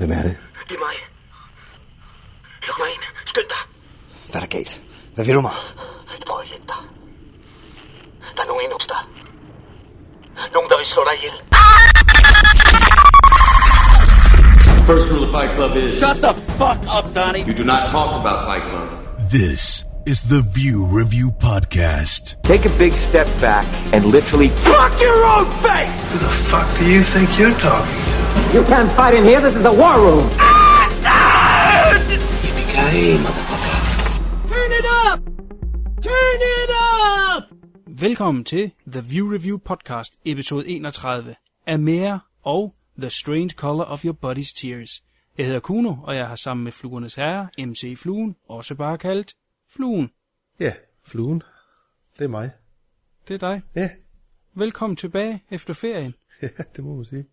Hvem er det? Det er mig. Luk mig ind. Skynd dig. Hvad er der galt? Hvad vil du mig? Jeg prøver at hjælpe dig. Der er nogen inde hos dig. Nogen, der vil slå dig ihjel. First rule of Fight Club is Shut the fuck up, Donnie. you do not talk about Fight Club. This is the View Review Podcast. Take a big step back and literally Fuck your own face! Who the fuck do you think you're talking to? You can't fight in here. This is the war room. Yippee motherfucker. Turn it up! Turn it up! Velkommen til The View Review Podcast, episode 31 af Mere og The Strange Color of Your Body's Tears. Jeg hedder Kuno, og jeg har sammen med Fluernes Herre, MC Fluen, også bare kaldt Fluen. Ja, fluen. Det er mig. Det er dig. Ja, Velkommen tilbage efter ferien. ja det må man sige.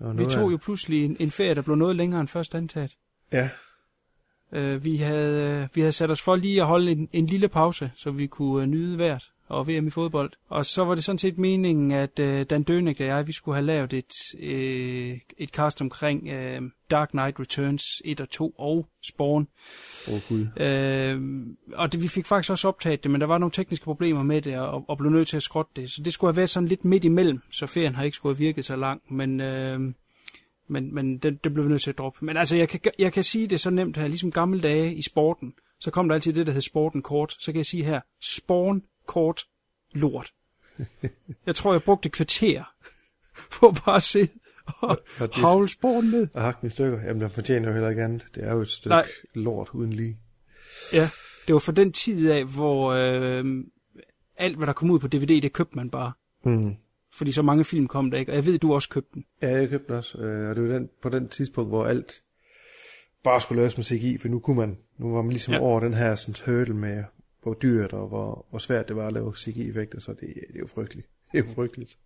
Vi tog jo pludselig en, en ferie, der blev noget længere end først antaget. Ja, Uh, vi, havde, vi havde sat os for lige at holde en, en lille pause, så vi kunne uh, nyde vejret og VM i fodbold. Og så var det sådan set meningen, at uh, Dan Dønik og jeg, vi skulle have lavet et, uh, et cast omkring uh, Dark Knight Returns 1 og 2 og Spawn. åh oh, gud. Uh, og det, vi fik faktisk også optaget det, men der var nogle tekniske problemer med det, og, og blev nødt til at skrotte det. Så det skulle have været sådan lidt midt imellem, så ferien har ikke skulle have virket så lang, men... Uh, men, men det, det blev vi nødt til at droppe. Men altså, jeg kan, jeg kan sige det så nemt her, ligesom gamle dage i sporten, så kom der altid det, der hed sporten kort. Så kan jeg sige her, spawn kort lort. Jeg tror, jeg brugte et kvarter på bare at se og Og havle sporten ned. Og hakke den i stykker. Jamen, der fortjener jo heller ikke andet. Det er jo et stykke Nej. lort uden lige. Ja, det var for den tid af, hvor øh, alt, hvad der kom ud på DVD, det købte man bare. Hmm. Fordi så mange film kom der ikke, og jeg ved, du også købte den. Ja, jeg købte den også. Øh, og det var den, på den tidspunkt, hvor alt bare skulle laves med CGI, for nu kunne man, nu var man ligesom ja. over den her sådan, hurdle med, hvor dyrt og hvor, hvor svært det var at lave CGI-effekter, så det, det er jo frygteligt. Det er jo frygteligt.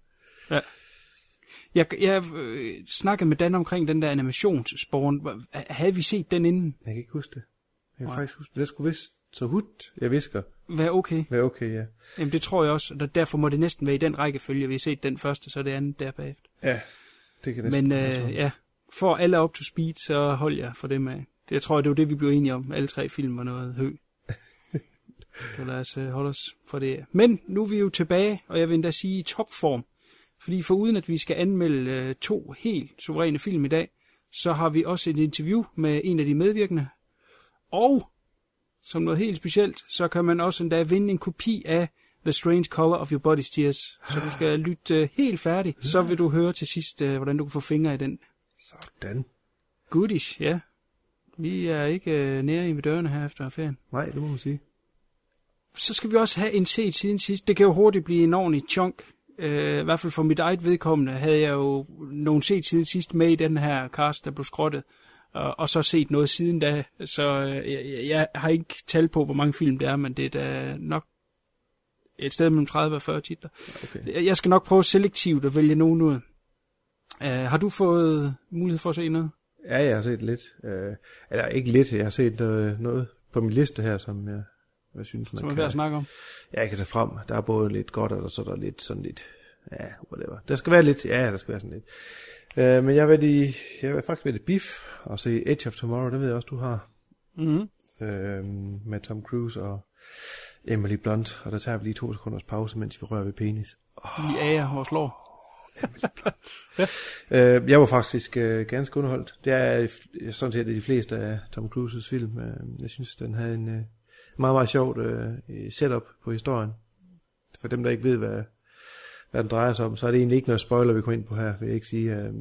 Jeg, jeg øh, snakkede med Dan omkring den der animationssporen. Havde vi set den inden? Jeg kan ikke huske det. Jeg kan Nej. faktisk huske det. Det skulle vist så hud, jeg visker. Være okay? Være okay, ja. Jamen det tror jeg også, og derfor må det næsten være i den rækkefølge, vi har set den første, så det andet der bagefter. Ja, det kan næsten Men øh, ja, for alle up to speed, så hold jeg for dem af. Det, jeg tror, det var det, vi blev enige om. Alle tre film var noget hø. Så lad os øh, holde os for det. Men nu er vi jo tilbage, og jeg vil endda sige i topform. Fordi for uden at vi skal anmelde øh, to helt suveræne film i dag, så har vi også et interview med en af de medvirkende. Og som noget helt specielt, så kan man også endda vinde en kopi af The Strange Color of Your Body's Tears. Så du skal lytte øh, helt færdig, så vil du høre til sidst, øh, hvordan du kan få fingre i den. Sådan. Goodish, ja. Vi er ikke øh, nære i ved dørene her efter ferien. Nej, det må man sige. Så skal vi også have en set siden sidst. Det kan jo hurtigt blive en ordentlig chunk. Øh, I hvert fald for mit eget vedkommende havde jeg jo nogle set siden sidst med i den her cast, der blev skrottet. Og, og så set noget siden da. Så øh, jeg, jeg har ikke tal på, hvor mange film det er, men det er da nok et sted mellem 30 og 40 titler. Okay. Jeg- skal nok prøve selektivt at vælge nogen ud. Uh, har du fået mulighed for at se noget? Ja, jeg har set lidt. Øh, eller ikke lidt, jeg har set øh, noget på min liste her, som jeg, jeg synes, man Som er kan, værd at snakke om? ja, jeg kan tage frem. Der er både lidt godt, og så er der lidt sådan lidt, ja, whatever. Der skal være lidt, ja, der skal være sådan lidt. Øh, men jeg vil, i, jeg vil faktisk være i Biff og se Edge of Tomorrow, det ved jeg også, du har. Mm-hmm. Øh, med Tom Cruise og Emily Blunt, og der tager vi lige to sekunders pause, mens vi rører ved penis. Vi ærer vores lår. Øh, jeg var faktisk øh, ganske underholdt. Det er sådan set de fleste af Tom Cruises film. Øh, jeg synes, den havde en øh, meget, meget sjovt øh, setup på historien. For dem, der ikke ved, hvad, hvad den drejer sig om, så er det egentlig ikke noget spoiler, vi kommer ind på her, vil jeg ikke sige. Øh,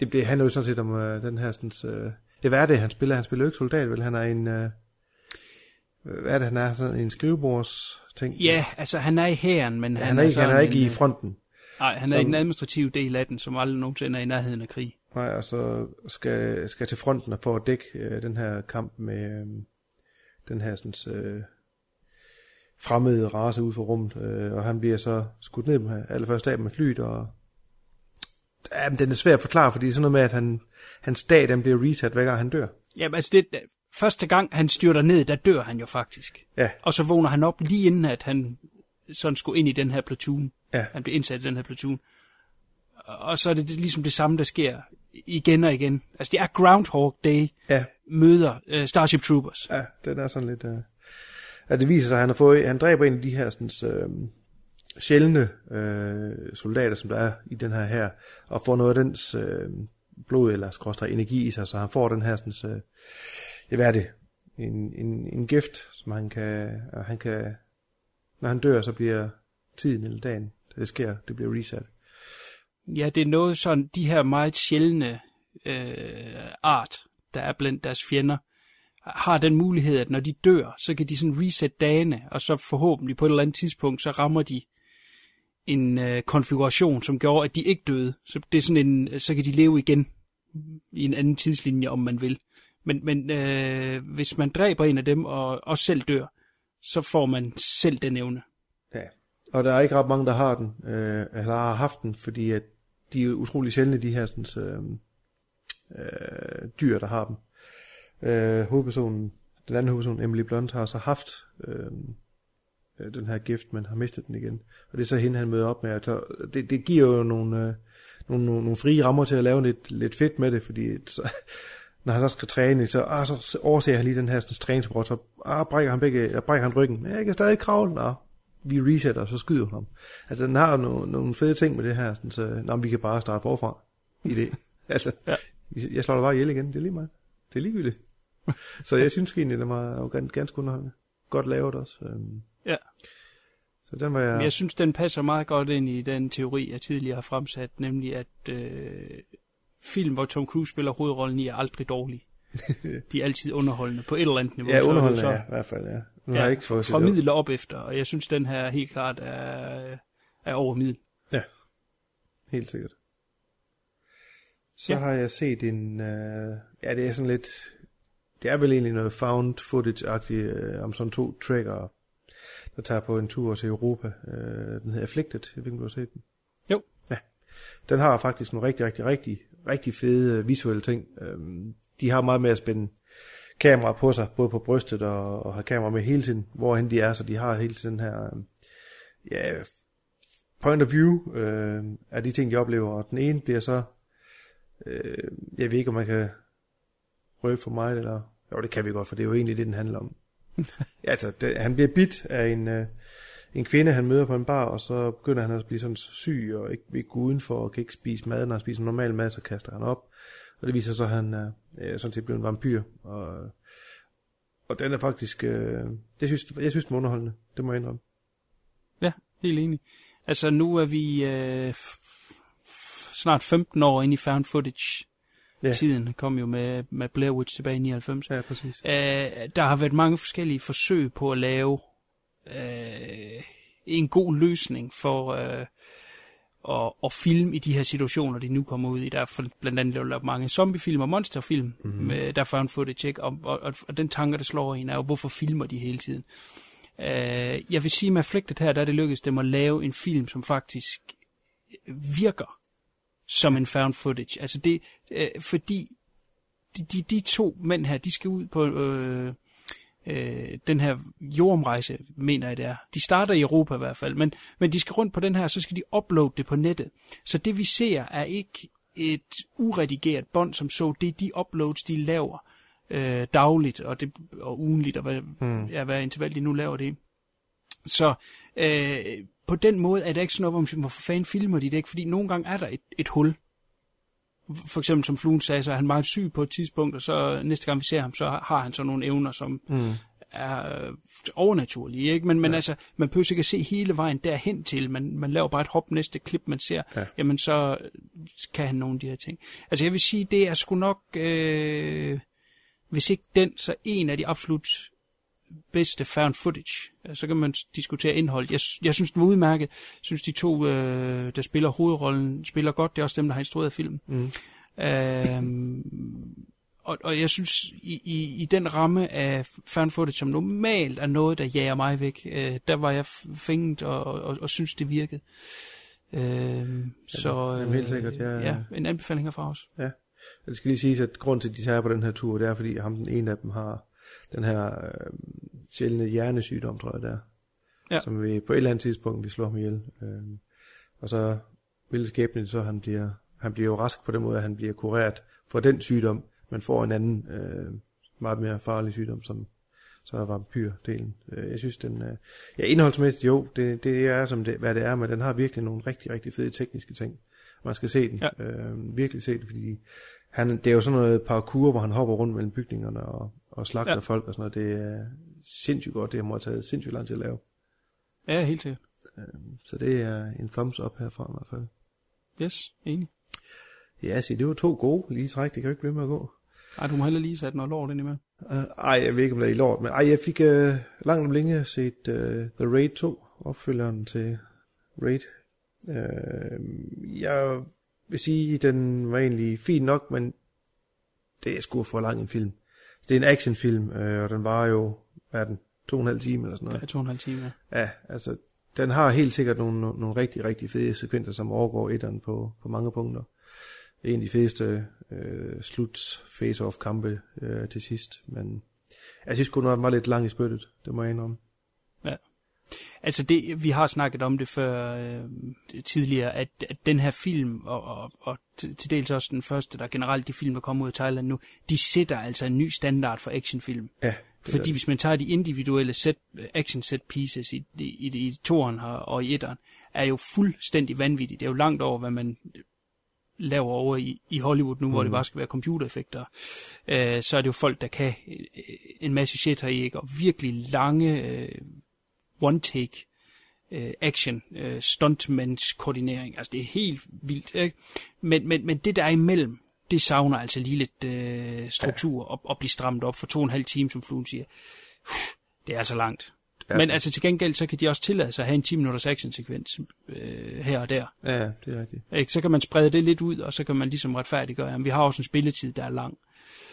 det, det handler jo sådan set om øh, den her sådan, øh, ja, hvad er det, han spiller? Han spiller jo ikke soldat, vel? Han er en, øh, hvad er det, han er? Sådan en skrivebords ting. Ja, altså han er i hæren, men han, han, er ikke, han er ikke en, i øh, fronten. Nej, han er i den administrative del af den, som aldrig nogensinde er i nærheden af krig. Nej, og så skal, skal til fronten og få at dække øh, den her kamp med øh, den her sådan, øh, fremmede race ud for rummet, øh, og han bliver så skudt ned med allerførst af med flyet, og ja, men den er svær at forklare, fordi det er sådan noget med, at han, hans dag den bliver reset, hver gang han dør. Ja, altså det, første gang han styrter ned, der dør han jo faktisk. Ja. Og så vågner han op lige inden, at han sådan skulle ind i den her platoon. Ja. Han bliver indsat i den her platoon. Og så er det ligesom det samme, der sker igen og igen. Altså, det er Groundhog Day Ja, møder uh, Starship Troopers. ja, den er sådan lidt... Uh... Ja, det viser sig, at han, har fået, han dræber en af de her sådan, øh, sjældne øh, soldater, som der er i den her her, og får noget af dens øh, blod eller skråstrej energi i sig, så han får den her sådan, øh, ja, hvad er det? En, en, en gift, som han kan, og han kan, når han dør, så bliver tiden eller dagen, det sker, det bliver reset. Ja, det er noget sådan, de her meget sjældne øh, art, der er blandt deres fjender, har den mulighed, at når de dør, så kan de sådan reset dagene, og så forhåbentlig på et eller andet tidspunkt, så rammer de en øh, konfiguration, som gjorde, at de ikke døde. Så det er sådan en, så kan de leve igen i en anden tidslinje, om man vil. Men, men øh, hvis man dræber en af dem og også selv dør, så får man selv den evne. Ja. Og der er ikke ret mange, der har den, øh, eller har haft den, fordi at de er utrolig sjældne, de her sådan, øh, øh, dyr, der har dem. Øh, hovedpersonen, den anden hovedperson, Emily Blunt, har så haft øhm, øh, den her gift, men har mistet den igen. Og det er så hende, han møder op med. Altså, det, det giver jo nogle, øh, nogle, nogle, nogle frie rammer til at lave lidt, lidt fedt med det, fordi så, når han så skal træne, så, ah, så overser han lige den her sådan, træningsbrot, så ah, brækker han, begge, brækker han ryggen. Men jeg kan stadig kravle. Nå, vi resetter, og så skyder hun ham. Altså, den har nogle, nogle fede ting med det her, sådan, så nå, vi kan bare starte forfra i det. altså, ja. jeg slår dig bare ihjel igen, det er lige meget. Det er ligegyldigt. så jeg synes egentlig, det var ganske, ganske underholdende. Godt lavet også. Øhm, Ja. Så den var jeg... Men jeg synes, den passer meget godt ind i den teori, jeg tidligere har fremsat, nemlig at øh, film, hvor Tom Cruise spiller hovedrollen i, er aldrig dårlige. De er altid underholdende på et eller andet niveau. Ja, er underholdende, så, ja, i hvert fald, ja. Nu har ja, jeg ikke fået fra middel op efter, og jeg synes, den her helt klart er, er over middel. Ja, helt sikkert. Så Ja. har jeg set en, øh, ja det er sådan lidt, det er vel egentlig noget found footage-agtigt, øh, om sådan to trackere, der tager på en tur til Europa. Øh, den hedder Afflicted, jeg ved ikke, om du har set den. Jo. Ja. Den har faktisk nogle rigtig, rigtig, rigtig, rigtig fede øh, visuelle ting. Øhm, de har meget med at spænde kamera på sig, både på brystet og, og har kamera med hele tiden, hvorhen de er, så de har hele tiden her, øh, ja, point of view øh, af de ting, de oplever, og den ene bliver så, øh, jeg ved ikke, om man kan røbe for mig, eller, jo, det kan vi godt, for det er jo egentlig det, den handler om. ja, altså, det, han bliver bit af en, øh, en kvinde, han møder på en bar, og så begynder han at blive sådan syg, og ikke, ikke gå udenfor, og kan ikke spise mad, når han spiser normal mad, så kaster han op. Og det viser sig, at han er øh, sådan set blevet en vampyr, og, og den er faktisk, øh, det synes, jeg synes, den er underholdende, det må jeg indrømme. Ja, helt enig. Altså, nu er vi øh, snart 15 år inde i found footage. Ja. Tiden kom jo med, med Blair Witch tilbage i 99. Ja, præcis. Øh, der har været mange forskellige forsøg på at lave øh, en god løsning for øh, at, at filme i de her situationer, de nu kommer ud i. Der er blandt andet lavet mange zombiefilm og monsterfilm, mm-hmm. med, der er found footage, ikke? Og, og, og, og den tanke, der slår en, er jo, hvorfor filmer de hele tiden? Øh, jeg vil sige, med Afflicted her, der er det lykkedes dem at lave en film, som faktisk virker som en found footage. Altså det, øh, fordi de, de, de to mænd her, de skal ud på øh, øh, den her jordomrejse, mener jeg det er. De starter i Europa i hvert fald, men, men de skal rundt på den her, så skal de uploade det på nettet. Så det vi ser er ikke et uredigeret bånd, som så det de uploads, de laver øh, dagligt og, det, og ugenligt, og hvad, mm. ja, hvad interval de nu laver det. Så øh, på den måde er det ikke sådan noget, hvor man siger, hvorfor fanden filmer de det ikke? Fordi nogle gange er der et, et hul. For eksempel som Fluen sagde, så er han meget syg på et tidspunkt, og så næste gang vi ser ham, så har han så nogle evner, som mm. er overnaturlige. Ikke? Men, men altså, man behøver ikke at se hele vejen derhen til. Man, man laver bare et hop næste klip, man ser. Ja. Jamen så kan han nogle af de her ting. Altså jeg vil sige, det er sgu nok, øh, hvis ikke den, så en af de absolut bedste found footage. Så kan man diskutere indhold. Jeg, jeg synes, den var udmærket. Jeg synes, de to, øh, der spiller hovedrollen, spiller godt. Det er også dem, der har instrueret filmen. Mm. Øhm, og, og jeg synes, i, i, i den ramme af found footage, som normalt er noget, der jager mig væk, øh, der var jeg fænget og, og, og synes, det virkede. Øhm, så jamen, helt sikkert, ja. ja, en anbefaling herfra også. Ja. Det skal lige siges, at grund til, at de tager på den her tur, det er, fordi ham den ene af dem har den her øh, sjældne hjernesygdom, tror jeg, der. Ja. Som vi på et eller andet tidspunkt vil slå ham ihjel. Øh, og så vil skæbnen så, han bliver, han bliver jo rask på den måde, at han bliver kureret for den sygdom, men får en anden, øh, meget mere farlig sygdom, som så er vampyrdelen. Øh, jeg synes, den, øh, ja, indholdsmæssigt jo, det, det er som det, hvad det er, men den har virkelig nogle rigtig, rigtig fede tekniske ting. Man skal se den, ja. øh, virkelig se det, fordi han, det er jo sådan noget parkour, hvor han hopper rundt mellem bygningerne og, og slagter ja. folk og sådan noget. Det er sindssygt godt, det har taget sindssygt lang tid at lave. Ja, helt sikkert. Øh, så det er en thumbs up herfra i hvert fald. Yes, enig. Ja, se, det var to gode lige træk, det kan jo ikke blive med at gå. Ej, du må heller lige sætte noget lort ind imellem. Uh, ej, jeg ved ikke, om det er i lort, men ej, jeg fik uh, langt om længe set uh, The Raid 2, opfølgeren til Raid. Uh, jeg vil sige, den var egentlig fin nok, men det er sgu for lang en film. Det er en actionfilm, uh, og den var jo, hvad er den, to og en halv time eller sådan noget. Ja, to og en halv time, ja. Ja, altså, den har helt sikkert nogle, nogle rigtig, rigtig fede sekvenser, som overgår etteren på, på mange punkter en af de fedeste øh, slut face-off kampe øh, til sidst, men jeg synes kun, den var lidt lang i spyttet, det må jeg indrømme. Altså det, vi har snakket om det før øh, tidligere, at, at den her film, og, og, og til dels også den første, der generelt de film, der kommer ud af Thailand nu, de sætter altså en ny standard for actionfilm. Ja. Fordi hvis man tager de individuelle set, action set pieces i, i, i, i toren her, og i etteren, er jo fuldstændig vanvittigt. Det er jo langt over, hvad man laver over i, i Hollywood nu, mm. hvor det bare skal være computereffekter, øh, så er det jo folk, der kan øh, en masse shit her, ikke? Og virkelig lange øh, one-take øh, action, øh, stuntmans koordinering. Altså, det er helt vildt, ikke? Men, men, men det der er imellem, det savner altså lige lidt øh, struktur ja. og, og blive strammet op for to og en halv time, som fluen siger. Det er altså langt. Ja. Men altså til gengæld, så kan de også tillade sig at have en 10 minutters action-sekvens øh, her og der. Ja, det er rigtigt. Ikke? Så kan man sprede det lidt ud, og så kan man ligesom retfærdiggøre, at vi har også en spilletid, der er lang.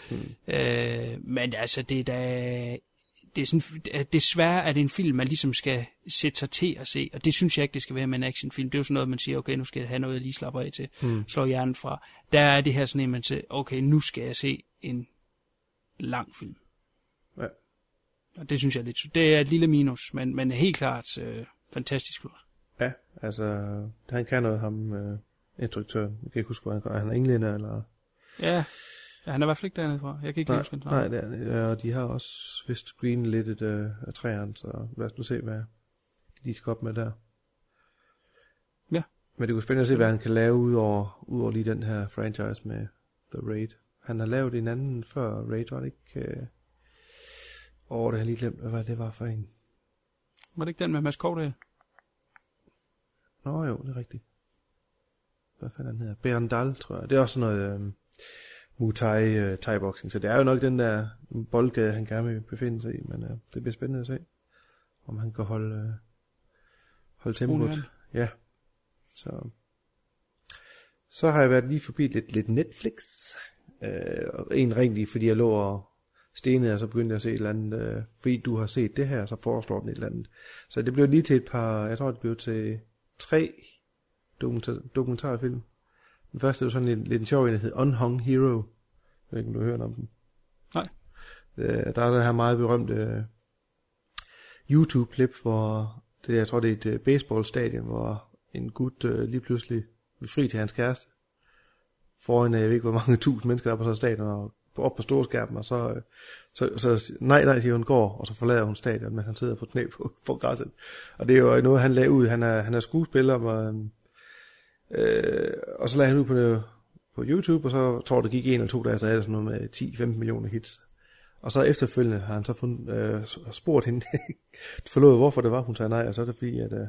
Hmm. Øh, men altså, det er da... Det er, sådan, desværre er det en film, man ligesom skal sætte sig til at se, og det synes jeg ikke, det skal være med en actionfilm. Det er jo sådan noget, man siger, okay, nu skal jeg have noget, jeg lige slapper af til, hmm. slår hjernen fra. Der er det her sådan en, man siger, okay, nu skal jeg se en lang film. Og det synes jeg er lidt... Det er et lille minus, men, men helt klart øh, fantastisk flot. Ja, altså, han kan noget, ham øh, instruktøren. Jeg kan ikke huske, hvor han gør. Han er englænder, eller... Ja, ja han er i hvert fald ikke dernede fra. Jeg kan ikke nej, huske, Nej, det er, ja, og de har også vist green lidt et, øh, af træerne, så lad os nu se, hvad de skal op med der. Ja. Men det kunne spændende at se, hvad han kan lave ud over, ud over lige den her franchise med The Raid. Han har lavet en anden før Raid, var det ikke... Øh, Åh, oh, det har jeg lige glemt, hvad det var for en. Var det ikke den med Mads Kovdal? Nå jo, det er rigtigt. Hvad fanden den hedder? Berndal, tror jeg. Det er også noget øh, Muay Thai, øh, thai boxing, så det er jo nok den der boldgade, han gerne vil befinde sig i, men øh, det bliver spændende at se, om han kan holde, øh, holde tempoet. Ja. Så. Så har jeg været lige forbi lidt, lidt Netflix. Øh, og en rigtig, fordi jeg lå og stenet, og så begyndte jeg at se et eller andet, øh, fordi du har set det her, så foreslår den et eller andet. Så det blev lige til et par, jeg tror det blev til tre dokumentar, dokumentarfilm. Den første var sådan lidt, lidt en sjov en, der hed Unhung Hero. Jeg ved ikke, om du har hørt om den. Nej. Øh, der er det her meget berømte øh, YouTube-klip, hvor det, jeg tror det er et øh, baseballstadion, hvor en gut øh, lige pludselig vil fri til hans kæreste. Foran, øh, jeg ved ikke, hvor mange tusind mennesker der er på sådan et stadion, og op på storskærmen, og så, øh, så, så nej, nej, siger hun går, og så forlader hun stadion, mens han sidder på knæ på, på græsset. Og det er jo noget, han lagde ud. Han er, han er skuespiller, og, øh, og så lagde han ud på, på YouTube, og så tror det gik en eller to dage, så havde det sådan noget med 10-15 millioner hits. Og så efterfølgende har han så fundet, øh, spurgt hende, forlod, hvorfor det var, hun sagde nej, og så er det fordi, at, øh,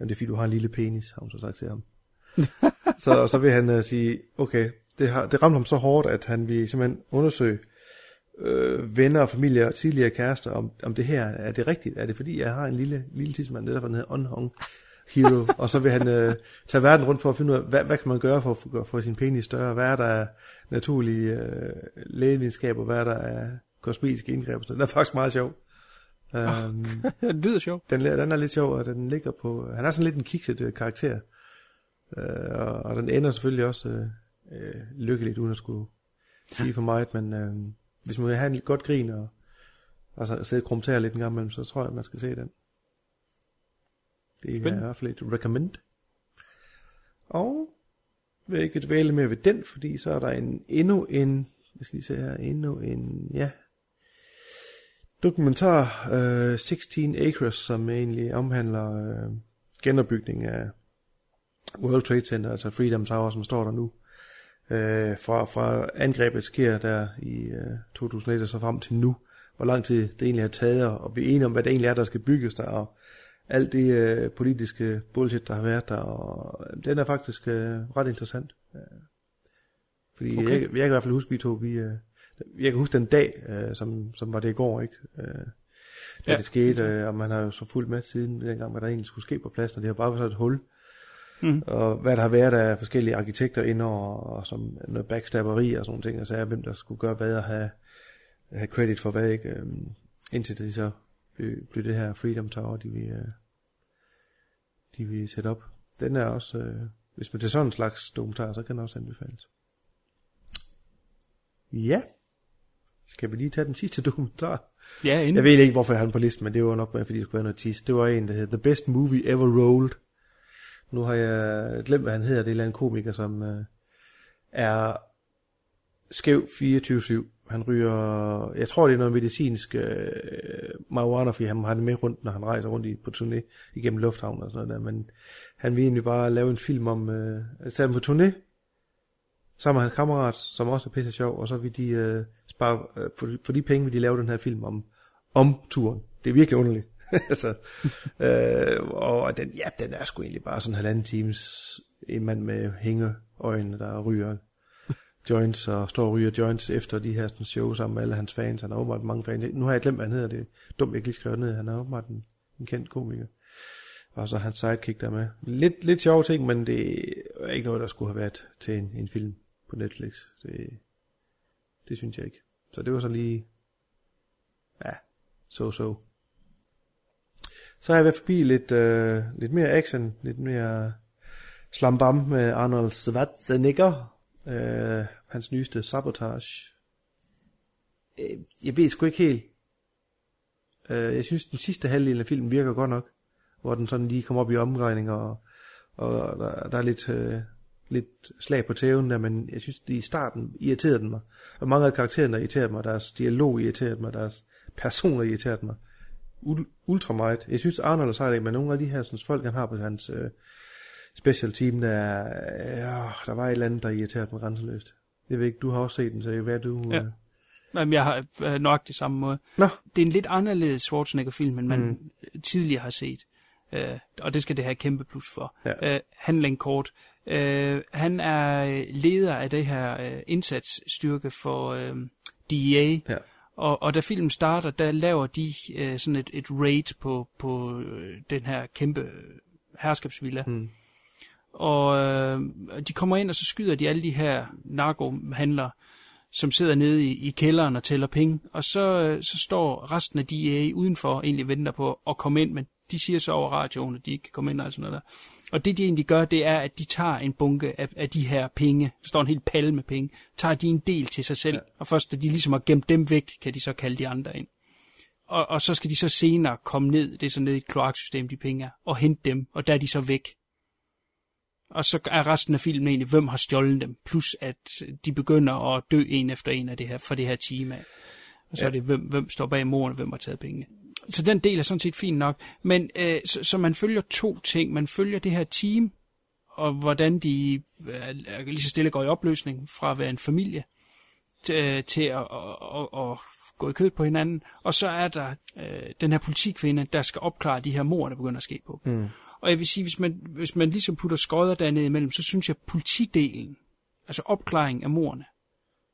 det er fordi, du har en lille penis, har hun så sagt til ham. så, og så vil han øh, sige, okay, det, har, det ramte ham så hårdt, at han vil simpelthen undersøge øh, venner og familie og tidligere kærester, om, om det her er det rigtigt. Er det fordi, jeg har en lille, lille tidsmand, det er derfor, den hedder Unhung Hero. og så vil han øh, tage verden rundt for at finde ud af, hvad, hvad kan man gøre for at få sin penis større? Hvad er der naturlige øh, lægevidenskaber? Hvad er der af kosmetiske indgreb? Så den er faktisk meget sjov. Oh, um, den lyder sjov. Den, den er lidt sjov, og den ligger på... Han er sådan lidt en kikset øh, karakter. Uh, og, og den ender selvfølgelig også... Øh, lykkeligt, uden at skulle sige for meget, men øh, hvis man vil have en godt grin og, og så sidde og krumtere lidt en gang imellem, så tror jeg, at man skal se den. Det er i hvert fald et recommend. Og vil ikke dvæle mere ved den, fordi så er der en, endnu en, jeg skal lige se her, endnu en, ja, dokumentar, øh, 16 Acres, som egentlig omhandler øh, genopbygning af World Trade Center, altså Freedom Tower, som står der nu. Øh, fra, fra angrebet sker der i øh, 2001 og så frem til nu, hvor lang tid det egentlig har taget at blive enige om, hvad det egentlig er, der skal bygges der, og alt det øh, politiske bullshit, der har været der, og den er faktisk øh, ret interessant. Øh, fordi okay. jeg, jeg kan i hvert fald huske, vi to, vi, øh, jeg kan huske den dag, øh, som, som var det i går, ikke? Øh, da ja. det skete, øh, og man har jo så fulgt med siden dengang, hvad der egentlig skulle ske på pladsen, og det har bare været et hul. Mm. Og hvad der har været af forskellige arkitekter inde og, og som noget backstabberi og sådan ting, altså hvem der skulle gøre hvad og have, have credit for hvad, ikke? Øhm, indtil det så blev, blev det her Freedom Tower, de vil, øh, de vil sætte op. Den er også, øh, hvis man er sådan en slags dokumentar, så kan den også anbefales. Ja. Skal vi lige tage den sidste dokumentar? Ja, inden. Jeg ved ikke, hvorfor jeg har den på listen, men det var nok, fordi det skulle være noget tis. Det var en, der hed The Best Movie Ever Rolled. Nu har jeg glemt, hvad han hedder. Det er en eller anden komiker, som øh, er skæv 24-7. Han ryger, jeg tror det er noget medicinsk øh, marijuana, fordi han har det med rundt, når han rejser rundt i, på turné igennem lufthavnen og sådan noget der. Men han vil egentlig bare lave en film om, øh, tage på turné, sammen med hans kammerat, som også er pisse sjov, og så vil de øh, spare, øh, for, for de penge vil de lave den her film om, om turen. Det er virkelig underligt. altså, øh, og den, ja, den er sgu egentlig bare sådan en halvanden times en mand med hængeøjne, der ryger joints og står og ryger joints efter de her sådan, show sammen med alle hans fans. Han har åbenbart mange fans. Nu har jeg glemt, hvad han hedder. Det er dumt, jeg ikke lige skrevet ned. Han er åbenbart en, en kendt komiker. Og så hans sidekick der med. Lidt, lidt sjove ting, men det er ikke noget, der skulle have været til en, en film på Netflix. Det, det synes jeg ikke. Så det var så lige, ja, so so. Så har jeg været forbi lidt, øh, lidt mere action, lidt mere slambam med Arnold Schwarzenegger, øh, hans nyeste Sabotage. Øh, jeg ved sgu ikke helt. Øh, jeg synes, den sidste halvdel af filmen virker godt nok, hvor den sådan lige kommer op i omregning, og, og der, der er lidt, øh, lidt slag på tæven der, men jeg synes, i starten irriterede den mig. Og mange af karaktererne irriterede mig, deres dialog irriterede mig, deres personer irriterede mig ultra meget. Jeg synes, Arnold er sejt, men nogle af de her sådan, folk, han har på hans øh, special team, der, øh, der var et eller andet, der irriterede mig grænseløst. Jeg ved ikke, du har også set den, så hvad du... Ja. Øh... Jamen, jeg har øh, nok det samme måde. Nå. Det er en lidt anderledes Schwarzenegger-film, end man mm. tidligere har set. Øh, og det skal det have kæmpe plus for. Ja. Øh, handling kort. Øh, han er leder af det her øh, indsatsstyrke for øh, DEA. Ja og, og da filmen starter, der laver de øh, sådan et, et raid på, på øh, den her kæmpe herskabsvilla. Mm. Og øh, de kommer ind, og så skyder de alle de her narkohandlere, som sidder nede i, i kælderen og tæller penge. Og så, øh, så står resten af DEA udenfor egentlig venter på at komme ind, men de siger så over radioen, at de ikke kan komme ind og sådan noget der. Og det de egentlig gør, det er, at de tager en bunke af, af de her penge, der står en hel palle med penge, tager de en del til sig selv, ja. og først da de ligesom har gemt dem væk, kan de så kalde de andre ind. Og, og så skal de så senere komme ned, det er så ned i et kloaksystem, de penge er, og hente dem, og der er de så væk. Og så er resten af filmen egentlig, hvem har stjålet dem, plus at de begynder at dø en efter en af det her, for det her team af. Og så ja. er det, hvem, hvem står bag moren, hvem har taget pengene så den del er sådan set fint nok. Men øh, så, så man følger to ting. Man følger det her team, og hvordan de øh, lige så stille går i opløsning fra at være en familie til, øh, til at, at, at, at gå i kød på hinanden. Og så er der øh, den her politikvinde, der skal opklare de her mor, der begynder at ske på. Mm. Og jeg vil sige, hvis man, hvis man ligesom putter skodder dernede imellem, så synes jeg, at politidelen, altså opklaring af morerne,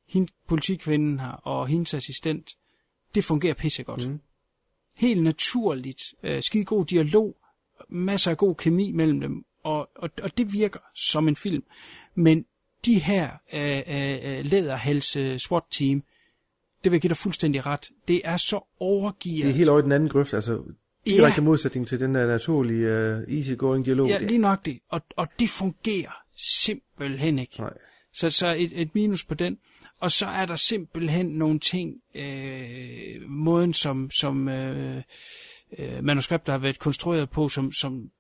hende, politikvinden her og hendes assistent, det fungerer pissegodt. Mm helt naturligt, øh, skide god dialog, masser af god kemi mellem dem, og, og, og det virker som en film. Men de her øh, øh, læderhals SWAT-team, det vil jeg give dig fuldstændig ret, det er så overgivet. Det er helt over i den anden grøft, altså direkte ja. modsætning til den der naturlige uh, easygoing dialog. Ja, lige nok det. Og, og det fungerer simpelthen ikke. Nej. Så, så et, et minus på den. Og så er der simpelthen nogle ting, øh, måden som, som øh, øh, manuskripter har været konstrueret på, som, som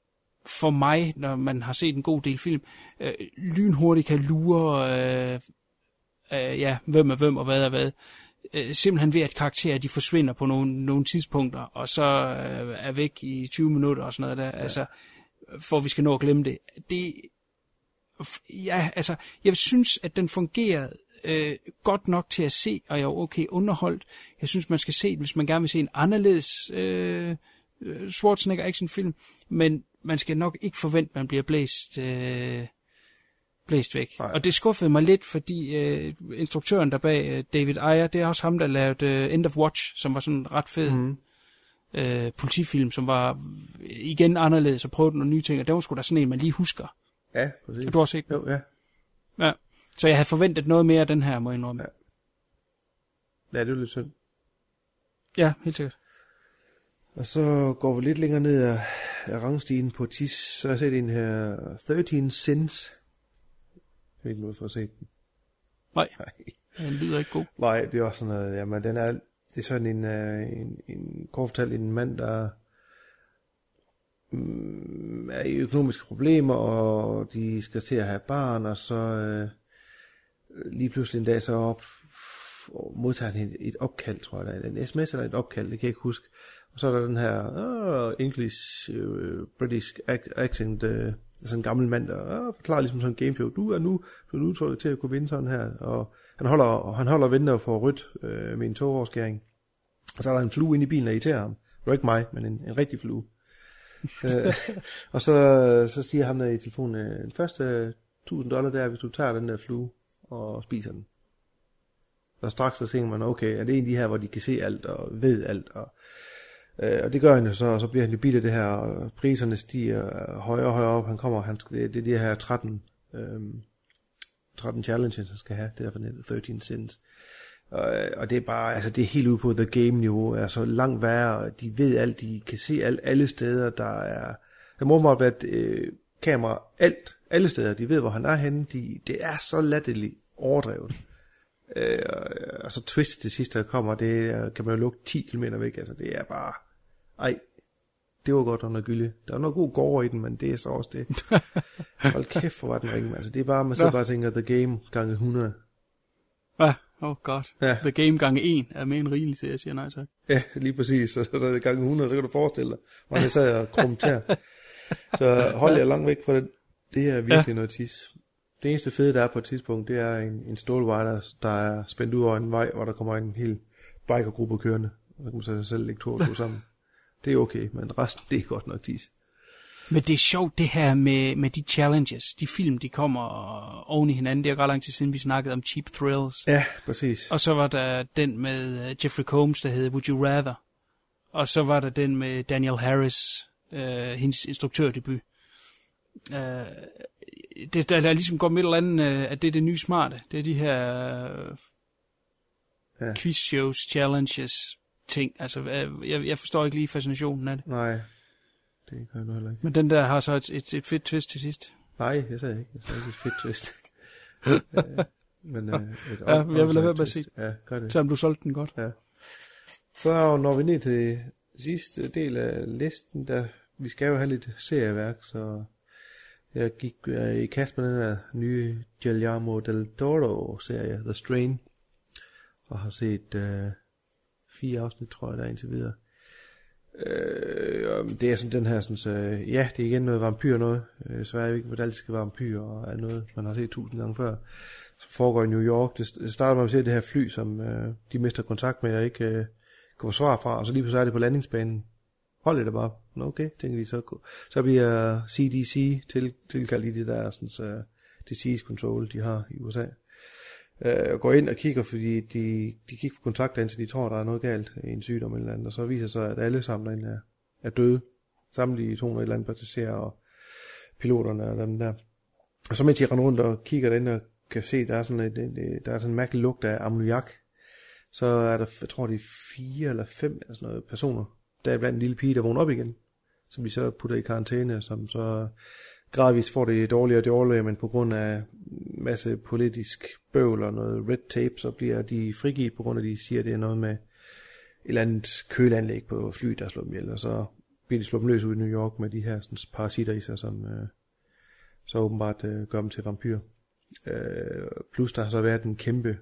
for mig, når man har set en god del film, øh, lynhurtigt kan lure, øh, øh, ja, hvem er hvem og hvad er hvad. Øh, simpelthen ved, at karakterer de forsvinder på nogle, nogle tidspunkter, og så øh, er væk i 20 minutter og sådan noget der. Ja. Altså, for at vi skal nå at glemme det. Det, ja, altså, jeg synes, at den fungerede øh, godt nok til at se, og jeg er okay underholdt. Jeg synes, man skal se den, hvis man gerne vil se en anderledes øh, Schwarzenegger actionfilm, men man skal nok ikke forvente, at man bliver blæst, øh, blæst væk. Nej. Og det skuffede mig lidt, fordi øh, instruktøren der bag, øh, David Ayer, det er også ham, der lavede øh, End of Watch, som var sådan en ret fed mm. øh, politifilm, som var igen anderledes og prøvede nogle nye ting, og det var sgu da sådan en, man lige husker. Ja, præcis. Og du har set Jo, ja. Ja. Så jeg havde forventet noget mere af den her, må jeg indrømme. Ja. Ja, det er lidt synd. Ja, helt sikkert. Og så går vi lidt længere ned af rangstigen på TIS, så har jeg set en her 13 Sins. Jeg ikke noget for at se den. Nej, Nej. den lyder ikke god. Nej, det er også sådan noget, jamen den er, det er sådan en, uh, en, en kort fortalt en mand, der mm, er i økonomiske problemer, og de skal til at have barn, og så uh, lige pludselig en dag så op, og modtager han et, et opkald, tror jeg, der er en sms eller et opkald, det kan jeg ikke huske. Og så er der den her uh, English, uh, British ac- accent, uh, sådan en gammel mand, der uh, forklarer ligesom sådan en gameshow, du er nu blevet udtrykket til at kunne vinde sådan her, og han holder, og han holder venter for rødt uh, med en togoverskæring. Og så er der en flue inde i bilen, der irriterer ham. Det var ikke mig, men en, en rigtig flue. uh, og så, så siger ham der i telefonen, uh, den første 1000 dollar, der er, hvis du tager den der flue og spiser den. Og straks så tænker man, okay, er det en af de her, hvor de kan se alt og ved alt, og Øh, og det gør han jo så, og så bliver han jo bidt af det her, og priserne stiger højere og højere op. Han kommer, han skal, det, det er de her 13, øhm, 13 challenges, han skal have, det er for 13 sins. Og, øh, og det er bare, altså det er helt ude på the game niveau, altså langt værre, de ved alt, de kan se alt, alle steder, der er, der må måtte være et øh, kamera, alt, alle steder, de ved, hvor han er henne, de, det er så latterligt overdrevet. Øh, og så twist det sidste, der kommer, det kan man jo lukke 10 km væk, altså det er bare, ej, det var godt under gylde. Der var noget god gård i den, men det er så også det. Hold kæft, hvor var den ringe, altså det er bare, man sidder bare og tænker, the game gange 100. Ja, oh godt. Ja. The Game gange 1 er med en rigelig, så jeg siger nej tak. Ja, lige præcis. Så, så er det gange 100, så kan du forestille dig, hvor jeg sad og krumte her. Så hold jer langt væk fra den. Det er virkelig ja. noget tis. Det eneste fede, der er på et tidspunkt, det er en, en stålvej, der, er spændt ud over en vej, hvor der kommer en hel bikergruppe kørende. Og så kan man så selv lægge to og to sammen. Det er okay, men resten, det er godt nok tis. Men det er sjovt det her med, med de challenges, de film, de kommer oven i hinanden. Det er ret lang tid siden, vi snakkede om Cheap Thrills. Ja, præcis. Og så var der den med uh, Jeffrey Combs, der hedder Would You Rather. Og så var der den med Daniel Harris, uh, hendes instruktørdebut. Uh, det, der, der ligesom går med et eller andet, uh, at det er det nye smarte. Det er de her uh, Ja. quiz shows, challenges, ting. Altså, uh, jeg, jeg forstår ikke lige fascinationen af det. Nej, det kan jeg nu heller ikke. Men den der har så et, et, et fedt twist til sidst. Nej, jeg sagde ikke. Jeg sagde ikke et fedt twist. Øh, men, øh, et Ja, jeg vil lade være med at sige Ja, gør det. Selvom du solgte den godt. Ja. Så når vi ned til sidste del af listen, der vi skal jo have lidt serieværk, så jeg gik øh, i kast med den her nye Guillermo del Toro-serie, The Strain, og har set øh, fire afsnit, tror jeg, der er indtil videre. Øh, det er sådan den her, sådan, så, ja, det er igen noget vampyr noget. Øh, så er jeg ikke, hvordan det skal være vampyr, og er noget, man har set tusind gange før. Som foregår i New York. Det, starter med at se det her fly, som øh, de mister kontakt med, og ikke øh, kan få svar fra, og så lige pludselig er det på landingsbanen. Hold det bare. Nå, okay, tænker de så. Så bliver CDC til, tilkaldt i det der sådan, så øh, disease control, de har i USA. Øh, går ind og kigger, fordi de, de kigger på kontakter, så de tror, der er noget galt i en sygdom eller andet, og så viser det sig, at alle sammen derinde er, er døde. Samtlige i 200 eller andet passagerer og piloterne og dem der. Og så mens de render rundt og kigger derinde og kan se, der er sådan, et, et, der er sådan en mærkelig lugt af ammoniak, så er der, jeg tror det er fire eller fem eller sådan noget personer, der er blandt en lille pige, der vågner op igen, som de så putter i karantæne, som så gradvist får det dårligere og dårligere, men på grund af masse politisk bøvl og noget red tape, så bliver de frigivet på grund af, at de siger, at det er noget med et eller andet køleanlæg på flyet, der slår dem ihjel, og så bliver de sluppet løs ud i New York med de her sådan, parasitter i sig, som øh, så åbenbart øh, gør dem til vampyr. Øh, plus der har så været en kæmpe,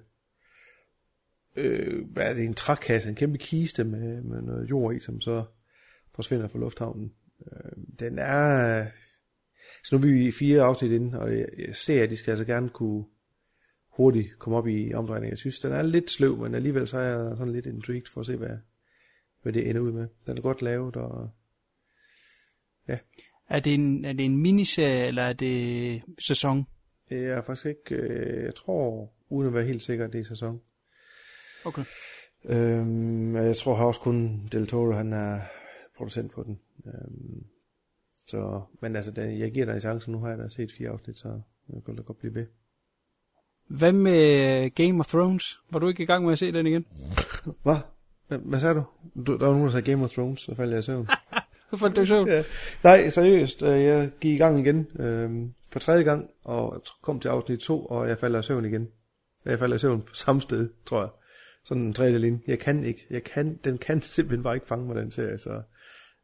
øh, hvad er det, en trækasse, en kæmpe kiste med, med noget jord i, som så forsvinder fra lufthavnen. Øh, den er, så nu er vi i fire afsnit inde, og jeg, ser, at de skal altså gerne kunne hurtigt komme op i omdrejning. Jeg synes, den er lidt sløv, men alligevel så er jeg sådan lidt intrigued for at se, hvad, hvad det ender ud med. Den er godt lavet, og ja. Er det en, er det en miniserie, eller er det sæson? Jeg er faktisk ikke, øh, jeg tror, uden at være helt sikker, at det er sæson. Okay. Øhm, jeg tror også kun Del Toro, han er producent på den. Øhm, så, men altså, den, jeg giver dig en chance, nu har jeg da set fire afsnit, så jeg kan da godt blive ved. Hvad med Game of Thrones? Var du ikke i gang med at se den igen? Hvad? Hvad, sagde du? du? Der var nogen, der sagde Game of Thrones, så faldt jeg i søvn. Så faldt du i søvn? ja. Nej, seriøst, øh, jeg gik i gang igen øh, for tredje gang, og kom til afsnit 2, og jeg falder i søvn igen. Jeg falder i søvn på samme sted, tror jeg. Sådan en tredje linje. Jeg kan ikke. Jeg kan, den kan simpelthen bare ikke fange mig, den serie, så...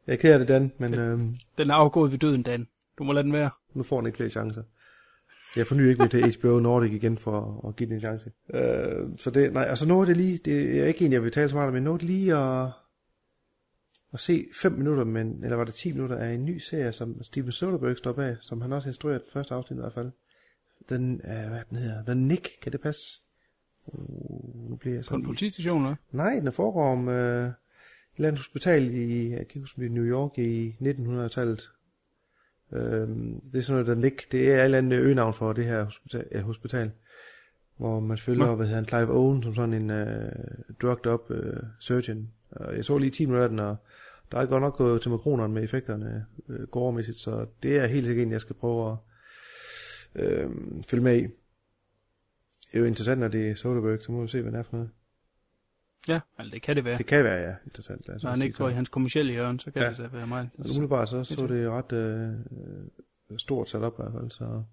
Jeg kærer det, Dan, men... Øh, Den er afgået ved døden, Dan. Du må lade den være. nu får den ikke flere chancer. Jeg fornyer ikke mit til HBO Nordic igen for at give den en chance. Øh, så det, nej, altså nu er det lige, det er ikke en, jeg vil tale så meget om, men nu er det lige at, at se 5 minutter, men, eller var det 10 minutter af en ny serie, som Steven Soderbergh står bag, som han også instrueret første afsnit i hvert fald. Den, øh, hvad den hedder? The Nick, kan det passe? Uh, nu bliver jeg På en sådan... politistation, eller? Nej, den foregår om øh, eller andet hospital i, jeg kan huske, New York i 1900-tallet. Øhm, det er sådan noget, der Nick, det er et eller andet øgenavn for det her hospital, ja, hospital hvor man følger, Nå. hvad hedder han, Clive Owen, som sådan en øh, drugged up øh, surgeon. Og jeg så lige 10 minutter af den, og der er godt nok gået til makronerne med effekterne øh, gårdmæssigt, så det er helt sikkert en, jeg skal prøve at øh, følge med i. Det er jo interessant, når det er Soderbergh, så må vi se, hvad det er for noget. Ja, altså det kan det være. Det kan være, ja, interessant. Os Når han ikke går i hans kommercielle hjørne, så kan Ja. det da være meget. Og umiddelbart så, så det ret øh, stort sat op i hvert fald, så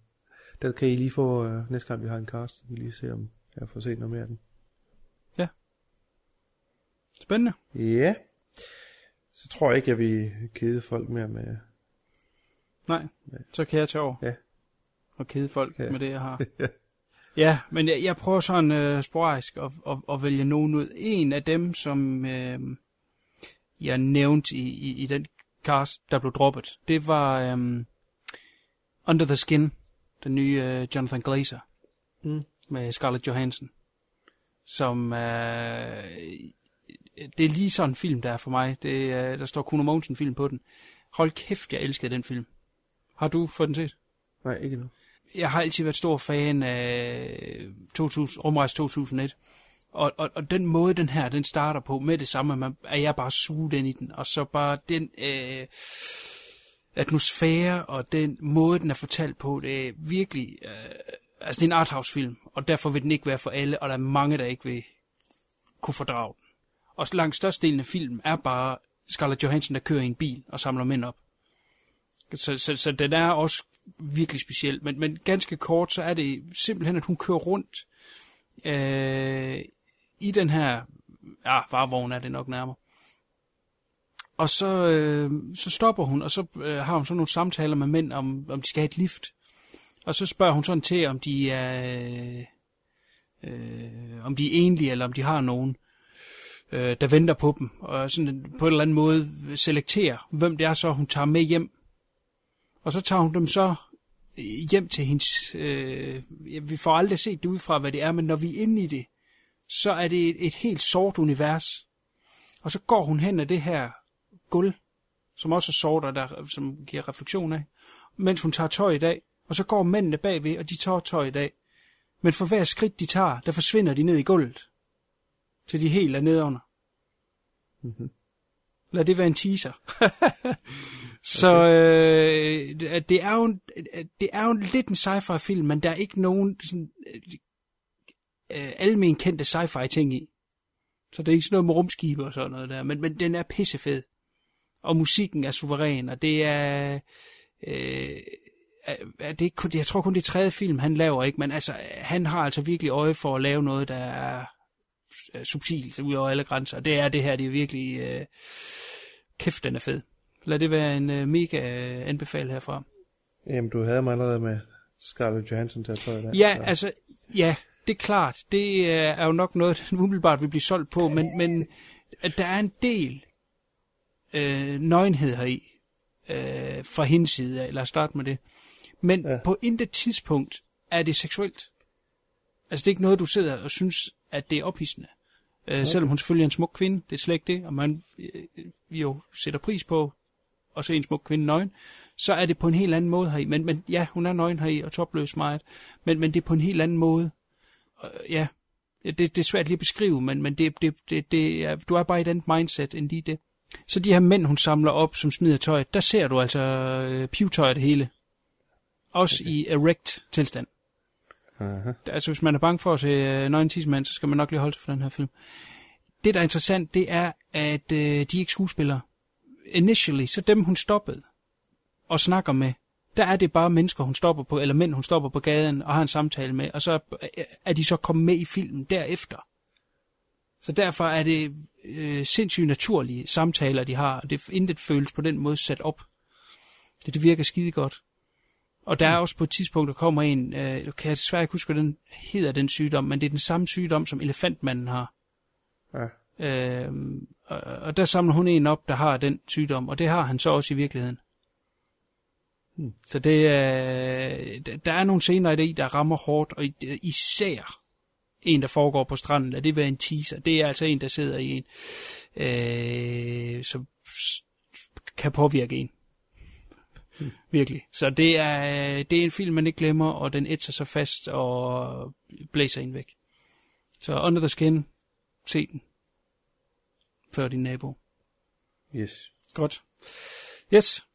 den kan I lige få øh, næste gang vi har en cast, så vi lige se om jeg får set noget mere af den. Spændende. Ja, så tror jeg ikke, jeg vil kede folk mere med... Nej, så kan jeg tage over. Ja. Og kede folk Ja. med det, jeg har. Ja. Ja, men jeg, jeg prøver sådan øh, sporadisk at, at, at vælge nogen ud. En af dem, som øh, jeg nævnte i, i, i den cast, der blev droppet, det var øh, Under the Skin, den nye øh, Jonathan Glazer, Mm. med Scarlett Johansson, som øh, det er lige sådan en film, der er for mig. Det, er, der står Kuno Mogensen film på den. Hold kæft, jeg elskede den film. Har du fået den set? Nej, ikke nu. Jeg har altid været stor fan af 2000, Rumrejse 2001. Og, og, og den måde, den her, den starter på med det samme, man, at jeg bare suget ind i den. Og så bare den øh, atmosfære og den måde, den er fortalt på, det er virkelig... Øh, altså, det er en arthouse-film, og derfor vil den ikke være for alle, og der er mange, der ikke vil kunne fordrage den. Og langt størstedelen af filmen er bare Scarlett Johansson, der kører i en bil og samler mænd op. Så, så, så den er også virkelig speciel. Men, men ganske kort, så er det simpelthen, at hun kører rundt øh, i den her... Ja, varevogn er det nok nærmere. Og så, øh, så stopper hun, og så øh, har hun sådan nogle samtaler med mænd, om, om de skal have et lift. Og så spørger hun sådan til, om de er... Øh, om de er enlige, eller om de har nogen øh, der venter på dem, og sådan på en eller anden måde selekterer, hvem det er så, hun tager med hjem. Og så tager hun dem så hjem til hendes... Øh, vi får aldrig set det ud fra, hvad det er, men når vi er inde i det, så er det et, et helt sort univers. Og så går hun hen ad det her gulv, som også er sort, og der, som giver refleksion af, mens hun tager tøj i dag. Og så går mændene bagved, og de tager tøj i dag. Men for hver skridt, de tager, der forsvinder de ned i gulvet til de helt er nede under. Mm-hmm. Lad det være en teaser. så øh, det er jo en, det er jo lidt en sci-fi film, men der er ikke nogen sådan, øh, almen kendte sci-fi ting i. Så det er ikke sådan noget med rumskibe og sådan noget der, men, men den er pissefed. Og musikken er suveræn, og det er... Øh, er det ikke jeg tror kun det er tredje film, han laver, ikke? Men altså, han har altså virkelig øje for at lave noget, der er subtilt ud over alle grænser. Det er det her, det er virkelig... Øh, kæft, den er fed. Lad det være en uh, mega uh, anbefal herfra. Jamen, du havde mig allerede med Scarlett Johansson til at tøje der. Ja, så. altså, ja, det er klart. Det øh, er jo nok noget, den umiddelbart vil blive solgt på, men, men at der er en del øh, nøgenhed heri øh, fra hendes side af. Lad os starte med det. Men ja. På intet tidspunkt er det seksuelt. Altså, det er ikke noget, du sidder og synes, at det er ophidsende. Øh, selvom hun selvfølgelig er en smuk kvinde, det er slet ikke det, og man øh, vi jo sætter pris på at se en smuk kvinde nøgen, så er det på en helt anden måde heri. Men, men ja, hun er nøgen heri, og topløs meget, men, men det er på en helt anden måde. Og, ja, det, det er svært lige at beskrive, men, men det, det, det, det er, du er bare i et andet mindset end lige det. Så de her mænd, hun samler op, som smider tøjet, der ser du altså øh, pivtøj det hele. Også okay. i erect tilstand. Aha. Altså, hvis man er bange for at se øh, Nøgen Tidsmand, så skal man nok lige holde sig for den her film. Det, der er interessant, det er, at øh, de er ikke skuespillere. Initially, så dem, hun stoppede og snakker med, der er det bare mennesker, hun stopper på, eller mænd, hun stopper på gaden og har en samtale med, og så er de så kommet med i filmen derefter. Så derfor er det øh, sindssygt naturlige samtaler, de har, og det intet føles på den måde sat op. Det, det virker skide godt. Og der er også på et tidspunkt, der kommer en, øh, kan jeg desværre ikke huske, hvad den hedder, den sygdom, men det er den samme sygdom, som elefantmanden har. Ja. Øh, og, og der samler hun en op, der har den sygdom, og det har han så også i virkeligheden. Hmm. Så det er, der- er nogle scener i det, der rammer hårdt, og især en, der foregår på stranden, lad det være en teaser. Det er altså en, der sidder i en, øh, som kan påvirke en. Virkelig. Så det er, det er en film, man ikke glemmer, og den ætser sig fast og blæser en væk. Så Under the Skin, se den. Før din nabo. Yes. Godt. Yes.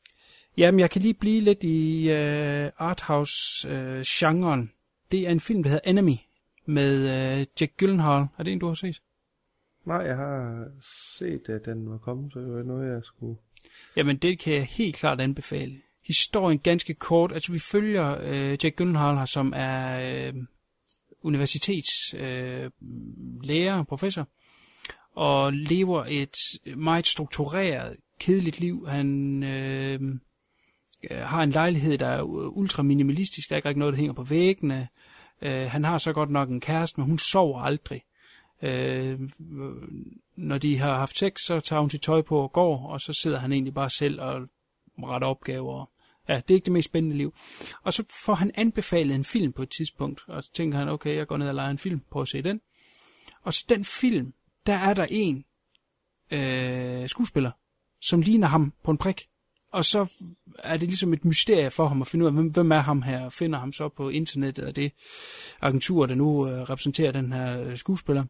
Jamen, jeg kan lige blive lidt i uh, arthouse-genren. det er en film, der hedder Enemy, med uh, Jack Gyllenhaal. Er det en, du har set? Nej, jeg har set, at den var kommet, så det var noget, jeg skulle... Jamen, det kan jeg helt klart anbefale. Historien ganske kort. Altså, vi følger øh, Jack Gyllenhaal her, som er øh, universitetslærer, øh, lærer, professor, og lever et meget struktureret, kedeligt liv. Han øh, øh har en lejlighed, der er ultra minimalistisk. Der er ikke rigtig noget, der hænger på væggene. Øh, han har så godt nok en kæreste, men hun sover aldrig. Øh, når de har haft sex, så tager hun sit tøj på og går, og så sidder han egentlig bare selv og retter opgaver. Ja, det er ikke det mest spændende liv. Og så får han anbefalet en film på et tidspunkt, og så tænker han, okay, jeg går ned og leger en film, prøv at se den. Og så den film, der er der en øh, skuespiller, som ligner ham på en prik. Og så er det ligesom et mysterie for ham at finde ud af, hvem, hvem er ham her, og finder ham så på internettet, og det agentur, der nu øh, repræsenterer den her øh, skuespiller.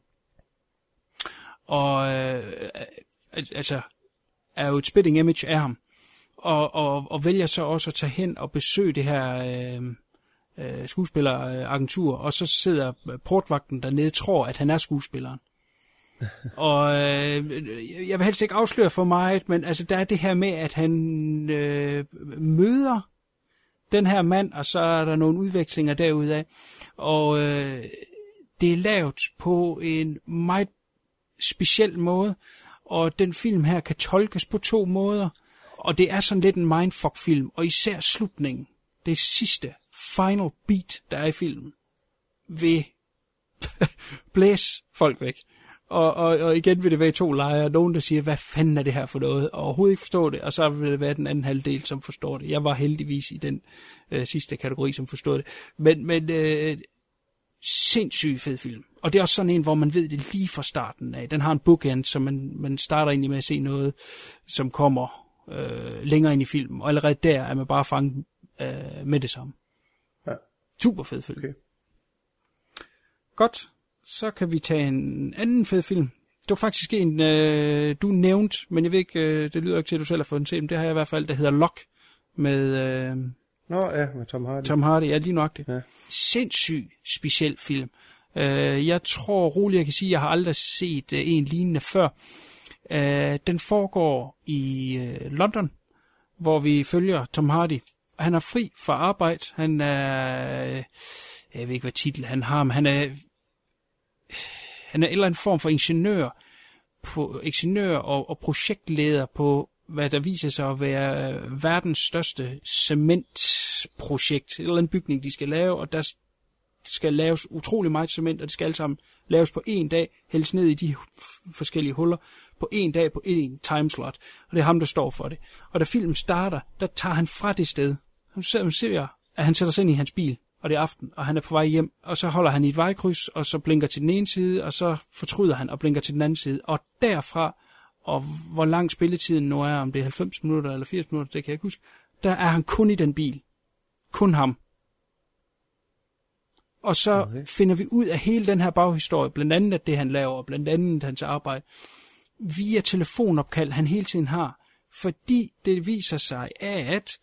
Og øh, altså, er jo et spitting image af ham. Og, og, og vælger så også at tage hen og besøge det her øh, øh, skuespilleragentur, og så sidder portvagten dernede tror, at han er skuespilleren og øh, jeg vil helst ikke afsløre for meget, men altså der er det her med, at han øh, møder den her mand, og så er der nogle udvekslinger derudaf. Og øh, det er lavet på en meget speciel måde, og den film her kan tolkes på to måder, og det er sådan lidt en mindfuck-film, og især slutningen, det sidste, final beat, der er i filmen, vil blæse folk væk. Og, og, og igen vil det være i to lejre. Nogen, der siger, hvad fanden er det her for noget? Og overhovedet ikke forstår det. Og så vil det være den anden halvdel, som forstår det. Jeg var heldigvis i den øh, sidste kategori, som forstod det. Men, men øh, sindssygt fed film. Og det er også sådan en, hvor man ved det lige fra starten af. Den har en bookend, så man, man starter egentlig med at se noget, som kommer øh, længere ind i filmen. Og allerede der er man bare fanget øh, med det samme. Ja. Super fed film. Okay. Godt. Så kan vi tage en anden fed film. Det var faktisk en, øh, du nævnte, men jeg ved ikke, øh, det lyder ikke til, at du selv har fået den set, men det har jeg i hvert fald, der hedder Lock, med øh, Nå ja, med Tom Hardy. Tom Hardy. Ja, lige nok det. Ja. Sindssyg speciel film. Øh, jeg tror roligt, jeg kan sige, at jeg har aldrig set øh, en lignende før. Øh, den foregår i øh, London, hvor vi følger Tom Hardy. Han er fri fra arbejde. Han er... Øh, jeg ved ikke, hvad titel han har, men han er... Han er en eller anden form for ingeniør, på, ingeniør og, og projektleder på hvad der viser sig at være øh, verdens største cementprojekt. En eller anden bygning, de skal lave, og der skal laves utrolig meget cement, og det skal alt sammen laves på en dag, hældes ned i de forskellige huller, på en dag på en timeslot. Og det er ham, der står for det. Og da filmen starter, der tager han fra det sted. Han ser, at han sætter sig ind i hans bil, og det er aften, og han er på vej hjem, og så holder han i et vejkryds, og så blinker til den ene side, og så fortryder han og blinker til den anden side. Og derfra, og hvor lang spilletiden nu er, om det er 90 minutter eller 80 minutter, det kan jeg ikke huske, der er han kun i den bil. Kun ham. Og så okay. finder vi ud af hele den her baghistorie, blandt andet at det han laver, blandt andet hans arbejde, via telefonopkald, han hele tiden har. Fordi det viser sig, at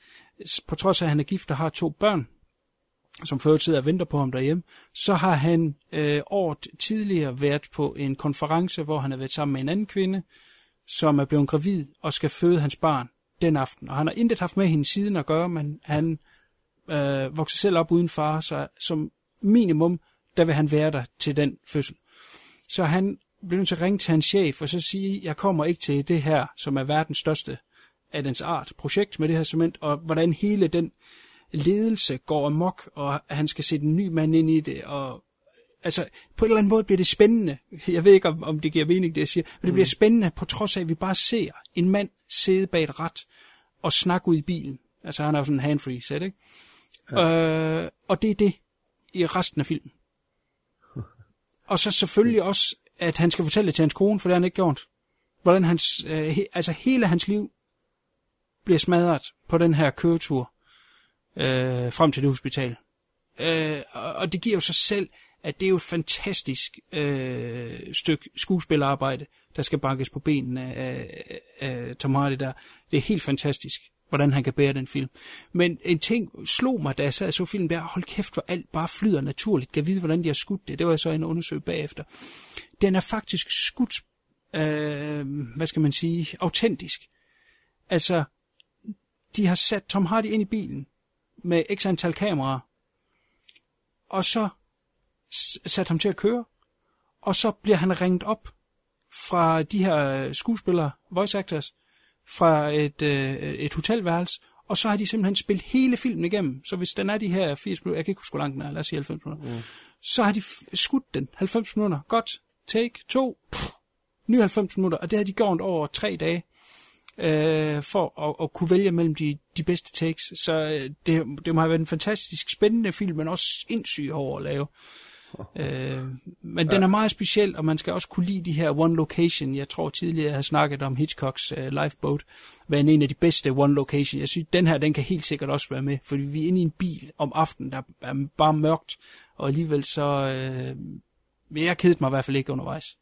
på trods af, at han er gift og har to børn, som før sidder og venter på ham derhjemme, så har han øh, året tidligere været på en konference, hvor han har været sammen med en anden kvinde, som er blevet gravid og skal føde hans barn den aften. Og han har intet haft med hende siden at gøre, men han øh, vokser selv op uden far, så som minimum, der vil han være der til den fødsel. Så han bliver nødt til at ringe til hans chef og så sige, jeg kommer ikke til det her, som er verdens største af dens art projekt med det her cement, og hvordan hele den ledelse går amok, og han skal sætte en ny mand ind i det, og altså, på en eller anden måde bliver det spændende. Jeg ved ikke, om, om det giver mening, det jeg siger, men det mm. bliver spændende, på trods af, at vi bare ser en mand sidde bag et ret og snakke ud i bilen. Altså, han har jo sådan en handfree set, ikke? Ja. Øh, og det er det i resten af filmen. og så selvfølgelig også, at han skal fortælle det til hans kone, for det har han ikke gjort. Hvordan hans, øh, he, altså hele hans liv bliver smadret på den her køretur øh, frem til det hospital. Øh, og det giver jo sig selv, at det er jo et fantastisk øh, stykke skuespillerarbejde, der skal bankes på benene af, af Tom Hardy der. Det er helt fantastisk, hvordan han kan bære den film. Men en ting slog mig, da jeg sad og så filmen, der, hold kæft, hvor alt bare flyder naturligt. Kan vide, hvordan de har skudt det. Det var jeg så en undersøg bagefter. Den er faktisk skudt, øh, hvad skal man sige, autentisk. Altså, de har sat Tom Hardy ind i bilen med x antal kameraer, og så sat ham til at køre, og så bliver han ringet op fra de her skuespillere, voice actors, fra et, øh, et hotelværelse, og så har de simpelthen spillet hele filmen igennem. Så hvis den er de her 80 minutter, jeg kan ikke huske, hvor lang den er, lad os sige 90 minutter, mm. så har de skudt den. 90 minutter. Godt, take, to, nye 90 minutter, og det har de gjort over tre dage øh, for at, at kunne vælge mellem de, de bedste takes. Så øh, det, det må have været en fantastisk spændende film, men også sindssygt hård at lave. Øh, men ja. den er meget speciel, og man skal også kunne lide de her one location. Jeg tror tidligere, jeg har snakket om Hitchcocks uh, Lifeboat, hvad en af de bedste one location. Jeg synes, den her, den kan helt sikkert også være med, fordi vi er inde i en bil om aftenen, der er bare mørkt, og alligevel så... Øh, jeg kedet mig i hvert fald ikke undervejs.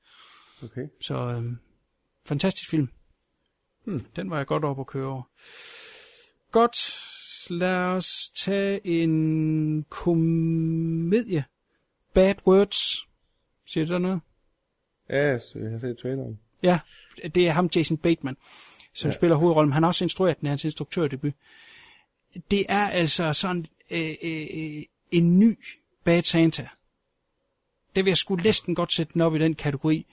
Okay. Så øh, fantastisk film. Hmm. Den var jeg godt op at køre over. Godt, lad os tage en komedie. Bad Words. Siger det der noget? Ja, jeg har set traileren. Ja, det er ham, Jason Bateman, som ja. spiller hovedrollen. Han har også instrueret den, hans instruktørdebut. Det er altså sådan øh, øh, en ny Bad Santa. Det vil jeg sgu næsten godt sætte den op i den kategori.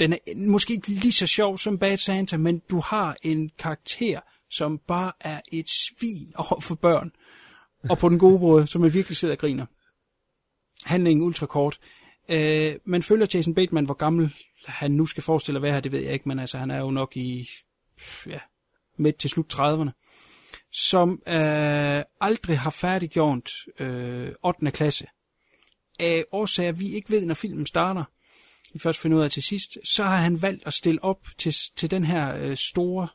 Den er måske ikke lige så sjov som Bad Santa, men du har en karakter, som bare er et svin over for børn. Og på den gode måde, som man virkelig sidder og griner. Handlingen ultrakort. Øh, man følger Jason Bateman, hvor gammel han nu skal forestille at være her, det ved jeg ikke, men altså han er jo nok i ja, midt til slut 30'erne, som øh, aldrig har færdiggjort øh, 8. klasse. Af årsager, vi ikke ved, når filmen starter, vi først finder ud af til sidst, så har han valgt at stille op til, til den her øh, store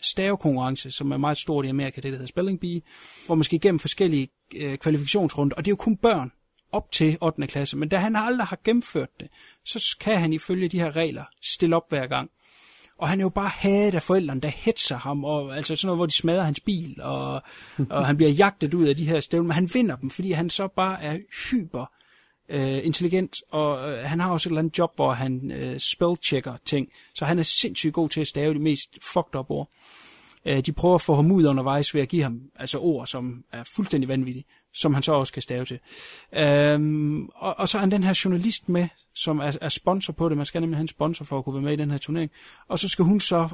stavekonkurrence, som er meget stort i Amerika, det der hedder Spelling Bee, hvor man skal igennem forskellige øh, kvalifikationsrunder, og det er jo kun børn op til 8. klasse, men da han aldrig har gennemført det, så kan han ifølge de her regler stille op hver gang. Og han er jo bare hadet af forældrene, der hetser ham, og altså sådan noget, hvor de smadrer hans bil, og, og han bliver jagtet ud af de her stævner, men han vinder dem, fordi han så bare er hyper øh, intelligent, og øh, han har også et eller andet job, hvor han øh, spellchecker ting, så han er sindssygt god til at stave de mest fucked up ord. Øh, de prøver at få ham ud undervejs ved at give ham altså ord, som er fuldstændig vanvittige, som han så også kan stave til. Øhm, og, og så er han den her journalist med, som er, er sponsor på det. Man skal nemlig have en sponsor for at kunne være med i den her turnering. Og så skal hun så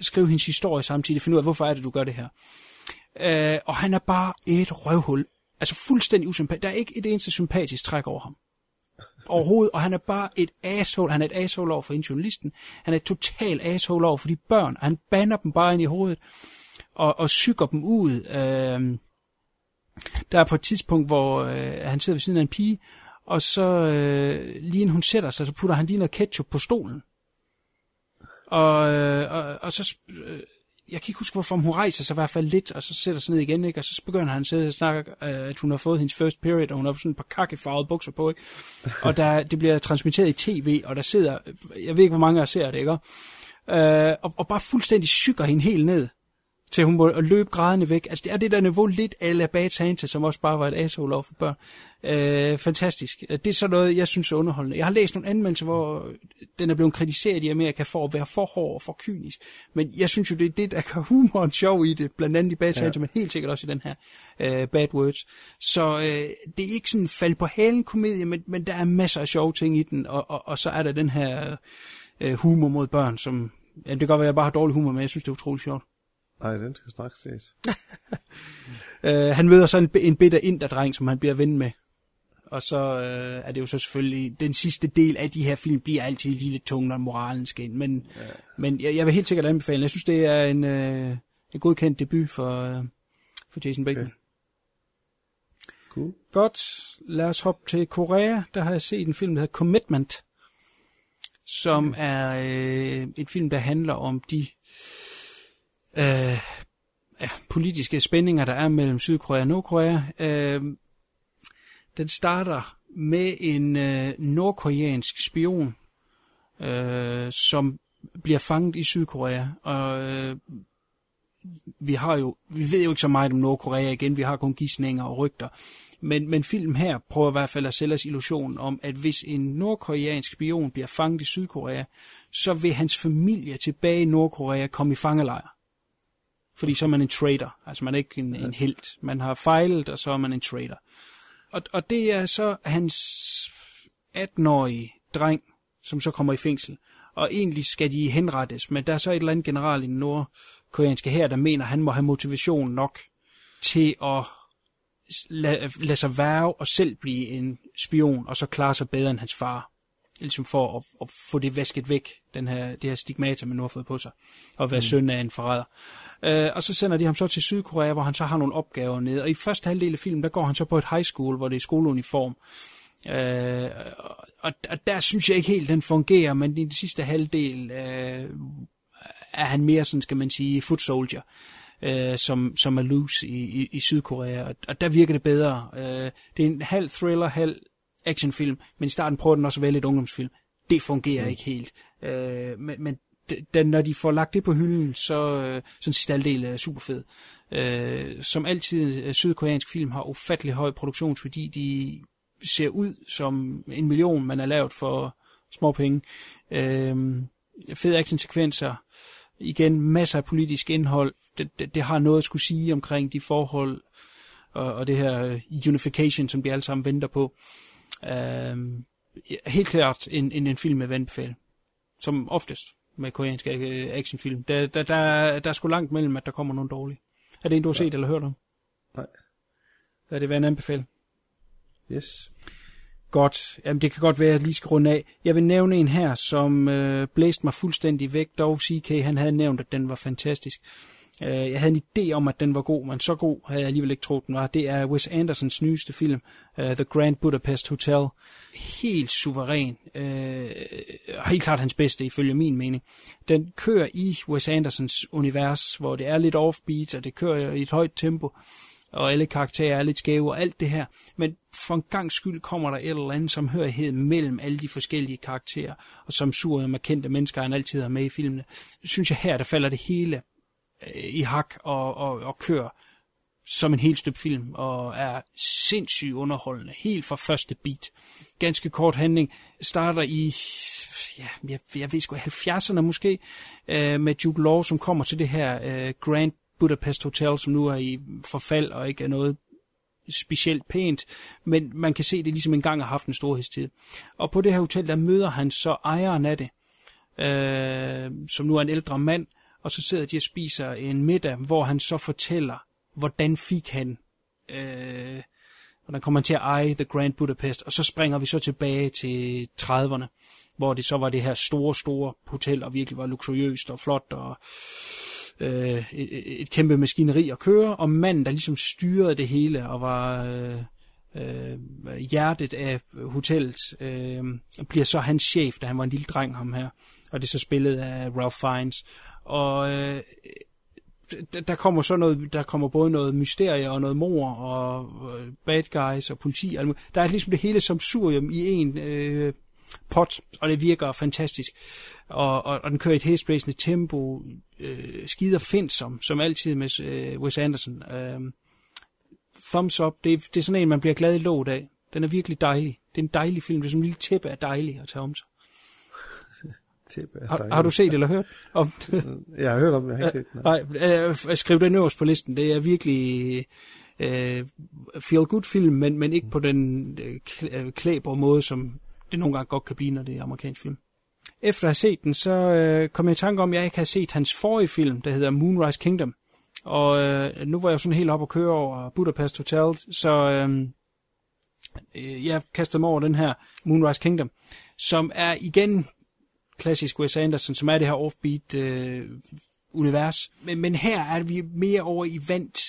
skrive hendes historie samtidig, finde ud af, hvorfor er det, du gør det her. Øh, og han er bare et røvhul. Altså fuldstændig usympatisk. Der er ikke et eneste sympatisk træk over ham. Overhovedet. Og han er bare et asshole. Han er et asshole over for en journalisten. Han er et total asshole over for de børn. Og han banner dem bare ind i hovedet. Og, og syger dem ud. Øh, der er på et tidspunkt, hvor øh, han sidder ved siden af en pige, og så øh, lige inden hun sætter sig, så putter han lige noget ketchup på stolen. Og, øh, og, og så, øh, jeg kan ikke huske, hvorfor hun rejser sig i hvert fald lidt, og så sætter sig ned igen, ikke? og så begynder han at snakke, øh, at hun har fået hendes first period, og hun har sådan et par kakkefarvede bukser på, ikke? og der, det bliver transmitteret i tv, og der sidder, jeg ved ikke, hvor mange der ser det, ikke? Øh, og, og bare fuldstændig sykker hende helt ned til hun må løbe grædende væk. Altså det er det der niveau lidt ala Bad Santa, som også bare var et asshole over for børn. Øh, fantastisk. Det er så noget, jeg synes er underholdende. Jeg har læst nogle anmeldelser, hvor den er blevet kritiseret i Amerika for at være for hård og for kynisk. Men jeg synes jo, det er det, der kan humoren sjov i det. Blandt andet i Bad Santa, ja. men helt sikkert også i den her øh, Bad Words. Så øh, det er ikke sådan en fald på halen komedie, men, men der er masser af sjove ting i den. Og, og, og så er der den her øh, humor mod børn, som... Ja, det kan godt være, at jeg bare har dårlig humor, men jeg synes, det er utroligt sjovt. Nej, den skal straks ses. øh, han møder så en, en bitter inderdreng, som han bliver ven med. Og så øh, er det jo så selvfølgelig, den sidste del af de her film bliver altid lige lidt tung, når moralen skal ind. Men, ja. men jeg, jeg vil helt sikkert anbefale, jeg synes, det er en, øh, en godkendt debut for, øh, for Jason Bateman. Okay. Cool. Godt, lad os hoppe til Korea. Der har jeg set en film, der hedder Commitment, som okay. er øh, en film, der handler om de øh, ja, politiske spændinger, der er mellem Sydkorea og Nordkorea. Øh, den starter med en øh, nordkoreansk spion, øh, som bliver fanget i Sydkorea. Og øh, vi har jo, vi ved jo ikke så meget om Nordkorea igen, vi har kun gidsninger og rygter. Men, men film her prøver i hvert fald at sælge os illusionen om, at hvis en nordkoreansk spion bliver fanget i Sydkorea, så vil hans familie tilbage i Nordkorea komme i fangelejr. Fordi så er man en trader. Altså man er ikke en, en held. Man har fejlet, og så er man en trader. Og, og det er så hans 18-årige dreng, som så kommer i fængsel. Og egentlig skal de henrettes, men der er så et eller andet general i den nordkoreanske her, der mener, at han må have motivation nok til at lade, lade sig værve og selv blive en spion, og så klare sig bedre end hans far. Ligesom for at, at få det vasket væk, den her, det her stigmata, man nu har fået på sig, og være mm. søn af en forræder. Øh, og så sender de ham så til Sydkorea, hvor han så har nogle opgaver nede. Og i første halvdel af filmen, der går han så på et high school, hvor det er skoleuniform. Øh, og, og der synes jeg ikke helt, den fungerer, men i den sidste halvdel øh, er han mere sådan, skal man sige, foot soldier. Øh, som, som er loose i, i, i Sydkorea, og, og der virker det bedre. Øh, det er en halv thriller, halv actionfilm, men i starten prøver den også at være lidt ungdomsfilm. Det fungerer mm. ikke helt. Øh, men, men den, når de får lagt det på hylden, så øh, sådan sidste halvdel er super fed. Øh, som altid, øh, sydkoreansk film har ufattelig høj produktionsværdi. De ser ud som en million, man har lavet for små penge. Øh, fede actionsekvenser. Igen, masser af politisk indhold. Det, det, det har noget at skulle sige omkring de forhold, og, og det her øh, unification, som de alle sammen venter på. Øh, helt klart en, en, en film med vandbefal. Som oftest med koreanske øh, actionfilm. Der, der, der, der er sgu langt mellem, at der kommer nogen dårlige. Er det en, du har ja. set eller hørt om? Nej. Er det været en anbefale? Yes. Godt. Jamen, det kan godt være, at jeg lige skal runde af. Jeg vil nævne en her, som øh, blæste mig fuldstændig væk. Dog CK, han havde nævnt, at den var fantastisk. Øh, jeg havde en idé om, at den var god, men så god havde jeg alligevel ikke troet, den var. Det er Wes Andersons nyeste film, uh, The Grand Budapest Hotel. Helt suveræn. Øh, helt klart hans bedste, ifølge min mening. Den kører i Wes Andersons univers, hvor det er lidt offbeat, og det kører i et højt tempo og alle karakterer er lidt skæve og alt det her. Men for en gang skyld kommer der et eller andet samhørighed mellem alle de forskellige karakterer, og som sure og kendte mennesker, han altid har med i filmene. Synes jeg her, der falder det hele Øh, i hak og, og, og kører som en helt støbt film, og er sindssygt underholdende, helt fra første beat. Ganske kort handling, starter i, ja, jeg, jeg ved sgu, 70'erne måske, øh, med Jude Law, som kommer til det her øh, Grand Budapest Hotel, som nu er i forfald og ikke er noget specielt pænt, men man kan se, at det ligesom engang har haft en storhedstid. Og på det her hotel, der møder han så ejeren af det, øh, som nu er en ældre mand, og så sidder de og spiser en middag, hvor han så fortæller, hvordan fik han, øh, hvordan kommer han til at eje The Grand Budapest, og så springer vi så tilbage til 30'erne, hvor det så var det her store, store hotel, og virkelig var luksuriøst og flot, og øh, et, et kæmpe maskineri at køre, og manden, der ligesom styrede det hele, og var øh, øh, hjertet af hotellet, øh, bliver så hans chef, da han var en lille dreng, ham her. Og det er så spillet af Ralph Fiennes. Og øh, der kommer så noget, der kommer både noget mysterie og noget mor og øh, bad guys og politi. Der er ligesom det hele som surium i en øh, pot, og det virker fantastisk. Og, og, og den kører i et hæsblæsende tempo, øh, skider fint som, som altid med øh, Wes Anderson. Øh, thumbs up, det, det er sådan en, man bliver glad i låget af. Den er virkelig dejlig. Det er en dejlig film, det er som en lille tæppe af dejlig at tage om sig. Har, har du set eller hørt om Jeg har hørt om det, jeg har ikke set den. Nej, øh, skriv det øverst på listen. Det er virkelig øh, feel good film, men, men ikke på den øh, klæber måde, som det nogle gange godt kan blive, når det er amerikansk film. Efter at have set den, så øh, kom jeg i tanke om, at jeg ikke har set hans forrige film, der hedder Moonrise Kingdom. Og øh, nu var jeg sådan helt op at køre over Budapest Hotel, så øh, øh, jeg kastede mig over den her Moonrise Kingdom, som er igen klassisk Wes Anderson, som er det her offbeat øh, univers. Men, men her er vi mere over i vant,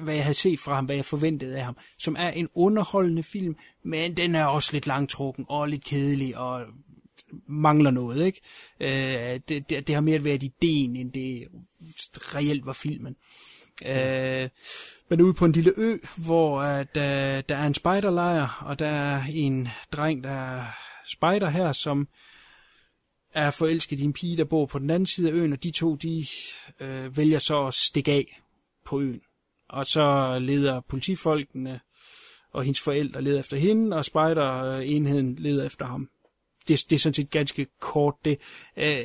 hvad jeg havde set fra ham, hvad jeg forventede af ham, som er en underholdende film, men den er også lidt langtrukken og lidt kedelig og mangler noget, ikke? Øh, det, det, det har mere været ideen, end det reelt var filmen. Øh, men ude på en lille ø, hvor at, uh, der er en spejderlejr, og der er en dreng, der er spejder her, som er forelsket i en pige, der bor på den anden side af øen, og de to, de øh, vælger så at stikke af på øen. Og så leder politifolkene og hendes forældre leder efter hende, og spejder-enheden leder efter ham. Det, det er sådan set ganske kort. Det, øh,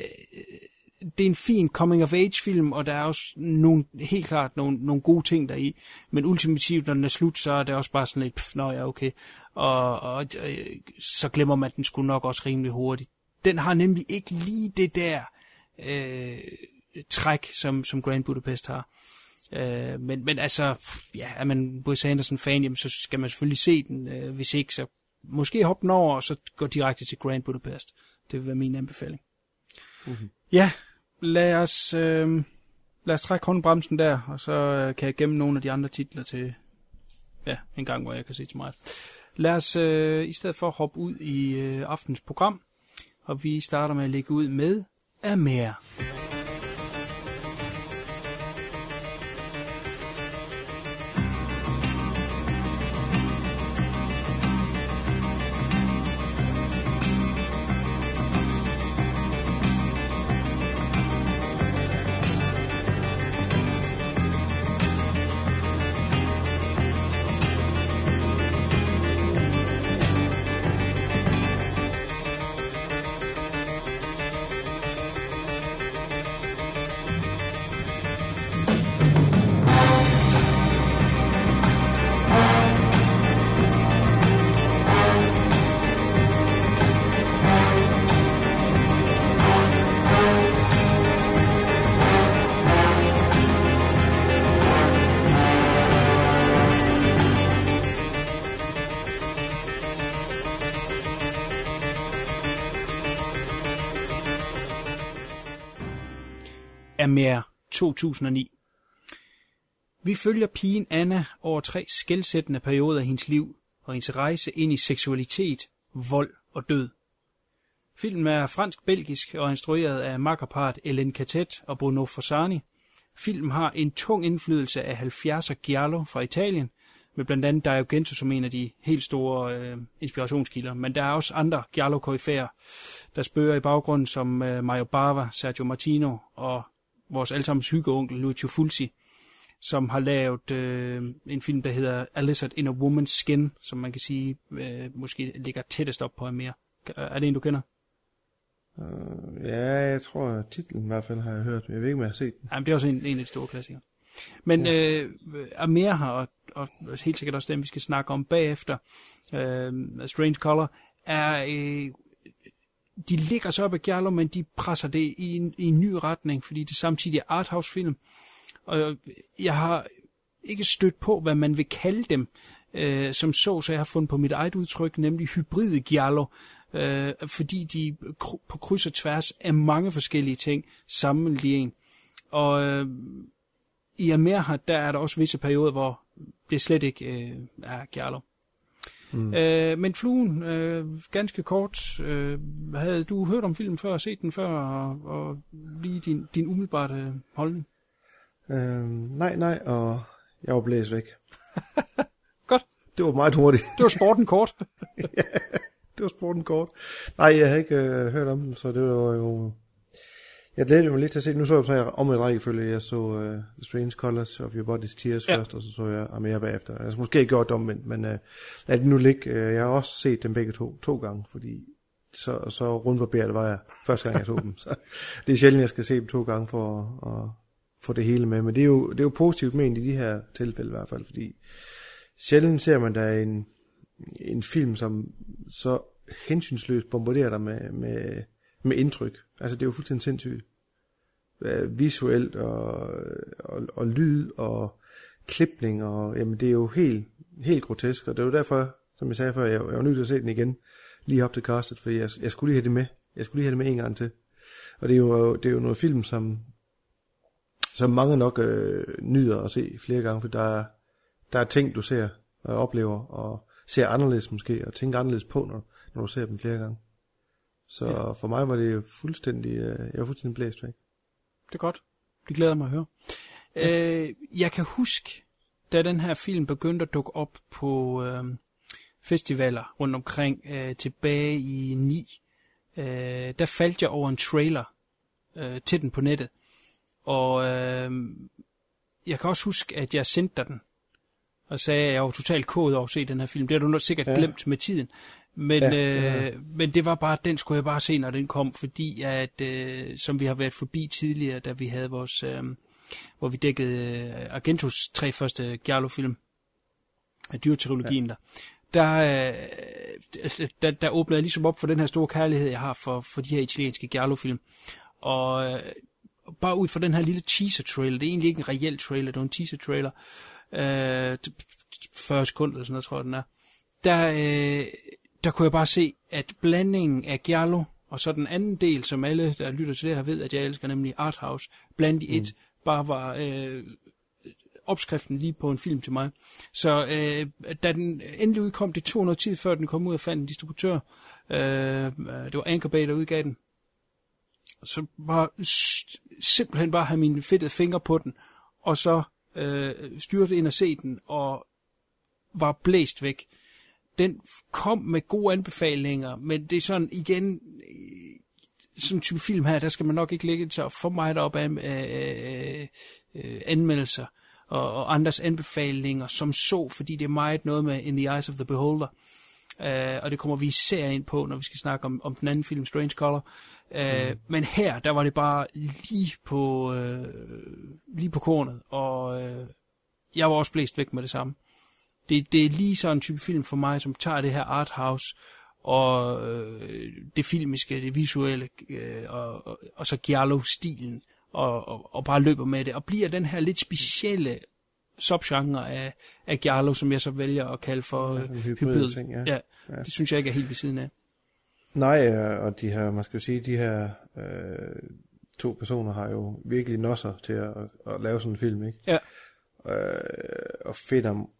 det er en fin coming-of-age-film, og der er også nogle, helt klart nogle, nogle gode ting deri. Men ultimativt, når den er slut, så er det også bare sådan lidt, pff, nå ja, okay. Og, og og så glemmer man, den skulle nok også rimelig hurtigt. Den har nemlig ikke lige det der øh, træk, som, som Grand Budapest har. Øh, men, men altså, ja, er man Wes Anderson-fan, jamen, så skal man selvfølgelig se den. Øh, hvis ikke, så måske hoppe den over, og så gå direkte til Grand Budapest. Det vil være min anbefaling. Mm-hmm. Ja, lad os, øh, lad os trække håndbremsen der, og så øh, kan jeg gemme nogle af de andre titler til ja, en gang, hvor jeg kan se til mig. Lad os øh, i stedet for hoppe ud i øh, aftens program, og vi starter med at lægge ud med Amer. 2009. Vi følger pigen Anna over tre skældsættende perioder af hendes liv og hendes rejse ind i seksualitet, vold og død. Filmen er fransk-belgisk og instrueret af makkerpart Ellen Catet og Bruno Fossani. Filmen har en tung indflydelse af 70'er Giallo fra Italien, med blandt andet Dario Gento som en af de helt store øh, inspirationskilder. Men der er også andre giallo der spørger i baggrunden som øh, Mario Bava, Sergio Martino og vores allesammens hyggeonkel Lucio Fulci, som har lavet øh, en film, der hedder A Lizard in a Woman's Skin, som man kan sige øh, måske ligger tættest op på mere. Er det en, du kender? Uh, ja, jeg tror, titlen i hvert fald har jeg hørt, men jeg ved ikke, om jeg har set den. Jamen, det er også en, en af de store klassikere. Men ja. øh, Amir har, og, og helt sikkert også den, vi skal snakke om bagefter, øh, Strange Color, er øh, de ligger så op ad Giallo, men de presser det i en, i en ny retning, fordi det samtidig er arthouse-film. Og jeg har ikke stødt på, hvad man vil kalde dem, øh, som så, så jeg har fundet på mit eget udtryk, nemlig hybride Giallo, øh, fordi de kr- på kryds og tværs af mange forskellige ting sammenlignet. Og øh, i Amerha, der er der også visse perioder, hvor det slet ikke øh, er Giallo. Mm. Øh, men Fluen, øh, ganske kort, øh, havde du hørt om filmen før, set den før, og, og lige din, din umiddelbare holdning? Øh, nej, nej, og jeg var blæst væk. Godt. Det var meget hurtigt. Det var sporten kort. ja, det var sporten kort. Nej, jeg havde ikke øh, hørt om den, så det var jo... Jeg glædede mig lidt til at se Nu så jeg så om en rækkefølge. Jeg så uh, The Strange Colors of Your Body's Tears ja. først, og så så jeg Amaya bagefter. Jeg har måske ikke gjort det omvendt, men uh, lad det nu ligge. Uh, jeg har også set dem begge to, to gange, fordi så, så rundbarberet var jeg første gang, jeg så dem. Så det er sjældent, jeg skal se dem to gange for at, at få det hele med. Men det er, jo, det er jo positivt ment i de her tilfælde i hvert fald, fordi sjældent ser man der en, en film, som så hensynsløst bombarderer dig med, med, med indtryk. Altså det er jo fuldstændig sindssygt. Visuelt og, og, og lyd og klipning, og jamen det er jo helt, helt grotesk, og det er jo derfor, som jeg sagde før, jeg, jeg var nødt til at se den igen, lige op til castet, fordi jeg, jeg skulle lige have det med. Jeg skulle lige have det med en gang til. Og det er jo, det er jo noget film, som, som mange nok øh, nyder at se flere gange, for der er, der er ting, du ser og oplever, og ser anderledes måske, og tænker anderledes på, når, når du ser dem flere gange. Så ja. for mig var det fuldstændig, øh, jeg var fuldstændig blæst væk. Det er godt. Det glæder mig at høre. Ja. Øh, jeg kan huske, da den her film begyndte at dukke op på øh, festivaler rundt omkring øh, tilbage i 9, øh, der faldt jeg over en trailer øh, til den på nettet. Og øh, jeg kan også huske, at jeg sendte dig den, og sagde, at jeg var totalt kodet over at se den her film. Det har du nok sikkert ja. glemt med tiden. Men, ja, ja. Øh, men det var bare, den skulle jeg bare se, når den kom, fordi at, øh, som vi har været forbi tidligere, da vi havde vores, øh, hvor vi dækkede øh, Argentos tre første Giallo-film, dyretrilogien ja. der, der, øh, der, der åbnede jeg ligesom op for den her store kærlighed, jeg har for, for de her italienske Giallo-film. Og øh, bare ud fra den her lille teaser-trailer, det er egentlig ikke en reel trailer, det er en teaser-trailer, øh, 40 sekunder eller sådan noget, tror jeg den er, der, øh, der kunne jeg bare se, at blandingen af Giallo, og så den anden del, som alle, der lytter til det her, ved, at jeg elsker, nemlig Arthouse, blandt i et, mm. bare var øh, opskriften lige på en film til mig. Så øh, da den endelig udkom, det tog noget tid, før den kom ud og fandt en distributør. Øh, det var Anchor Bay, der udgav den. Så bare simpelthen bare have mine fedtede fingre på den, og så øh, styrte ind og se den, og var blæst væk. Den kom med gode anbefalinger, men det er sådan igen, sådan en type film her, der skal man nok ikke lægge sig for meget op af øh, øh, anmeldelser og, og andres anbefalinger som så, fordi det er meget noget med In the Eyes of the Beholder. Uh, og det kommer vi især ind på, når vi skal snakke om, om den anden film, Strange Color. Uh, mm. Men her, der var det bare lige på, uh, lige på kornet, og uh, jeg var også blæst væk med det samme. Det, det er lige sådan en type film for mig, som tager det her arthouse, og øh, det filmiske, det visuelle, øh, og, og, og så Giallo-stilen, og, og, og bare løber med det, og bliver den her lidt specielle subgenre af, af Giallo, som jeg så vælger at kalde for ja, hybrid. Ting, ja. Ja, ja. Det synes jeg ikke er helt ved siden af. Nej, og de her, man skal jo sige, de her øh, to personer har jo virkelig nosser til at, at lave sådan en film, ikke? Ja. Øh, og finder,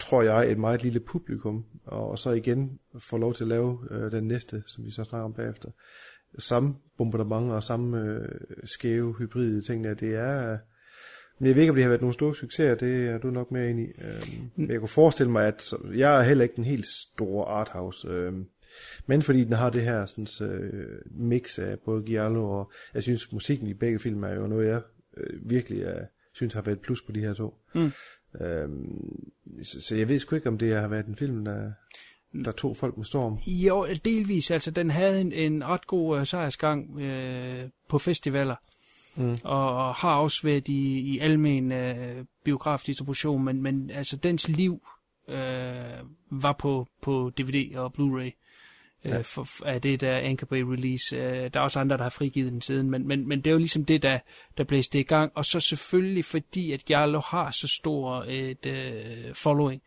tror jeg, et meget lille publikum, og så igen få lov til at lave øh, den næste, som vi så snakker om bagefter. Samme bombardement og samme øh, skæve, hybride ting der, det er men jeg ved ikke, om det har været nogle store succeser, det er du nok mere ind i. Øhm, men jeg kunne forestille mig, at jeg er heller ikke den helt store arthouse, øhm, men fordi den har det her sådan, øh, mix af både Giallo og jeg synes musikken i begge film er jo noget, jeg øh, virkelig er, synes har været et plus på de her to. Mm. Øhm, så, så jeg ved sgu ikke, om det har været en film, der, der tog folk med storm. Jo, delvis. Altså, den havde en, en ret god uh, sejrsgang uh, på festivaler mm. og har også været i, i almen øh, biografdistribution, men, men altså dens liv øh, var på, på DVD og Blu-ray. Ja. øh, for, af det der Anchor Bay release. Øh, der er også andre, der har frigivet den siden, men, men, men det er jo ligesom det, der, der blæste i gang. Og så selvfølgelig fordi, at Giallo har så stor et øh, following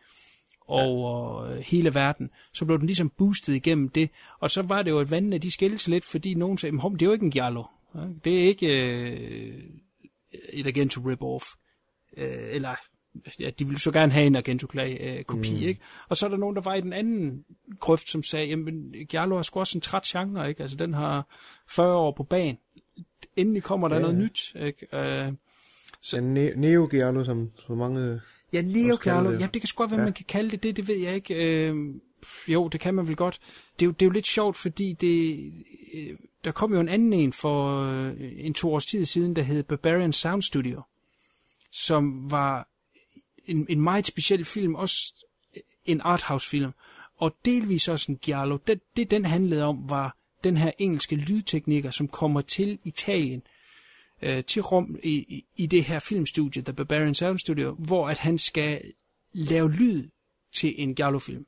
over ja. hele verden, så blev den ligesom boostet igennem det. Og så var det jo et vandene, de skældes lidt, fordi nogen sagde, det er jo ikke en Giallo. Det er ikke øh, et Agento rip-off. Øh, eller ja, de ville så gerne have en Argento øh, kopi, mm. ikke? Og så er der nogen, der var i den anden grøft, som sagde, jamen, Giallo har sgu også en træt genre, ikke? Altså, den har 40 år på banen. Endelig kommer der ja. noget nyt, ikke? Øh, så... Ne- Neo Giallo, som så mange... Ja, Neo Giallo, ja, det kan sgu godt være, ja. man kan kalde det det, det ved jeg ikke. Øh, jo, det kan man vel godt. Det er jo, det er jo lidt sjovt, fordi det, øh, der kom jo en anden en for øh, en to års tid siden, der hed Barbarian Sound Studio, som var en, en meget speciel film, også en arthouse-film, og delvis også en giallo. Det, det den handlede om, var den her engelske lydtekniker, som kommer til Italien, øh, til Rom i, i, i det her filmstudie, The Barbarian Sound Studio, hvor at han skal lave lyd til en giallo-film.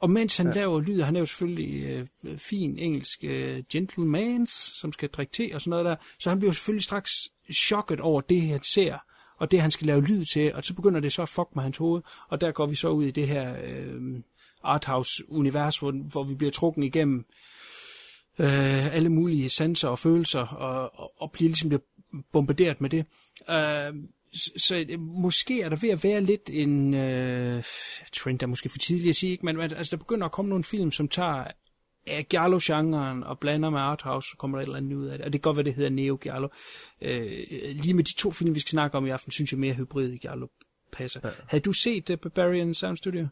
Og mens han ja. laver lyd, han er jo selvfølgelig øh, fin engelsk øh, gentlemans, som skal drikke te og sådan noget der, så han bliver jo selvfølgelig straks chokket over det, han ser og det han skal lave lyd til, og så begynder det så at fuck med hans hoved, og der går vi så ud i det her øh, arthouse-univers, hvor, hvor vi bliver trukken igennem øh, alle mulige sanser og følelser, og, og, og bliver ligesom bliver bombarderet med det. Øh, så, så måske er der ved at være lidt en øh, trend, der er måske for tidligt at sige, ikke? men altså, der begynder at komme nogle film, som tager Giallo-genren og blander med arthouse, så kommer der et eller andet ud af det. Og det kan godt være, det hedder Neo Giallo. Øh, lige med de to film, vi skal snakke om i aften, synes jeg mere hybrid Giallo passer. Ja. Havde du set uh, Barbarian Sound Studio?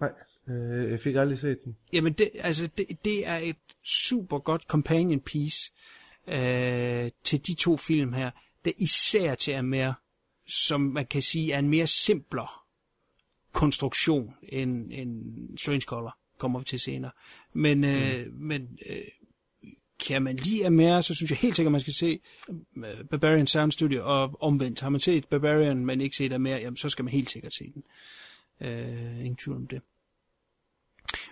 Nej, øh, jeg fik aldrig set den. Jamen, det, altså, det, det er et super godt companion piece øh, til de to film her, der især til at mere, som man kan sige, er en mere simplere konstruktion end, end Strange Color kommer vi til senere. Men, øh, mm. men øh, kan man lide Amere, så synes jeg helt sikkert, man skal se øh, Barbarian Sound Studio, og omvendt. Har man set Barbarian, men ikke set Amere, jamen så skal man helt sikkert se den. Øh, ingen tvivl om det.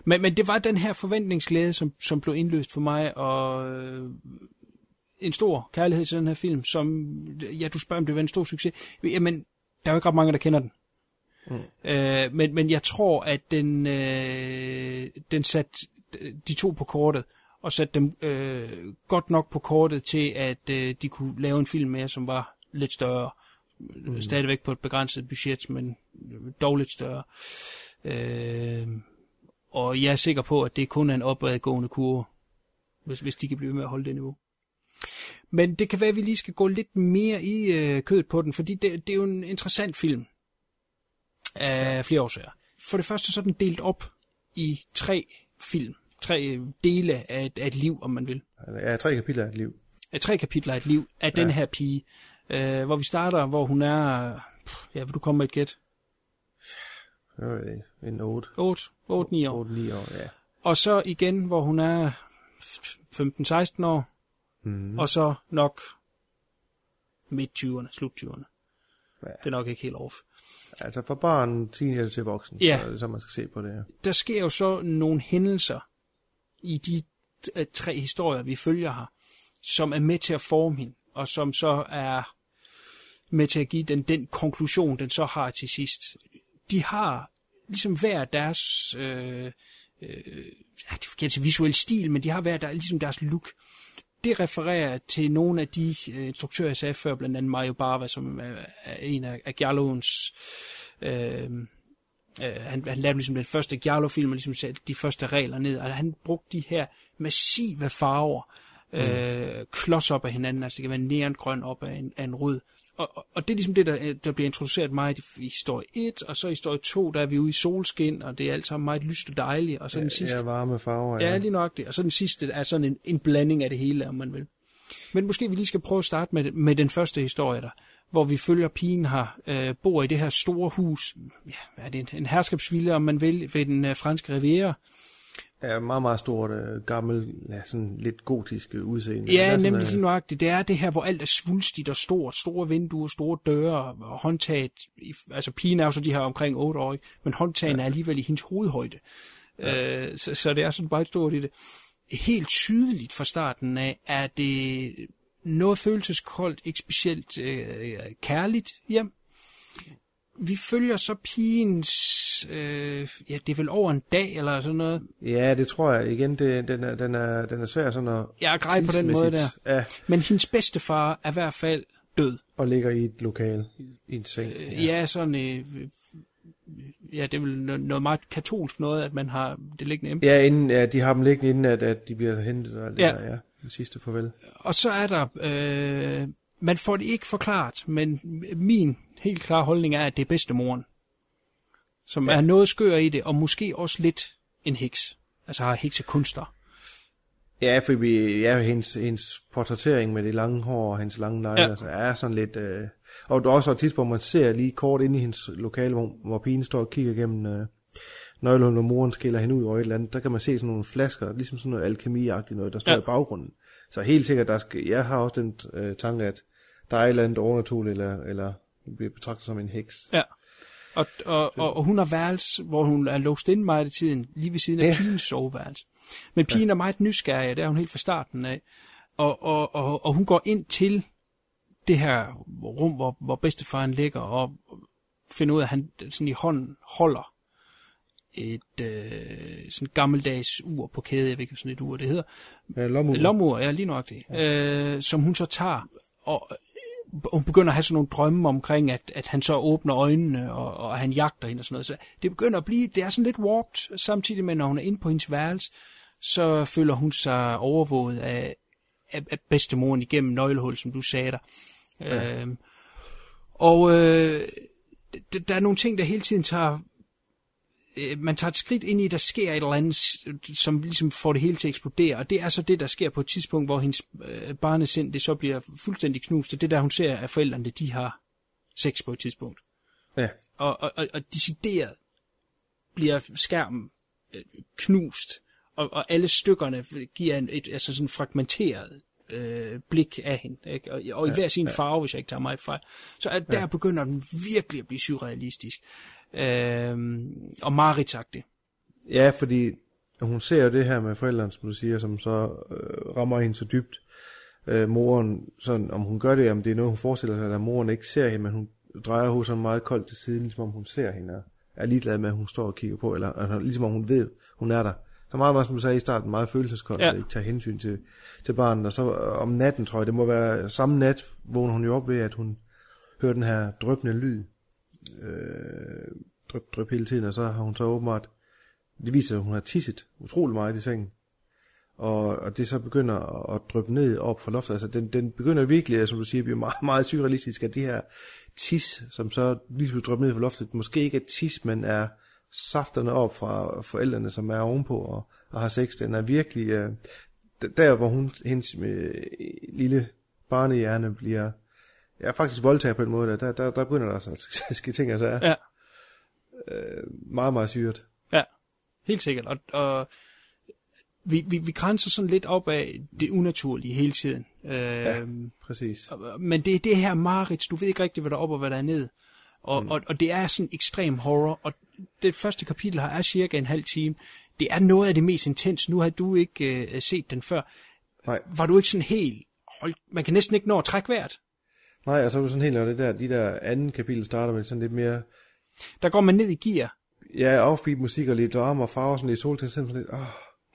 Men, men det var den her forventningsglæde, som, som blev indløst for mig, og øh, en stor kærlighed til den her film, som, ja, du spørger, om det var en stor succes. Jamen, der er jo ikke ret mange, der kender den. Mm. Øh, men, men jeg tror, at den, øh, den satte de to på kortet, og satte dem øh, godt nok på kortet til, at øh, de kunne lave en film mere, som var lidt større. Mm. Stadigvæk på et begrænset budget, men dog lidt større. Øh, og jeg er sikker på, at det kun er en opadgående kurve, hvis, hvis de kan blive med at holde det niveau. Men det kan være, at vi lige skal gå lidt mere i øh, kødet på den, fordi det, det er jo en interessant film af flere årsager. For det første så er den delt op i tre film. Tre dele af et, af et liv, om man vil. Ja, tre kapitler af et liv. Af tre kapitler af et liv af ja. den her pige. Øh, hvor vi starter, hvor hun er... Ja, vil du komme med et gæt? En 8. 8, 8 9 år. 8, 9 år, ja. Og så igen, hvor hun er 15-16 år. Mm. Og så nok midt 20'erne, slut 20'erne. Ja. Det er nok ikke helt off. Altså fra barn, teenager til voksen, ja. så, så man skal se på det her. Der sker jo så nogle hændelser i de øh, tre historier, vi følger her, som er med til at forme hende, og som så er med til at give den, den konklusion, den så har til sidst. De har ligesom hver deres, øh, øh, ja, det kan sige visuel stil, men de har hver der, ligesom deres look. Det refererer til nogle af de øh, instruktører, jeg sagde før, blandt andet Mario Bava, som er, er en af, af Gialloens øh, Øh, han, han lavede ligesom den første Giallo-film, og ligesom satte de første regler ned, og han brugte de her massive farver, mm. øh, klods op af hinanden, altså det kan være neongrøn op af en, af en rød. Og, og, det er ligesom det, der, der bliver introduceret meget i, historie 1, og så i historie 2, der er vi ude i solskin, og det er alt sammen meget lyst og dejligt, og så ja, den sidste... Ja, varme farver, ja. Ja, lige nok det. Og så den sidste er sådan en, en blanding af det hele, om man vil. Men måske vi lige skal prøve at starte med, med den første historie der, hvor vi følger pigen her, øh, bor i det her store hus, ja, er det en, en herskabsvilla, om man vil, ved den øh, franske riviera. Ja, meget, meget stort, øh, gammel, ja, sådan lidt gotisk udseende. Ja, nemlig lige nøjagtigt. Det er det her, hvor alt er svulstigt og stort. Store vinduer, store døre og håndtaget. Altså pigen er jo så de her omkring 8 år, men håndtagen ja. er alligevel i hendes hovedhøjde. Ja. Øh, så, så det er sådan bare et stort i det. Helt tydeligt fra starten af, er det noget følelseskoldt, ikke specielt øh, kærligt hjem. Vi følger så pigens, øh, ja, det er vel over en dag eller sådan noget. Ja, det tror jeg. Igen, det, den, er, den, er, den er svær sådan at... Jeg er grej på den måde der. Ja, Men hendes bedstefar er i hvert fald død. og ligger i et lokal, i en seng. Øh, ja, sådan, øh, ja, det er vel no- noget meget katolsk noget, at man har det liggende hjemme. Ja, inden, ja, de har dem liggende inden, at, at de bliver hentet og alt det Ja. der, ja. Det sidste farvel. Og så er der, øh, man får det ikke forklaret, men min helt klare holdning er, at det er bedstemoren, som ja. er noget skør i det, og måske også lidt en heks. Altså har heksekunster. Ja, for vi, ja, hendes, hendes portrættering med det lange hår og hendes lange negle, Ja. altså, er sådan lidt... Øh, og der er også et tidspunkt, man ser lige kort inde i hendes lokale, hvor, hvor pigen står og kigger gennem øh, nøglen, og moren skiller hende ud over et eller andet. Der kan man se sådan nogle flasker, ligesom sådan noget alkemi-agtigt noget, der står ja. i baggrunden. Så helt sikkert, der skal, jeg har også den øh, tanke, at der er et eller andet overnaturligt, eller, eller bliver betragtet som en heks. Ja. Og, og, og, og hun har værelse, hvor hun er låst inde meget af tiden, lige ved siden af ja. Pigens soveværelse. Men pigen ja. er meget nysgerrig, det er hun helt fra starten af. Og, og, og, og hun går ind til det her rum, hvor, hvor bedstefaren ligger, og finder ud af, at han sådan i hånden holder et øh, sådan gammeldags ur på kæde, jeg ved ikke, sådan et ur det hedder. Ja, lommeur. Lomur, ja, lige nok det. Ja. Øh, som hun så tager, og hun begynder at have sådan nogle drømme omkring, at, at han så åbner øjnene, og, og han jagter hende og sådan noget. Så det begynder at blive, det er sådan lidt warped, samtidig med, når hun er inde på hendes værelse, så føler hun sig overvåget af, af, af bedstemoren igennem nøglehul, som du sagde der. Ja. Øh, og øh, der er nogle ting, der hele tiden tager man tager et skridt ind i, der sker et eller andet, som ligesom får det hele til at eksplodere, og det er så det, der sker på et tidspunkt, hvor hendes øh, barnesind, det så bliver fuldstændig knust, er det, der hun ser, at forældrene, de har sex på et tidspunkt. Ja. Og, og, og, og decideret bliver skærmen øh, knust, og, og alle stykkerne giver en, et altså sådan fragmenteret øh, blik af hende, ikke? og, og i hver sin farve, hvis jeg ikke tager meget fejl. Så at der begynder den virkelig at blive surrealistisk. Øh, og mareridsagtig. Ja, fordi hun ser jo det her med forældrene, som du siger, som så øh, rammer hende så dybt. Øh, moren, sådan, om hun gør det, om det er noget, hun forestiller sig, at moren ikke ser hende, men hun drejer hovedet sådan meget koldt til siden, ligesom om hun ser hende, og er ligeglad med, at hun står og kigger på, eller altså, ligesom om hun ved, hun er der. Så meget, meget, som du sagde i starten, meget følelseskoldt, Ja. ikke tager hensyn til, til barnet. Og så øh, om natten, tror jeg, det må være samme nat, vågner hun jo op ved, at hun hører den her drøbende lyd, øh, dryp, dryp hele tiden, og så har hun så åbenbart det viser, at hun har tisset utrolig meget i sengen. Og, og det så begynder at, dryppe ned op fra loftet. Altså den, den begynder virkelig, som du siger, at blive meget, meget surrealistisk, at det her tis, som så lige pludselig drypper ned fra loftet, måske ikke er tis, men er safterne op fra forældrene, som er ovenpå og, og har sex. Den er virkelig, øh, der hvor hun, hendes øh, lille barnehjerne bliver, ja faktisk voldtaget på en måde, der, der, der, der begynder der altså at ske ting, altså er Ja. øh, meget, meget syret. Ja, helt sikkert. Og, og vi, vi, vi grænser sådan lidt op af det unaturlige hele tiden. Ja. Øhm, Præcis. Men det er det her mareridt, du ved ikke rigtigt, hvad der er op og hvad der er ned. Og, mm. og, og det er sådan ekstrem horror, og det første kapitel her er cirka en halv time. Det er noget af det mest intens. Nu har du ikke øh, set den før. Nej. Var du ikke sådan helt... Hold, man kan næsten ikke nå at trække vejret. Nej, og så er det sådan helt, når det der, de der anden kapitel starter med sådan lidt mere, Der går man ned i gear. ja, offbeat musik og lidt larm og farver, sådan lidt solting, sådan lidt, åh,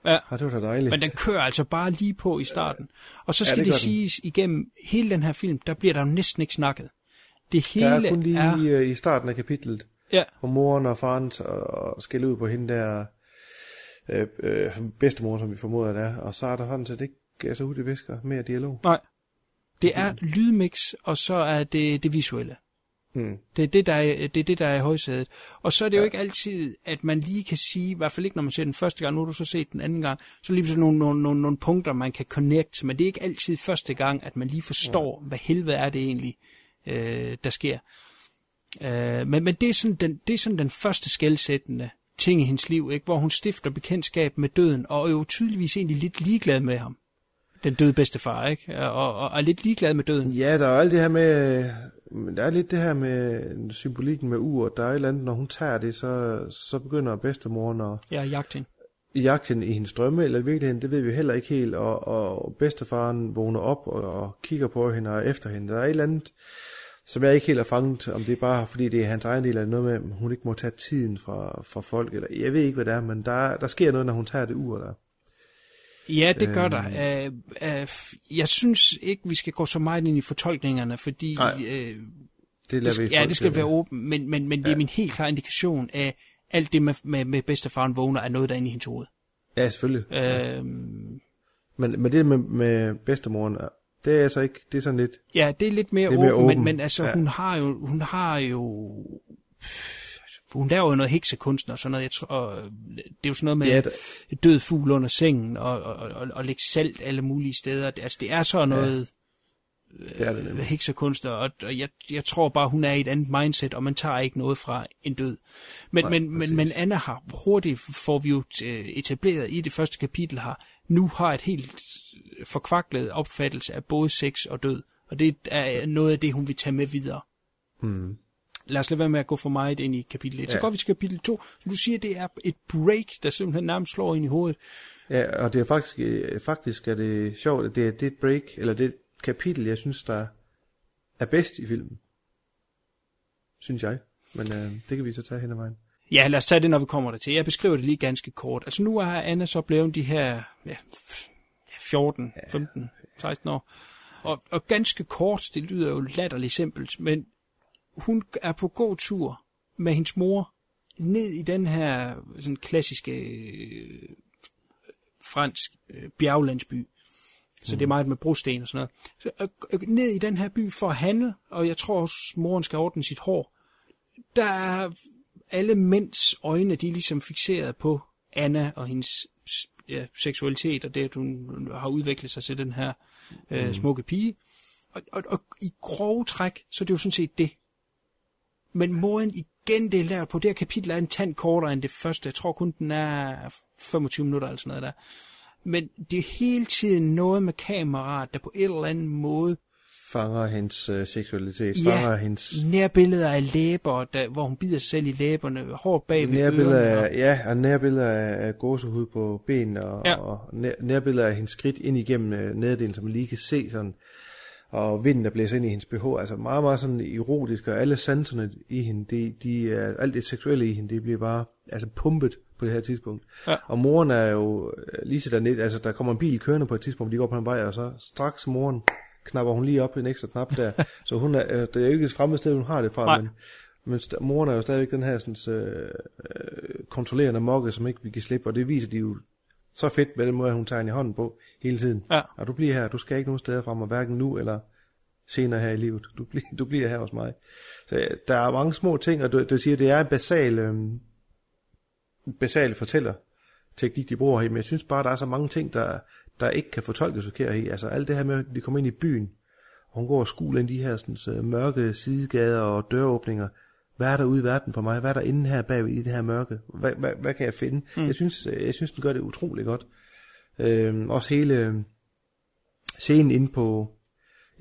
Ja. ah, det var da dejligt. Men den kører altså bare lige på i starten. Og så Ja, skal det det, det den. siges igennem hele den her film, der bliver der jo næsten ikke snakket. Det der hele er kun lige er... er... i starten af kapitlet, Ja, hvor moren og faren og skælder ud på hende der øh, øh, bedstemor, som vi formoder det er, og så er der sådan set ikke øh, så ud i visker mere dialog. nej. Det er lydmix, og så er det det visuelle. Hmm. Det er det, der er, det er, det, der er i højsædet. Og så er det jo Ja. ikke altid, at man lige kan sige, i hvert fald ikke når man ser den første gang, nu har du så set den anden gang, så lige sådan nogle, nogle, nogle, nogle punkter, man kan connect, men det er ikke altid første gang, at man lige forstår, hvad helvede er det egentlig, øh, der sker. Øh, men, men det, er sådan den, det er sådan den første skældsættende ting i hendes liv, ikke? hvor hun stifter bekendtskab med døden, og er jo tydeligvis egentlig lidt ligeglad med ham. Den døde bedstefar, ikke? Og, og, og er lidt ligeglad med døden. Ja, der er alt det her med, der er lidt det her med symbolikken med ur, der er et eller andet, når hun tager det, så, så begynder bedstemoren at, Jeg har jagt hende. i jagten i hendes drømme, eller i virkeligheden, det ved vi heller ikke helt, og, og bedstefaren vågner op og, og kigger på hende og efter hende. Der er et eller andet, som jeg ikke helt har fanget, om det er bare fordi det er hans egen del, eller noget med, at hun ikke må tage tiden fra, fra folk, eller jeg ved ikke, hvad det er, men der, der sker noget, når hun tager det ur der. Ja, det gør der. Uh, uh, jeg synes ikke, vi skal gå så meget ind i fortolkningerne, fordi... Nej, uh, Det det, lader skal, vi ja, det skal være åbent, men, men, men det er Ja. min helt klare indikation af, alt det med, med, med bedstefaren vågner, er noget, der er inde i hendes hoved. Ja, selvfølgelig. Uh, Men, men det med, med bedstemoren, det er så ikke, det er sådan lidt, ja, det er lidt mere, Det er mere åbent, men, åben. men altså, Ja. hun har jo... Hun har jo hun laver jo noget heksekunst og sådan noget. Jeg tror, og det er jo sådan noget med Ja, ja, der- død fugl under sengen og, og, og, og lægge salt alle mulige steder. Det, altså, det er så noget det er det øh, heksekunst, og, og jeg, jeg tror bare, hun er i et andet mindset, og man tager ikke noget fra en død. Men, Nej, men, men, præcis. men Anna har hurtigt, får vi jo øh, etableret i det første kapitel har, nu har et helt forkvaklet opfattelse af både sex og død. Og det er noget af det, hun vil tage med videre. hmm. Lad os lade være med at gå for meget ind i kapitel 1. Så Ja. går vi til kapitel 2. Du siger, det er et break, der simpelthen nærmest slår ind i hovedet. Ja, og det er faktisk, øh, faktisk er det sjovt, at det er det et break, eller det et kapitel, jeg synes, der er bedst i filmen. Synes jeg. Men øh, det kan vi så tage hen ad vejen. Ja, lad os tage det, når vi kommer der til. Jeg beskriver det lige ganske kort. Altså nu er Anna så blevet de her ja, f- ja, 14, 15, 16 år. Og, og ganske kort, det lyder jo latterligt simpelt, men hun er på god tur med hendes mor ned i den her sådan klassiske øh, fransk øh, bjerglandsby. Så det er meget med brosten og sådan noget. Så, øh, øh, ned i den her by for at handle, og jeg tror også, moren skal ordne sit hår. Der er alle mænds øjne, de er ligesom fixeret på Anna og hendes ja, seksualitet, og det, at hun har udviklet sig til den her øh, smukke pige. Og, og, og i grove træk, så er det jo sådan set det. Men måden igen, det er lavet på, det her kapitel er en tand kortere end det første. Jeg tror kun, den er 25 minutter eller sådan noget der. Men det er hele tiden noget med kameraet, der på en eller anden måde Fanger hendes øh, seksualitet, Ja. fanger hendes nærbilleder af læber, der, hvor hun bider sig selv i læberne, hår bag ved nærbilleder ørerne. af, ja, og nærbilleder af, af gåsehud på benene, og, Ja. og nær, nærbilleder af hendes skridt ind igennem øh, nederdelen, som man lige kan se sådan, og vinden, der blæser ind i hendes BH, altså meget, meget sådan erotisk, og alle sanserne i hende, de, de er, alt det seksuelle i hende, det bliver bare altså pumpet på det her tidspunkt. Ja. Og moren er jo øh, lige så dernede, altså der kommer en bil kørende på et tidspunkt, de går på en vej, og så straks moren knapper hun lige op en ekstra knap der. så hun er, øh, det er jo ikke et fremmed sted, hun har det fra, Nej. men, men moren er jo stadigvæk den her sådan, øh, kontrollerende mokke, som ikke vi kan slippe, og det viser de jo så fedt med den måde, hun tager hende i hånden på hele tiden. Ja. Og du bliver her, du skal ikke nogen steder fra mig, hverken nu eller senere her i livet. Du, bliver, du bliver her hos mig. Så der er mange små ting, og du, du siger, det er en basal, øh, basal fortæller teknik, de bruger her, men jeg synes bare, der er så mange ting, der, der ikke kan fortolkes forkert i. Altså alt det her med, at de kommer ind i byen, og hun går og skuler ind i de her sådan, så mørke sidegader og døråbninger. Hvad er der ude i verden for mig? Hvad er der inde her bagved i det her mørke? Hvad, hvad, hvad kan jeg finde? Mm. Jeg, synes, øh, jeg synes, den gør det utrolig godt. Øhm, også hele øh, scenen inde på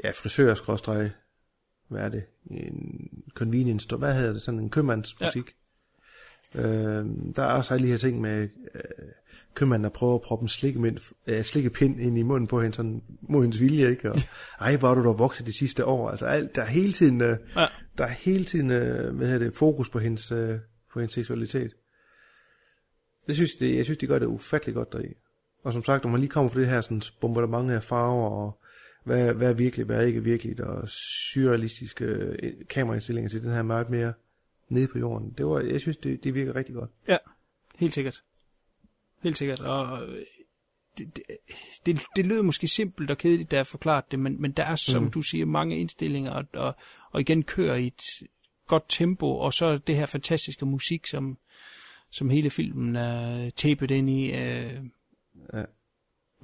ja, frisørskrådstræk, hvad er det? En convenience store, hvad hedder det? Sådan en købmandsbutik. Ja. Øhm, der er også alle de her ting med øh, købmanden, der prøver at proppe en slikkepind, øh, slikkepind ind i munden på hende, sådan mod hendes vilje, ikke? Og, ej, hvor er du dog vokset de sidste år. Altså, alt, der er hele tiden, øh, Ja. der er hele tiden øh, hvad hedder det, fokus på hendes, øh, på hendes seksualitet. Det synes, det, jeg synes, de gør det ufattelig godt deri. Og som sagt, når man lige kommer fra det her sådan, bombardement af farver, og hvad, hvad er virkelig, hvad er ikke virkeligt, og surrealistiske øh, kameraindstillinger til den her meget mere nede på jorden. Det var, jeg synes, det, det virker rigtig godt. Ja, helt sikkert. Helt sikkert. Og øh, det, det, det, det lyder måske simpelt og kedeligt, da jeg forklaret det, men, men der er, som mm. du siger, mange indstillinger, og, og, og igen kører i et godt tempo, og så det her fantastiske musik, som, som hele filmen er tapet ind i. Øh, Ja.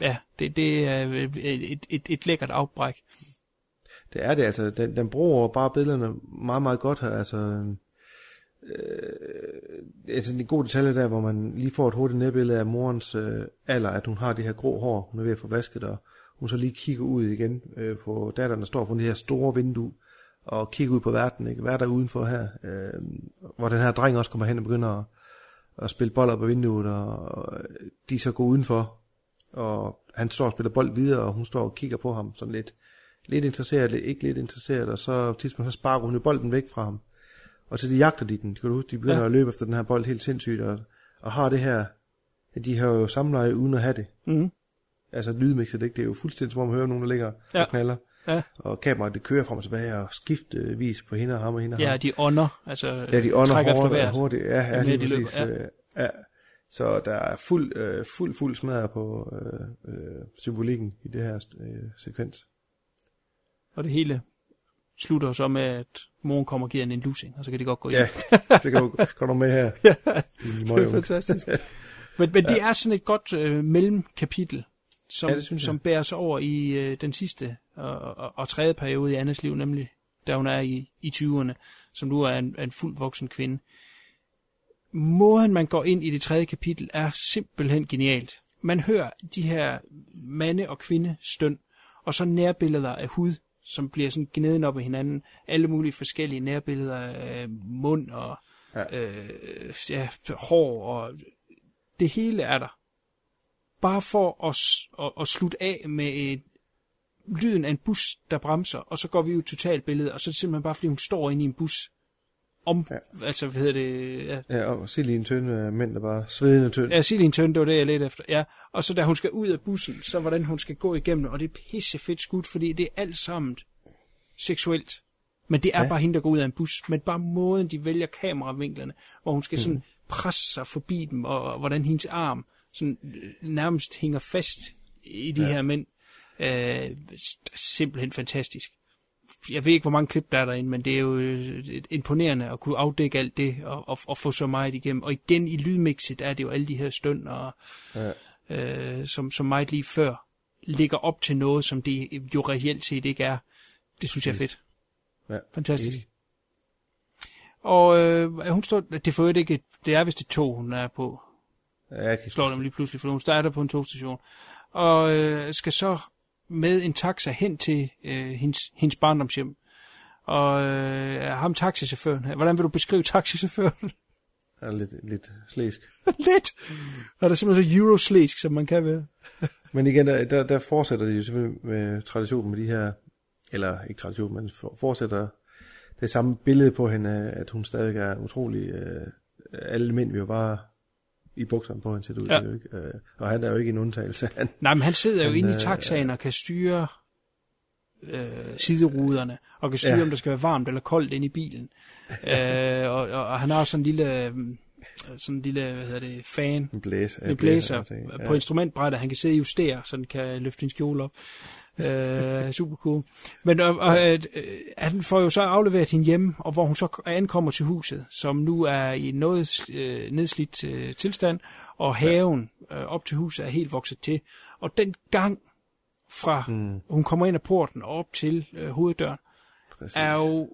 ja, det, det er et, et, et, et lækkert afbræk. Det er det, altså. Den, den bruger bare billederne meget, meget godt her. Altså, øh, altså en god detalje der, hvor man lige får et hurtigt nærbillede af morens øh, alder, at hun har det her grå hår, hun er ved at få vasket, og hun så lige kigger ud igen øh, på datteren, der står foran det her store vindue, og kigger ud på verden, ikke? Hvad er der udenfor her? Øh, hvor den her dreng også kommer hen og begynder at, at spille bold op ad vinduet, og, og de så går udenfor, og han står og spiller bold videre, og hun står og kigger på ham sådan lidt, lidt interesseret, ikke lidt interesseret, og så tidspunkt så sparker hun jo bolden væk fra ham. Og så de jagter de den, kan du huske, de begynder Ja. ja. at løbe efter den her bold helt sindssygt, og, og har det her, de har jo samleje uden at have det. Mhm. Altså lydmixet, ikke? det er jo fuldstændig som om at høre nogen, der ligger Ja. ja. og knaller. Ja. Og kameraet, det kører frem og tilbage, og skiftevis på hende og ham og hende og Ja, ham. de ånder, altså Ja, de ånder hårdt, vejret. hurtigt. Ja, ja, lige de løber, præcis. ja. Ja. ja. Så der er fuld, øh, fuld, fuld smadret på øh, øh, symbolikken i det her øh, sekvens. Og det hele slutter så med, at moren kommer og giver en lussing, og så kan de godt gå Ja, hjem. det kan du gå med her. Ja, det er fantastisk. Men, men det er sådan et godt øh, mellemkapitel, som, Ja, som bærer sig over i øh, den sidste og, og, og tredje periode i Annas liv, nemlig da hun er i, i 20'erne, som nu er en, en fuldt voksen kvinde. Måden, man går ind i det tredje kapitel, er simpelthen genialt. Man hører de her mande- og kvindestøn, og så nærbilleder af hud, som bliver sådan gneden op af hinanden. Alle mulige forskellige nærbilleder af mund og ja. Øh, ja, hår og det hele er der. Bare for at, at, at slutte af med et, lyden af en bus, der bremser, og så går vi et totalt billede, og så er det simpelthen bare, fordi hun står inde i en bus. Om, ja. Altså, hvad hedder det, ja, Ja, og se lige en tynde øh, mænd, der bare svedende tynd. Ja, Silje Tønde, det var det, jeg ledte efter. Ja, og så da hun skal ud af bussen, så hvordan hun skal gå igennem, og det er pisse fedt skudt, fordi det er alt sammen seksuelt. Men det er ja. Bare hende, der går ud af en bus. Men bare måden, de vælger kameravinklerne, hvor hun skal sådan Mm. presse sig forbi dem, og, og hvordan hendes arm sådan øh, nærmest hænger fast i de ja. Her mænd. Øh, simpelthen fantastisk. Jeg ved ikke, hvor mange klip der er derinde, men det er jo øh, imponerende at kunne afdække alt det og, og, og få så meget igennem. Og igen i lydmixet er det jo alle de her støn, og, Ja. øh, som, som meget lige før ligger op til noget, som det jo reelt set ikke er. Det synes jeg er fedt. Ja. Fantastisk. Enig. Og øh, hun står, det øvrigt ikke, det er vist et tog, hun er på, Ja, jeg kan slår dem lige pludselig, for hun starter på en togstation. Og øh, skal så med en taxa hen til øh, hendes, hendes barndomshjem. Og øh, ham taxichaufføren hvordan vil du beskrive taxichaufføren? er lidt, lidt slæsk. Lidt. Og der er simpelthen så euroslæsk, som man kan være. Men igen, der, der, der fortsætter de jo selvfølgelig med traditionen med de her, eller ikke tradition, men for, fortsætter det samme billede på hende, at hun stadig er utrolig, øh, alle mænd vil jo bare i bukserne på hende, ser det ud Ja. jo ikke? Øh, og han er jo ikke en undtagelse. Han, Nej, men han sidder jo Han, inde i øh, taxaen og kan styre øh, sideruderne, og kan styre, ja. Ja. om der skal være varmt eller koldt inde i bilen. øh, og, og, og han har sådan en lille, øh, sådan en lille, hvad hedder det, fan, en blæser. en blæser på instrumentbrættet, han kan sidde og justere, så den kan løfte en skjole op. øh, super cool. Men og, og, øh, han får jo så afleveret hende hjemme, og hvor hun så ankommer til huset, som nu er i noget øh, nedslidt øh, tilstand, og haven øh, op til huset er helt vokset til. Og den gang fra mm. hun kommer ind ad porten og op til øh, hoveddøren, Præcis. er jo,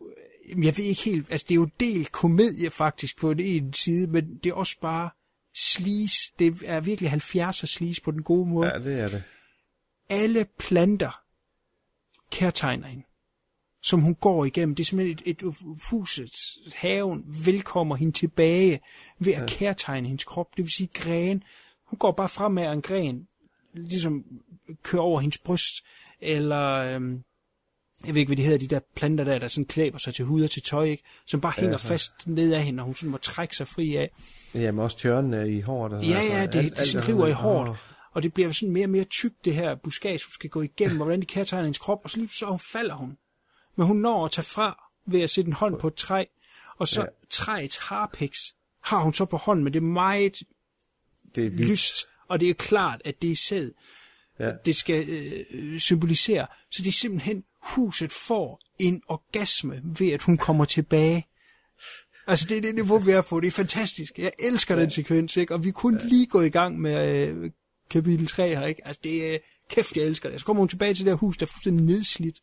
jamen, jeg ved ikke helt, altså det er jo del komedie faktisk på den ene side, men det er også bare sleaze. Det er virkelig 70'er sleaze på den gode måde. Ja, det er det. Alle planter kærtegner hende, som hun går igennem. Det er simpelthen et, et huset, haven, velkommer hende tilbage ved at ja. kærtegne hendes krop. Det vil sige gren. Hun går bare frem med en gren, ligesom kører over hendes bryst, eller øhm, jeg ved ikke, hvad de hedder, de der planter der, der sådan klæber sig til hud og til tøj, ikke? som bare hænger så- fast ned af hende, og hun sådan må trække sig fri af. Jamen også tjørnen i håret. og Ja, altså, ja, det, alt- det alt sådan river i hårdt. Og det bliver sådan mere og mere tykt, det her buskage, hun skal gå igennem, og hvordan de kærtegner hendes krop, og så lige så falder hun. Men hun når at tage fra ved at sætte en hånd på et træ, og så ja. Ja. træets harpiks har hun så på hånden, men det er meget Det er vildt. lyst, og det er klart, at det er sæd, Ja. det skal øh, symbolisere. Så det er simpelthen, huset får en orgasme ved, at hun kommer tilbage. Altså, det er det niveau, vi er på. Det er fantastisk. Jeg elsker ja. den sekvens, ikke? Og vi kunne ja. lige gå i gang med øh, kapitel 3 her, ikke? Altså, det er... Kæft, jeg elsker det. Så kommer hun tilbage til det her hus, der er fuldstændig nedslidt.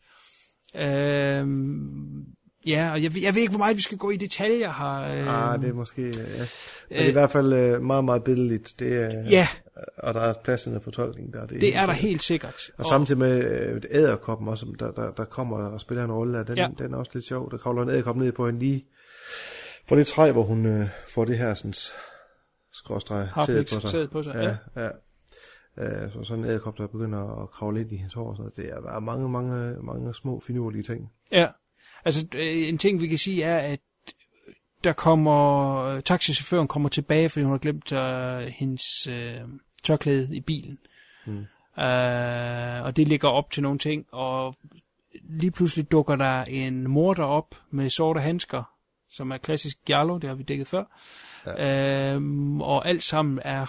Øhm, ja, og jeg, jeg ved ikke, hvor meget vi skal gå i detaljer her. Øh, Ah, det er måske, ja. Men det er i hvert fald øh, meget, meget billedligt. Det er, Ja. Og der er plads til fortolkning der. det er der sikkert. helt sikkert. Og samtidig med øh, æderkoppen også, der, der, der kommer og spiller en rolle, den, Ja. ja. den er også lidt sjov. Der kravler en æderkop ned på hende lige for det træ, hvor hun øh, får det her sådan, skråstreg sædet på sig. sædet på sig, ja. ja. Øh, så sådan en æderkop, der begynder at kravle lidt i hendes hår. og Sådan noget. Det er mange, mange, mange små finurlige ting. Ja, altså øh, en ting vi kan sige er, at der kommer, taxichaufføren kommer tilbage, fordi hun har glemt øh, hendes øh, tørklæde i bilen. Mm. Øh, og det ligger op til nogle ting, og lige pludselig dukker der en morder op med sorte handsker, som er klassisk giallo, det har vi dækket før. Ja. Øhm, og alt sammen er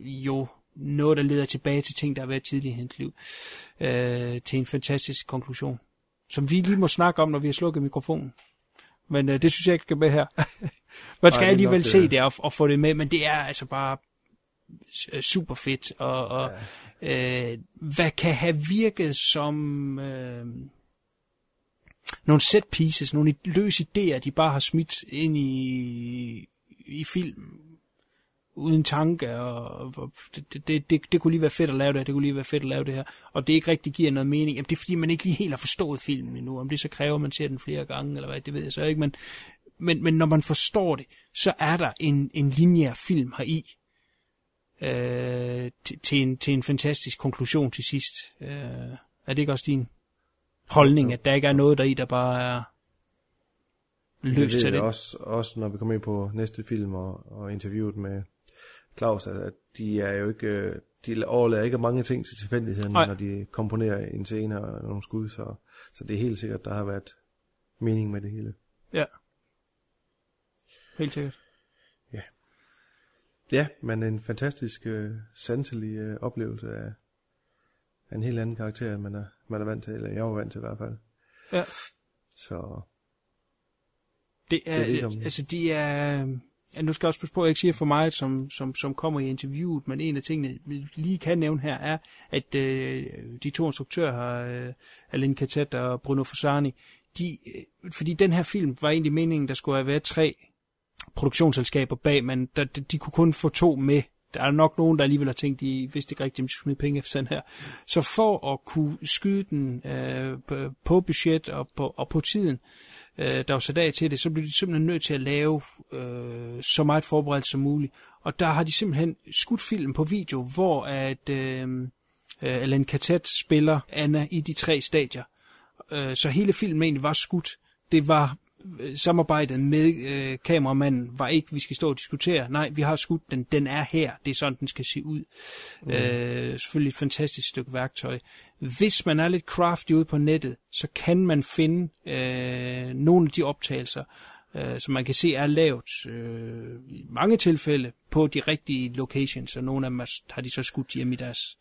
jo noget, der leder tilbage til ting, der har været tidligere i hendes liv. Øh, til en fantastisk konklusion, som vi lige må snakke om, når vi har slukket mikrofonen. Men øh, det synes jeg ikke skal med her. Man skal er alligevel se øh, det og, og få det med, men det er altså bare s- super fedt. Og, og ja. øh, hvad kan have virket som øh, nogle set pieces, nogle løse idéer, de bare har smidt ind i, i film uden tanke, og, og det, det, det, det kunne lige være fedt at lave det her, det kunne lige være fedt at lave det her, og det ikke rigtig giver noget mening. Jamen, det er fordi, man ikke lige helt har forstået filmen endnu. Om det så kræver, at man ser den flere gange, eller hvad, det ved jeg så ikke, men, men, men når man forstår det, så er der en, en lineær film heri, øh, til, til, en, til en fantastisk konklusion til sidst. Øh, er det ikke også din holdning, at der ikke er noget deri, der bare er løst det til det? også, også, når vi kommer ind på næste film og, og interviewet med Claus, at, de er jo ikke, øh, de overlader ikke mange ting til tilfældigheden, Nej. når de komponerer en scene og nogle skud, så, så det er helt sikkert, der har været mening med det hele. Ja. Helt sikkert. Ja, men en fantastisk øh, sanselig øh, oplevelse af, af en helt anden karakter, end man er, man er vant til, eller jeg var vant til i hvert fald. Ja. Så Det Det er lidt er, altså de er, ja, nu skal jeg også passe på, at jeg ikke siger for meget, som, som, som kommer i interviewet, men en af tingene, vi lige kan nævne her, er, at øh, de to instruktører har, øh, Alain Katet og Bruno Fossani, de, øh, fordi den her film var egentlig meningen, der skulle have været tre produktionsselskaber bag, men der, de, de kunne kun få to med. Der er nok nogen, der alligevel har tænkt, de vidste ikke rigtigt, om de skulle smide penge efter den her. Så for at kunne skyde den øh, på- budget og på, og på tiden, øh, der var sat af til det, så blev de simpelthen nødt til at lave øh, så meget forberedelse som muligt. Og der har de simpelthen skudt filmen på video, hvor at øh, øh Alan Katet spiller Anna i de tre stadier. Øh, så hele filmen egentlig var skudt. Det var samarbejdet med øh, kameramanden var ikke, vi skal stå og diskutere. Nej, vi har skudt den. Den er her. Det er sådan, den skal se ud. Mm. Øh, selvfølgelig et fantastisk stykke værktøj. Hvis man er lidt crafty ude på nettet, så kan man finde øh, nogle af de optagelser, øh, som man kan se er lavet øh, i mange tilfælde på de rigtige locations, og nogle af dem har de så skudt hjemme i deres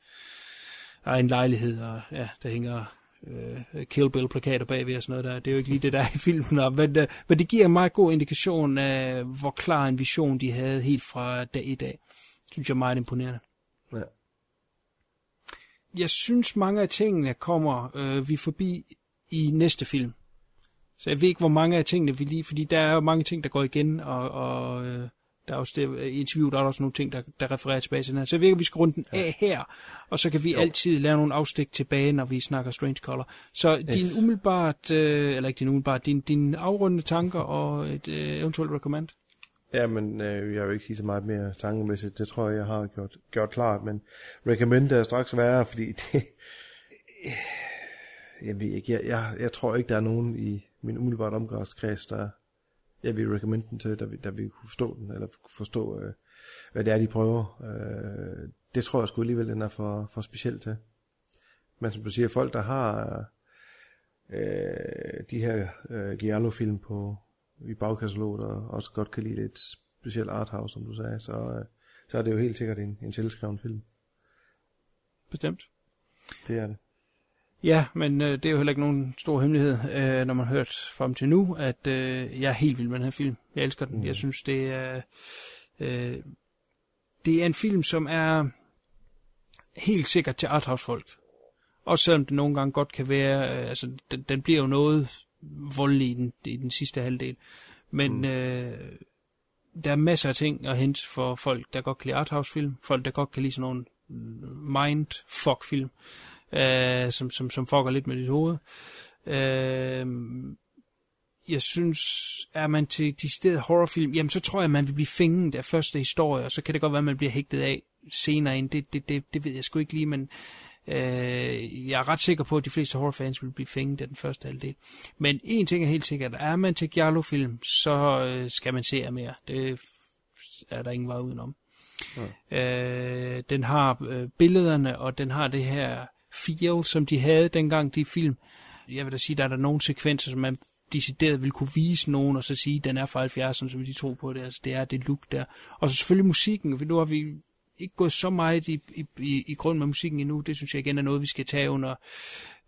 egen lejlighed, og ja, der hænger øh, Kill Bill-plakater bagved og sådan noget der. Det er jo ikke lige det, der er i filmen, og, men, øh, men det giver en meget god indikation af, hvor klar en vision de havde helt fra dag i dag. Synes jeg er meget imponerende. Ja. Jeg synes, mange af tingene kommer øh, vi forbi i næste film. Så jeg ved ikke, hvor mange af tingene vi lige... Fordi der er jo mange ting, der går igen, og, og øh, der er også det, i interview, der er også nogle ting, der, der refererer tilbage til den her. Så jeg at vi skal runde den af her, og så kan vi jo. altid lave nogle afstik tilbage, når vi snakker Strange Color. Så din umiddelbart, øh, eller ikke din umiddelbart, din, din afrundende tanker og et øh, eventuelt recommend. Ja, men øh, jeg vil ikke sige så meget mere tankemæssigt. Det tror jeg, jeg har gjort, gjort klart, men recommend er straks værre, fordi det... Jeg ved ikke, jeg, jeg, jeg tror ikke, der er nogen i min umiddelbart omgangskreds, der jeg vil recommend den til, der, der vil kunne forstå den, eller forstå, øh, hvad det er, de prøver. Øh, det tror jeg sgu alligevel, den er for, for specielt til. Men som du siger, folk, der har øh, de her øh, Giallo-film på, i bagkataloget, og også godt kan lide lidt specielt arthouse, som du sagde, så, øh, så er det jo helt sikkert en, en tilskreven film. Bestemt. Det er det. Ja, men øh, det er jo heller ikke nogen stor hemmelighed, øh, når man har hørt frem til nu, at øh, jeg er helt vild med den her film. Jeg elsker den. Mm. Jeg synes, det er, øh, det er en film, som er helt sikkert til arthouse-folk. Også selvom det nogle gange godt kan være, øh, altså den, den bliver jo noget voldelig i den, i den sidste halvdel. Men mm. øh, der er masser af ting at hente for folk, der godt kan lide arthouse-film, folk, der godt kan lide sådan nogle mindfuck-film øh, som, som, som fucker lidt med dit hoved. Øh, jeg synes, er man til de steder horrorfilm, jamen så tror jeg, man vil blive fænget af første historie, og så kan det godt være, at man bliver hægtet af senere ind. Det, det, det, det ved jeg sgu ikke lige, men øh, jeg er ret sikker på, at de fleste horrorfans vil blive fænget af den første halvdel. Men en ting er helt sikkert, er man til Giallo-film, så øh, skal man se mere. Det er der ingen vej udenom. Ja. Øh, den har øh, billederne, og den har det her feel, som de havde dengang de film. Jeg vil da sige, der er der nogle sekvenser, som man decideret vil kunne vise nogen, og så sige, at den er fra 70'erne, som de tro på det. Altså, det er det look der. Og så selvfølgelig musikken. Nu har vi ikke gået så meget i, i, i, i grund med musikken endnu. Det synes jeg igen er noget, vi skal tage under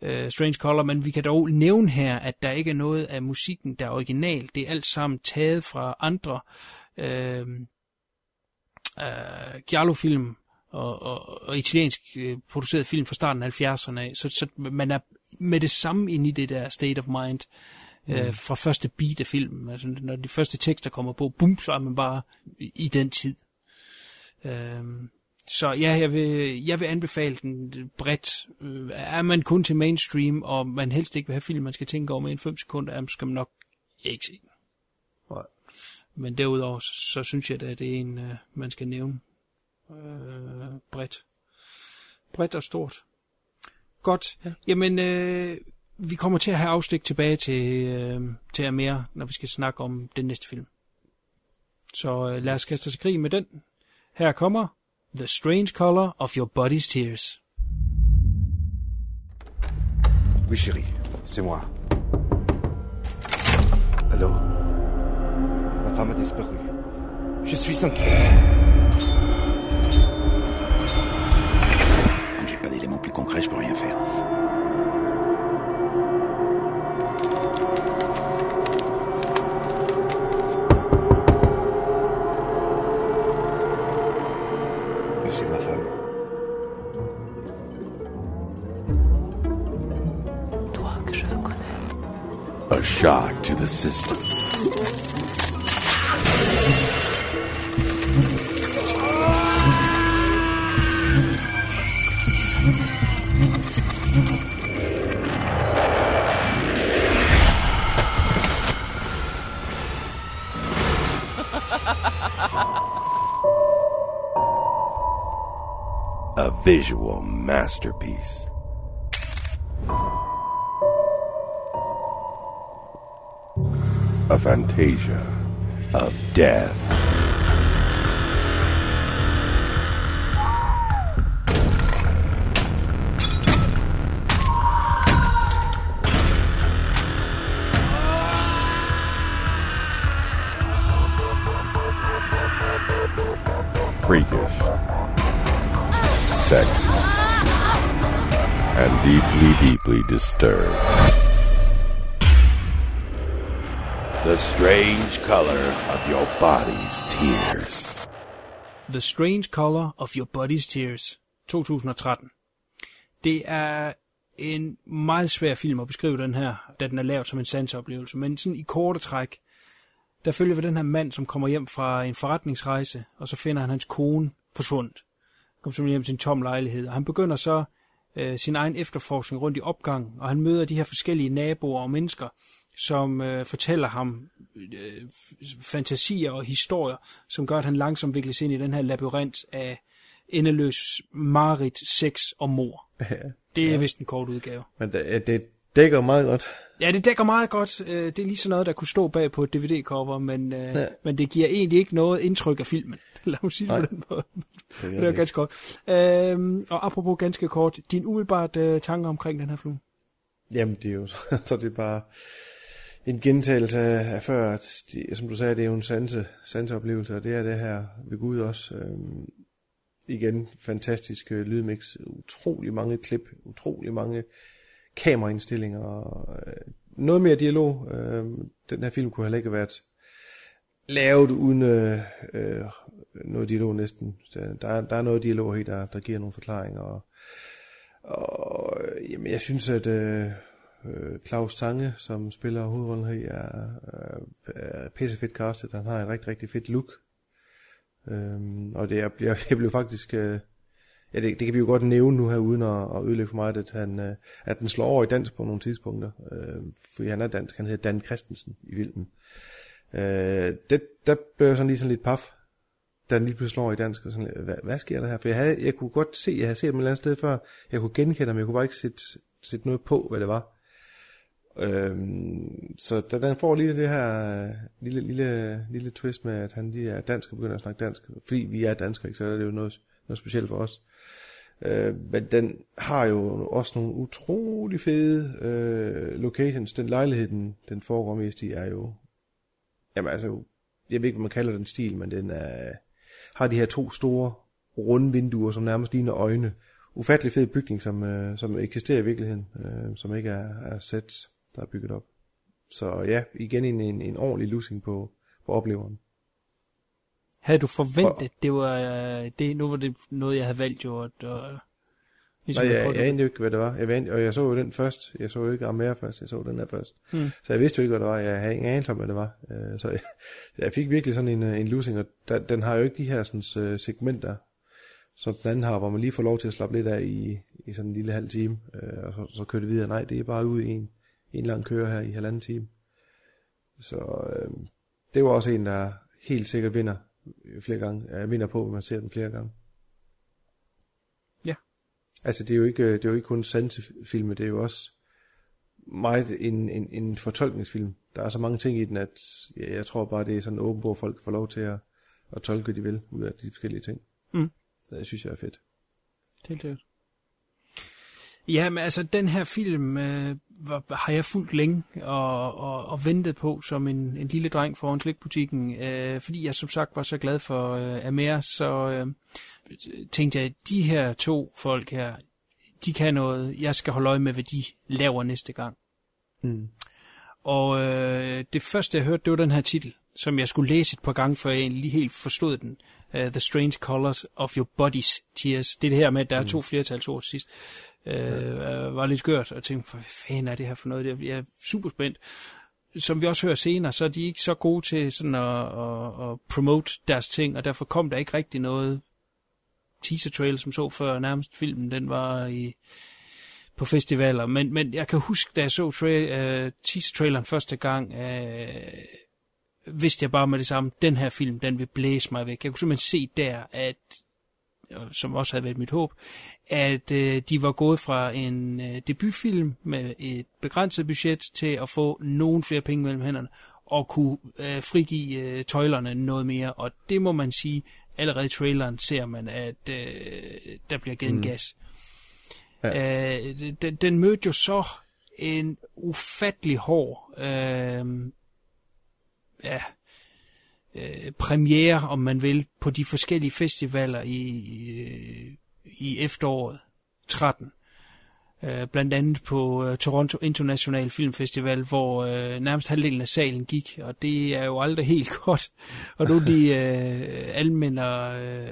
uh, Strange Color. Men vi kan dog nævne her, at der ikke er noget af musikken, der er original. Det er alt sammen taget fra andre uh, uh, Giallo-film og, og, og italiensk uh, produceret film fra starten af 70'erne af. Så, så man er med det samme ind i det der state of mind mm. uh, fra første beat af filmen. Altså, når de første tekster kommer på, bum, så er man bare i den tid. Øhm, så ja, jeg vil, jeg vil anbefale den bredt. Øh, er man kun til mainstream, og man helst ikke vil have film, man skal tænke over med en 5 sekunder, så skal man nok ikke se den. Men derudover, så, så synes jeg, at det er en, øh, man skal nævne øh, bredt. Bredt og stort. Godt. Ja. Jamen, øh, vi kommer til at have afstik tilbage til, øh, til mere, når vi skal snakke om den næste film. Så øh, lad os kaste os i krig med den. Her kommer The Strange Color of Your Body's Tears. Oui, chérie, c'est moi. Allô Ma femme a disparu. Je suis inquiet. D'éléments plus concrets, je peux rien faire. C'est ma femme. Toi que je veux connaître. A shock to the system. Visual masterpiece. A fantasia of death. Deeply, deeply disturbed. The strange color of your body's tears. The Strange Color of Your Body's Tears, 2013. Det er en meget svær film at beskrive den her, da den er lavet som en sanseoplevelse, men sådan i korte træk, der følger vi den her mand, som kommer hjem fra en forretningsrejse, og så finder han hans kone forsvundet. Kommer simpelthen hjem til en tom lejlighed, og han begynder så øh, sin egen efterforskning rundt i opgangen, og han møder de her forskellige naboer og mennesker, som øh, fortæller ham øh, fantasier og historier, som gør, at han langsomt vikles ind i den her labyrint af endeløs marit, sex og mor. Ja, Det er ja. vist en kort udgave. Men det, det dækker meget godt. Ja, det dækker meget godt. Øh, Det er lige sådan noget, der kunne stå bag på et DVD-cover, men, øh, Ja. men det giver egentlig ikke noget indtryk af filmen. Lad mig sige det på den måde. Det, Det er ganske godt. Øhm, og apropos ganske kort, din umiddelbart øh, tanker omkring den her flue? Jamen, det er jo så det er bare en gentagelse af, af før, at de, som du sagde, det er jo en sanse, sanseoplevelse, og det er det her ved Gud også. Øhm, igen, fantastisk øh, lydmix, utrolig mange klip, utrolig mange kameraindstillinger, og, øh, noget mere dialog. Øh, den her film kunne heller ikke have været lavet uden øh, øh, noget dialog næsten. Der, der, er, noget dialog her, der, der giver nogle forklaringer, og, og jamen, jeg synes, at øh, øh Claus Tange, som spiller hovedrollen her, er, øh, er, er pissefedt castet. Han har en rigtig, rigtig fedt look. Øhm, og det er, jeg, jeg blev faktisk, øh, Ja, det, det kan vi jo godt nævne nu her, uden at, at ødelægge for mig, at, han, øh, at den slår over i dansk på nogle tidspunkter. Øh, fordi han er dansk, han hedder Dan Christensen i Vilden. Øh, det, der blev sådan lige sådan lidt paf, da den lige pludselig slår over i dansk. Og sådan, hvad, hvad sker der her? For jeg, havde, jeg kunne godt se, jeg havde set dem et eller andet sted før. Jeg kunne genkende ham, jeg kunne bare ikke sætte, sætte noget på, hvad det var. Øhm, så da den får lige det her øh, lille, lille, lille twist med, at han lige er dansk og begynder at snakke dansk, fordi vi er danskere, ikke, så er det jo noget, noget specielt for os. Øh, men den har jo også nogle utrolig fede øh, locations. Den lejlighed, den, den foregår mest i, er jo... Jamen altså, jeg ved ikke, hvad man kalder den stil, men den er, har de her to store runde vinduer, som nærmest ligner øjne. Ufattelig fed bygning, som, øh, som eksisterer i virkeligheden, øh, som ikke er, er sæt, der er bygget op. Så ja, igen en, en, en ordentlig losing på, på opleveren. Havde du forventet, det var øh, det, nu var det noget, jeg havde valgt jo, at, og, ligesom Nej, jeg, jeg, jeg anede ikke, hvad det var. Jeg vandt, og jeg så jo den først. Jeg så jo ikke Amere først, jeg så den her først. Hmm. Så jeg vidste jo ikke, hvad det var. Jeg havde ingen anelse om, hvad det var. Uh, så jeg, jeg fik virkelig sådan en, øh, en losing, og da, den har jo ikke de her sådan, uh, segmenter, som den anden har, hvor man lige får lov til at slappe lidt af i, i sådan en lille halv time, uh, og så, så kører det videre. Nej, det er bare ud i en, en lang køre her i halvanden time. Så uh, det var også en, der helt sikkert vinder flere gange. Jeg vinder på, at man ser den flere gange. Ja. Altså, det er jo ikke, det er jo ikke kun sansefilm, det er jo også meget en, en, en fortolkningsfilm. Der er så mange ting i den, at ja, jeg tror bare, det er sådan åben, hvor folk får lov til at, at tolke, hvad de vil, ud af de forskellige ting. Mm. Det synes jeg er fedt. Helt sikkert. Ja, men altså, den her film øh, var, har jeg fulgt længe og, og, og ventet på som en, en lille dreng foran slikbutikken, øh, fordi jeg som sagt var så glad for øh, Amer, så øh, tænkte jeg, at de her to folk her, de kan noget, jeg skal holde øje med, hvad de laver næste gang. Mm. Og øh, det første, jeg hørte, det var den her titel, som jeg skulle læse et par gange, før jeg egentlig lige helt forstod den. Uh, The Strange Colors of Your Body's Tears. Det er det her med, at der er to flertalsord sidst øh, ja. var lidt skørt, og tænkte, hvad fanden er det her for noget? Jeg er super spændt. Som vi også hører senere, så er de ikke så gode til sådan at, at, at promote deres ting, og derfor kom der ikke rigtig noget teaser trail, som så før nærmest filmen, den var i på festivaler, men, men jeg kan huske, da jeg så tra- øh, uh, teaser-traileren første gang, uh, vidste jeg bare med det samme, den her film, den vil blæse mig væk. Jeg kunne simpelthen se der, at som også havde været mit håb, at øh, de var gået fra en øh, debutfilm med et begrænset budget til at få nogen flere penge mellem hænderne og kunne øh, frigive øh, tøjlerne noget mere. Og det må man sige, allerede i traileren ser man, at øh, der bliver givet mm. en gas. Ja. Øh, den, den mødte jo så en ufattelig hård øh, ja, øh, premiere, om man vil, på de forskellige festivaler i, i, i efteråret 13. Øh, blandt andet på øh, Toronto International Film Festival, hvor øh, nærmest halvdelen af salen gik, og det er jo aldrig helt godt. Og nu de øh, almindere øh,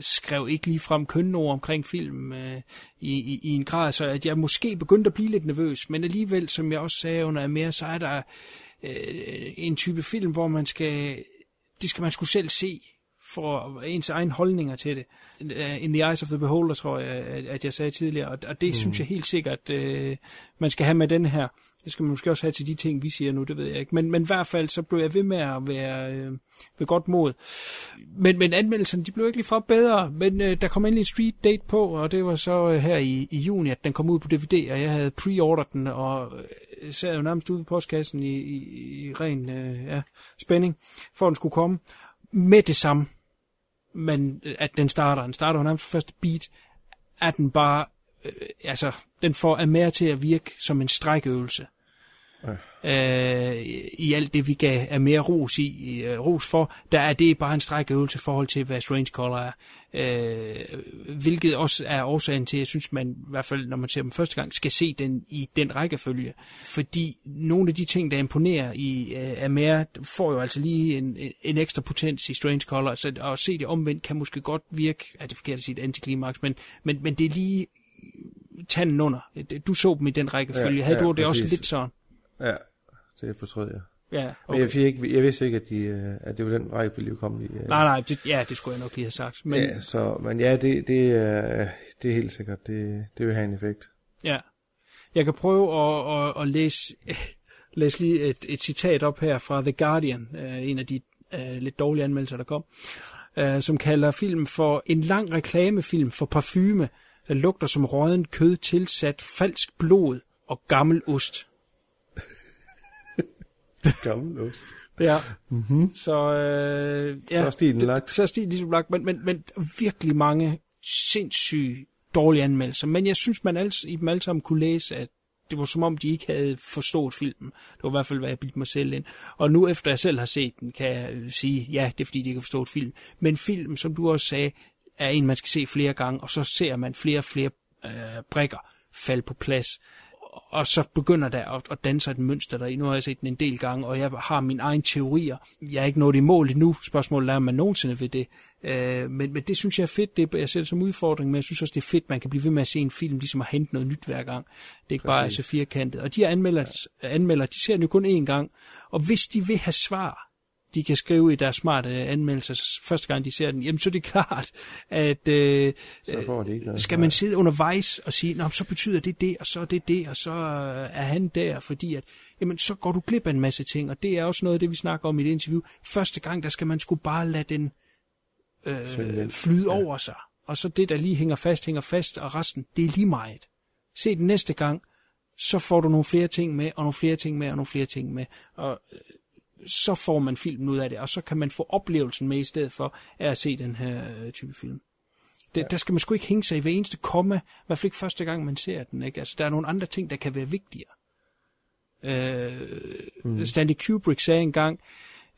skrev ikke lige frem kønneord omkring film øh, i, i, i en grad, så at jeg måske begyndte at blive lidt nervøs, men alligevel, som jeg også sagde under mere, så er der øh, en type film, hvor man skal det skal man skulle selv se for ens egen holdninger til det. In the eyes of the beholder, tror jeg, at jeg sagde tidligere, og det mm. synes jeg helt sikkert, øh, man skal have med den her. Det skal man måske også have til de ting, vi siger nu, det ved jeg ikke. Men, men i hvert fald, så blev jeg ved med at være øh, ved godt mod. Men, men anmeldelserne, de blev ikke lige for bedre, men øh, der kom endelig en street date på, og det var så øh, her i, i juni, at den kom ud på DVD, og jeg havde pre-ordret den, og øh, sad jo nærmest ude i postkassen i, i, i ren øh, ja, spænding, for den skulle komme. Med det samme, men øh, at den starter, den starter jo nærmest første beat, er den bare, øh, altså, den får mere til at virke som en strækøvelse øh, i alt det, vi gav er mere ros i, uh, ros for, der er det bare en strækøvelse i forhold til, hvad Strange Color er. Øh, hvilket også er årsagen til, at jeg synes, man i hvert fald, når man ser dem første gang, skal se den i den rækkefølge. Fordi nogle af de ting, der imponerer i uh, mere, får jo altså lige en, en ekstra potens i Strange Color, så at se det omvendt kan måske godt virke, er det forkert at sige et antiklimaks, men, men, men det er lige tanden under. Du så dem i den rækkefølge. Ja, Havde ja, du det præcis. også lidt sådan? Ja, det fortrød jeg. Ja, Men okay. jeg, fik ikke, jeg vidste ikke, at, de, øh, at det var den rækkefølge, vi kom i. øh. Nej, nej, det, ja, det skulle jeg nok lige have sagt. Men, Ja, så, men ja, det, det, er, det er helt sikkert. Det, det vil have en effekt. Ja. Jeg kan prøve at, at, at læse, læse lige et, et citat op her fra The Guardian, øh, en af de øh, lidt dårlige anmeldelser, der kom, øh, som kalder filmen for en lang reklamefilm for parfume, der lugter som rådden kød tilsat falsk blod og gammel ost. Gammel ost. Ja. Mm-hmm. Så, øh, ja, Så stilen lagt. Så er stilen ligesom lagt, men, men, men virkelig mange sindssygt dårlige anmeldelser. Men jeg synes, man altså, i dem alle sammen kunne læse, at det var som om, de ikke havde forstået filmen. Det var i hvert fald, hvad jeg bildte mig selv ind. Og nu efter jeg selv har set den, kan jeg sige, ja, det er fordi, de ikke har forstået film. Men film, som du også sagde, er en, man skal se flere gange, og så ser man flere og flere øh, brikker falde på plads. Og så begynder der at, at danse et mønster der. Nu har jeg set den en del gange, og jeg har mine egne teorier. Jeg er ikke nået i mål endnu. Spørgsmålet er, om man nogensinde vil det. Øh, men, men det synes jeg er fedt. Det, jeg ser det som udfordring, men jeg synes også, det er fedt, man kan blive ved med at se en film, ligesom at hente noget nyt hver gang. Det er ikke bare Præcis. så firkantet. Og de anmelder, anmelder, de ser den jo kun én gang. Og hvis de vil have svar, de kan skrive i deres smarte anmeldelser s- første gang, de ser den, jamen så er det klart, at øh, de skal man sidde undervejs og sige, Nå, så betyder det det, og så er det det, og så øh, er han der, fordi at, jamen så går du glip af en masse ting, og det er også noget af det, vi snakker om i det interview. Første gang, der skal man sgu bare lade den øh, flyde ja. over sig, og så det, der lige hænger fast, hænger fast, og resten, det er lige meget. Se den næste gang, så får du nogle flere ting med, og nogle flere ting med, og nogle flere ting med, og øh, så får man filmen ud af det, og så kan man få oplevelsen med i stedet for af at se den her øh, type film. Det, ja. Der skal man sgu ikke hænge sig i hver eneste komma, i hvert fald ikke første gang, man ser den. Ikke? Altså, der er nogle andre ting, der kan være vigtigere. Øh, mm. Stanley Kubrick sagde engang,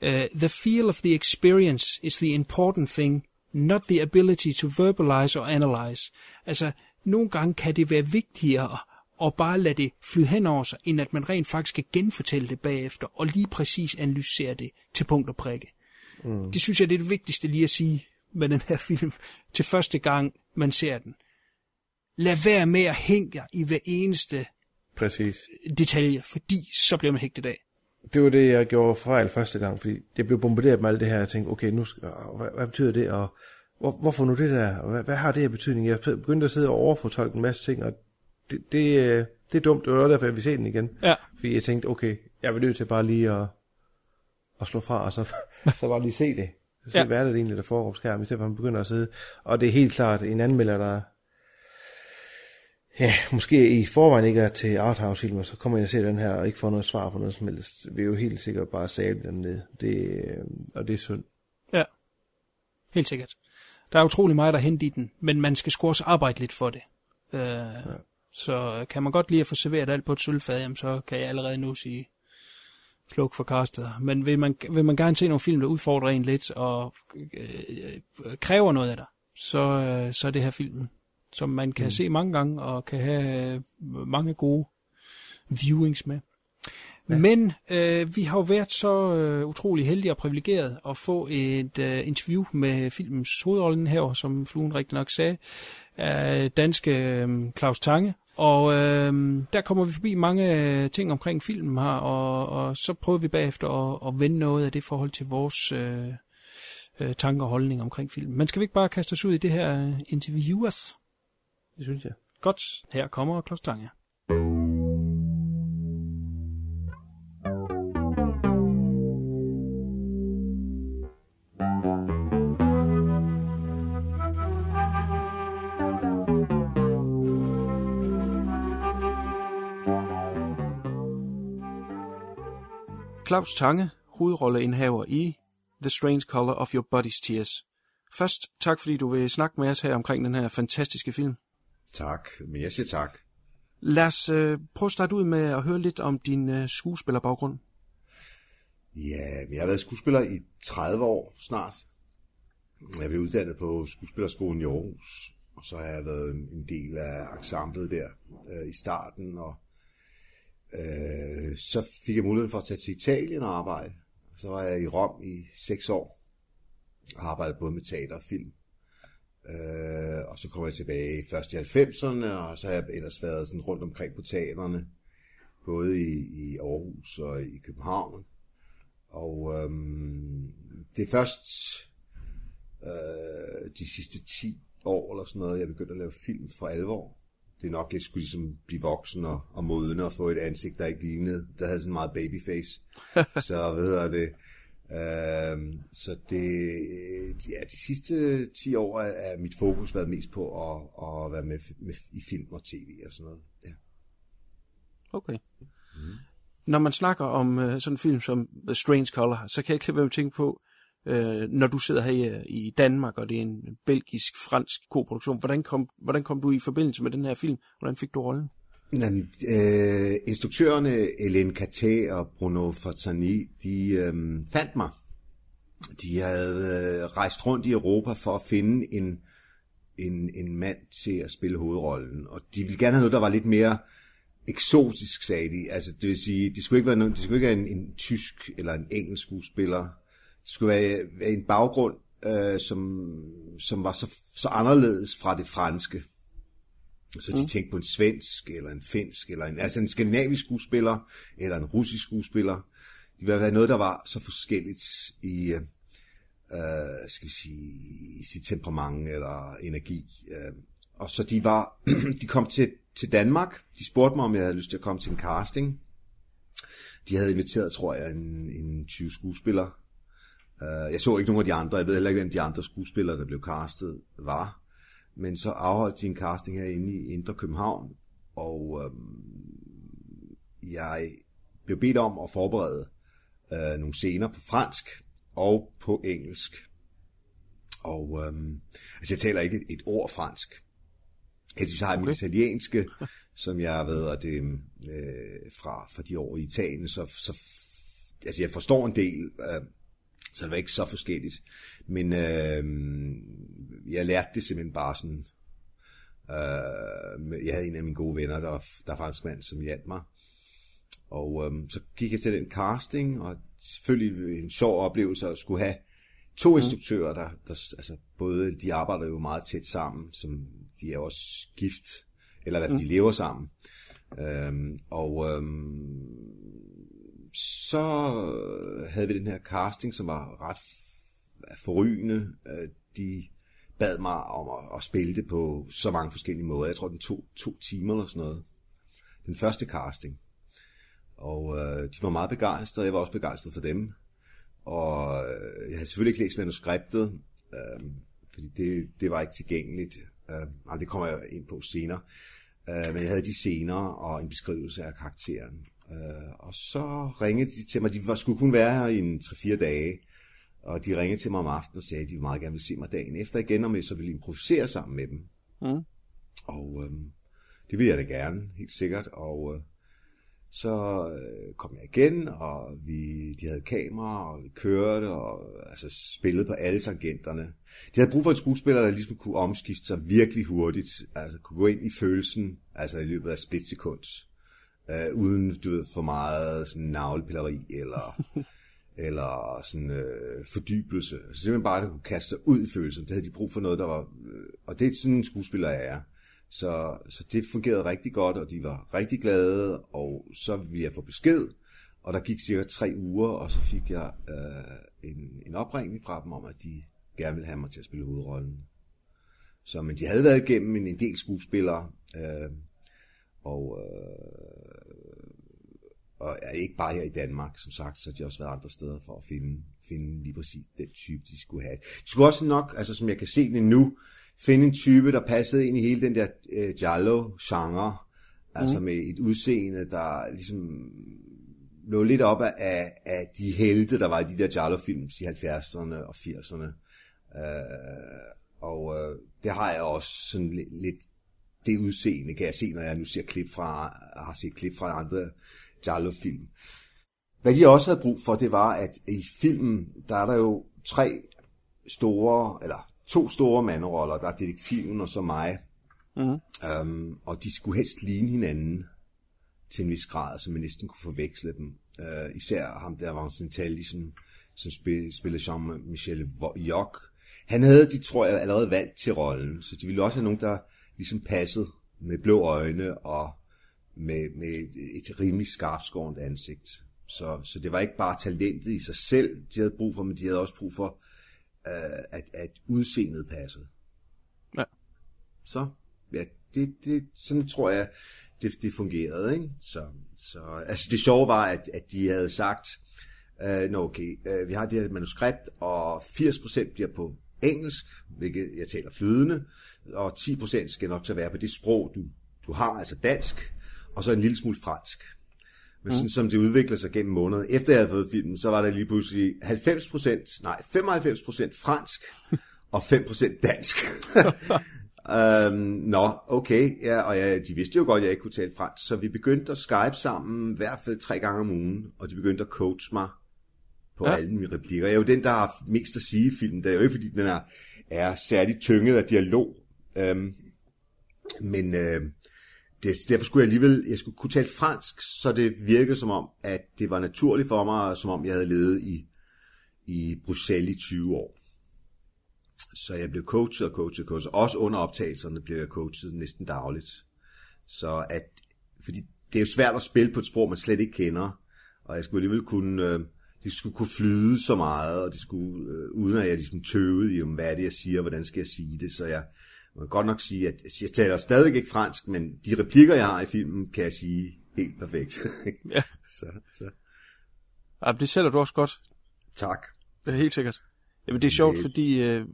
uh, The feel of the experience is the important thing, not the ability to verbalize or analyze. Altså, nogle gange kan det være vigtigere at bare lade det flyde hen over sig, end at man rent faktisk skal genfortælle det bagefter, og lige præcis analysere det til punkt og prikke. Mm. Det synes jeg, det er det vigtigste lige at sige med den her film, til første gang, man ser den. Lad være med at hænge jer i hver eneste Præcis. detalje, fordi så bliver man hægtet af. Det var det, jeg gjorde fejl første gang, fordi jeg blev bombarderet med alt det her, jeg tænkte, okay, nu hvad, hvad betyder det, og hvor, hvorfor nu det der, og hvad, hvad har det her betydning? Jeg begyndte at sidde og overfortolke en masse ting, og det, det, øh, det er dumt, det var derfor, jeg vil se den igen. Ja. Fordi jeg tænkte, okay, jeg vil nødt til bare lige at, at slå fra, og så, så bare lige se det. Se, Ja. hvad er det egentlig, der foregår på skærmen, i stedet for at man begynder at sidde. Og det er helt klart en anmelder, der ja, måske i forvejen ikke er til arthouse-film, og så kommer jeg og ser den her, og ikke får noget svar på noget som helst. Vi er jo helt sikkert bare sable den ned. Det, øh, og det er synd. Ja, helt sikkert. Der er utrolig meget der hente i den, men man skal sgu også arbejde lidt for det. Øh, ja. Så kan man godt lide at få serveret alt på et sølvfad, jamen så kan jeg allerede nu sige sluk for castet. Men vil man, vil man gerne se nogle film, der udfordrer en lidt og øh, øh, kræver noget af dig, så, øh, så er det her filmen, som man kan mm. se mange gange og kan have øh, mange gode viewings med. Ja. Men øh, vi har jo været så øh, utrolig heldige og privilegeret at få et øh, interview med filmens hovedrollen her, som fluen rigtig nok sagde, af danske øh, Claus Tange. Og øh, der kommer vi forbi mange øh, ting omkring filmen her, og, og så prøver vi bagefter at, at vende noget af det forhold til vores øh, øh, tanker og holdning omkring filmen. Men skal vi ikke bare kaste os ud i det her øh, interviewers? Det synes jeg. Godt, her kommer Claus Tange. Claus Tange, hovedrolleindhaver i The Strange Color of Your Body's Tears. Først, tak fordi du vil snakke med os her omkring den her fantastiske film. Tak, men jeg siger tak. Lad os øh, prøve at starte ud med at høre lidt om din øh, skuespillerbaggrund. Ja, jeg har været skuespiller i 30 år snart. Jeg blev uddannet på skuespillerskolen i Aarhus, og så har jeg været en del af ensemblet der øh, i starten, og øh, så fik jeg muligheden for at tage til Italien og arbejde. Så var jeg i Rom i seks år, og arbejdede både med teater og film. Øh, og så kom jeg tilbage først i 90'erne, og så har jeg ellers været sådan rundt omkring på teaterne, både i, i Aarhus og i København. og øhm, det er først øh, de sidste 10 år eller sådan noget, jeg begyndte at lave film for alvor. Det er nok, jeg skulle ligesom blive voksen og, og modne og få et ansigt, der ikke lignede. Der havde sådan meget babyface. så ved jeg det. Øhm, så det, ja, de sidste 10 år er, er mit fokus været mest på at, at være med, med i film og tv og sådan noget. Ja. Okay. Mm. Når man snakker om uh, sådan en film som The Strange Color, så kan jeg ikke lade være med at tænke på, uh, øh, når du sidder her i, i Danmark, og det er en belgisk-fransk koproduktion, hvordan kom, hvordan kom du i forbindelse med den her film? Hvordan fik du rollen? Jamen, øh, instruktørerne Hélène Caté og Bruno Fortani, de øh, fandt mig. De havde øh, rejst rundt i Europa for at finde en, en, en mand til at spille hovedrollen. Og de ville gerne have noget, der var lidt mere eksotisk, sagde de. Altså, det vil sige, det skulle ikke være, det skulle ikke være en, en tysk eller en engelsk skuespiller. Skulle være, være en baggrund, øh, som, som var så, så anderledes fra det franske. Så de mm. tænkte på en svensk, eller en finsk, eller en, altså en skandinavisk skuespiller, eller en russisk skuespiller. Det ville være noget, der var så forskelligt i, øh, skal vi sige, i sit temperament eller energi. Øh. Og så de var, de kom til, til Danmark. De spurgte mig, om jeg havde lyst til at komme til en casting. De havde inviteret, tror jeg, en, en 20 skuespillere. Uh, jeg så ikke nogen af de andre. Jeg ved heller ikke, hvem de andre skuespillere, der blev castet, var. Men så afholdt de en casting herinde i Indre København, og øhm, jeg blev bedt om at forberede øh, nogle scener på fransk og på engelsk. Og øhm, altså jeg taler ikke et, et ord fransk. Heldigvis har jeg okay. mit italienske, som jeg ved, at det øh, fra, fra de år i Italien, så, så altså jeg forstår en del, øh, så det var ikke så forskelligt. Men øh, jeg lærte det simpelthen bare sådan. Øh, jeg havde en af mine gode venner, der, der var fransk mand, som hjalp mig. Og øh, så gik jeg til den casting, og selvfølgelig en sjov oplevelse at skulle have to mm. instruktører, der, der altså både, de arbejder jo meget tæt sammen, som de er også gift, eller hvad mm. de lever sammen. Øhm, og øhm, så øh, havde vi den her casting, som var ret øh, forrygende. Øh, de bad mig om at, at spille det på så mange forskellige måder. Jeg tror, den tog to timer eller sådan noget. Den første casting. Og øh, de var meget begejstrede, jeg var også begejstret for dem. Og øh, jeg havde selvfølgelig ikke læst manuskriptet, øh, fordi det, det var ikke tilgængeligt. Øh, det kommer jeg ind på senere. Øh, men jeg havde de scener og en beskrivelse af karakteren. Øh, og så ringede de til mig, de var, skulle kun være her i en 3-4 dage, og de ringede til mig om aftenen og sagde, at de meget gerne ville se mig dagen efter igen, om jeg så ville improvisere sammen med dem. Mm. Og øh, det ville jeg da gerne, helt sikkert. Og øh, så øh, kom jeg igen, og vi, de havde kamera, og vi kørte, og altså, spillede på alle tangenterne. De havde brug for en skuespiller, der ligesom kunne omskifte sig virkelig hurtigt, altså kunne gå ind i følelsen, altså i løbet af splitsekund, øh, uden du ved, for meget sådan navlepilleri, eller, eller sådan øh, fordybelse. Altså simpelthen bare, at kunne kaste sig ud i følelsen. Det havde de brug for noget, der var... Øh, og det er sådan en skuespiller, jeg er. Så, så det fungerede rigtig godt, og de var rigtig glade, og så ville jeg få besked, og der gik cirka tre uger, og så fik jeg øh, en, en opringning fra dem om, at de gerne ville have mig til at spille hovedrollen. Så, men de havde været igennem en, en del skuespillere, øh, og, øh, og er ikke bare her i Danmark, som sagt, så har de også været andre steder for at finde, finde lige præcis den type, de skulle have. De skulle også nok, altså som jeg kan se det nu, finde en type, der passede ind i hele den der øh, Giallo-genre, altså mm. med et udseende, der ligesom lå lidt op af, af de helte, der var i de der Giallo-films i 70'erne og 80'erne. Øh, og øh, det har jeg også sådan lidt, lidt det udseende, kan jeg se, når jeg nu ser klip fra, har set klip fra andre Giallo-film. Hvad de også havde brug for, det var, at i filmen, der er der jo tre store, eller to store mandroller, der er detektiven og så mig. Mm-hmm. Um, og de skulle helst ligne hinanden til en vis grad, så man næsten kunne forveksle dem. Uh, især ham der var en som, som spil, spiller Jean-Michel Jock. Han havde de, tror jeg, allerede valgt til rollen, så de ville også have nogen, der ligesom passede med blå øjne og med, med et rimelig skarpskårent ansigt. så, så det var ikke bare talentet i sig selv, de havde brug for, men de havde også brug for, øh, at, at udseendet passede. Ja. Så, ja, det, det, sådan tror jeg, det, det fungerede. Ikke? Så, så, altså det sjove var, at, at de havde sagt, øh, nå okay, øh, vi har det her manuskript, og 80% bliver på engelsk, hvilket jeg taler flydende, og 10% skal nok så være på det sprog, du, du har, altså dansk, og så en lille smule fransk. Men sådan Mm. som det udvikler sig gennem måneder, efter jeg havde fået filmen, så var der lige pludselig 90%, nej 95% fransk, og 5% dansk. øhm, nå, okay, ja, og ja, de vidste jo godt, at jeg ikke kunne tale fransk, så vi begyndte at skype sammen i hvert fald tre gange om ugen, og de begyndte at coache mig på Ja. alle mine replikker. Jeg er jo den, der har mest at sige i filmen. Det er jo ikke, fordi den er, er særligt tynget af dialog. Øhm, men øh, det, derfor skulle jeg alligevel jeg skulle kunne tale fransk, så det virkede som om, at det var naturligt for mig, som om jeg havde levet i, i Bruxelles i 20 år. Så jeg blev coachet og coachet og coachet. Også under optagelserne blev jeg coachet næsten dagligt. Så at, fordi det er jo svært at spille på et sprog, man slet ikke kender. Og jeg skulle alligevel kunne, øh, det skulle kunne flyde så meget, og det skulle, øh, uden at jeg ligesom tøvede i, om hvad er det, jeg siger, hvordan skal jeg sige det. Så jeg må godt nok sige, at jeg taler stadig ikke fransk, men de replikker, jeg har i filmen, kan jeg sige helt perfekt. Ja. så, så. Ja, det sælger du også godt. Tak. Det er helt sikkert. Jamen, det er sjovt, Det- fordi øh,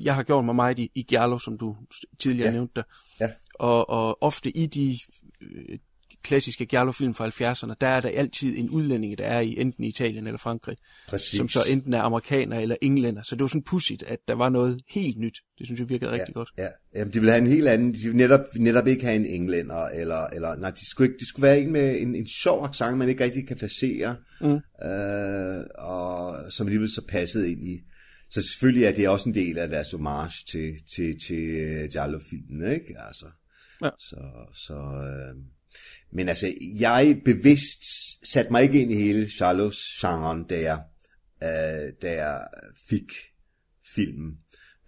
jeg har gjort mig meget i, i Giallo, som du tidligere Ja. nævnte der. Ja. Og, og ofte i de øh, klassiske Giallo-film fra 70'erne, der er der altid en udlænding, der er i enten Italien eller Frankrig, Præcis. som så enten er amerikaner eller englænder. Så det var sådan pudsigt, at der var noget helt nyt. Det synes jeg virkede rigtig ja, godt. Ja, Jamen, de ville have en helt anden, de ville netop, netop ikke have en englænder, eller, eller nej, de skulle, ikke, de skulle være en med en, en sjov accent, man ikke rigtig kan placere, Mm. øh, og som alligevel så passede ind i. Så selvfølgelig er det også en del af deres homage til, til, til uh, Giallo-filmen, ikke? Altså, Ja. Så, så øh, men altså, jeg bevidst satte mig ikke ind i hele Charlos-genren, da jeg, øh, da jeg fik filmen.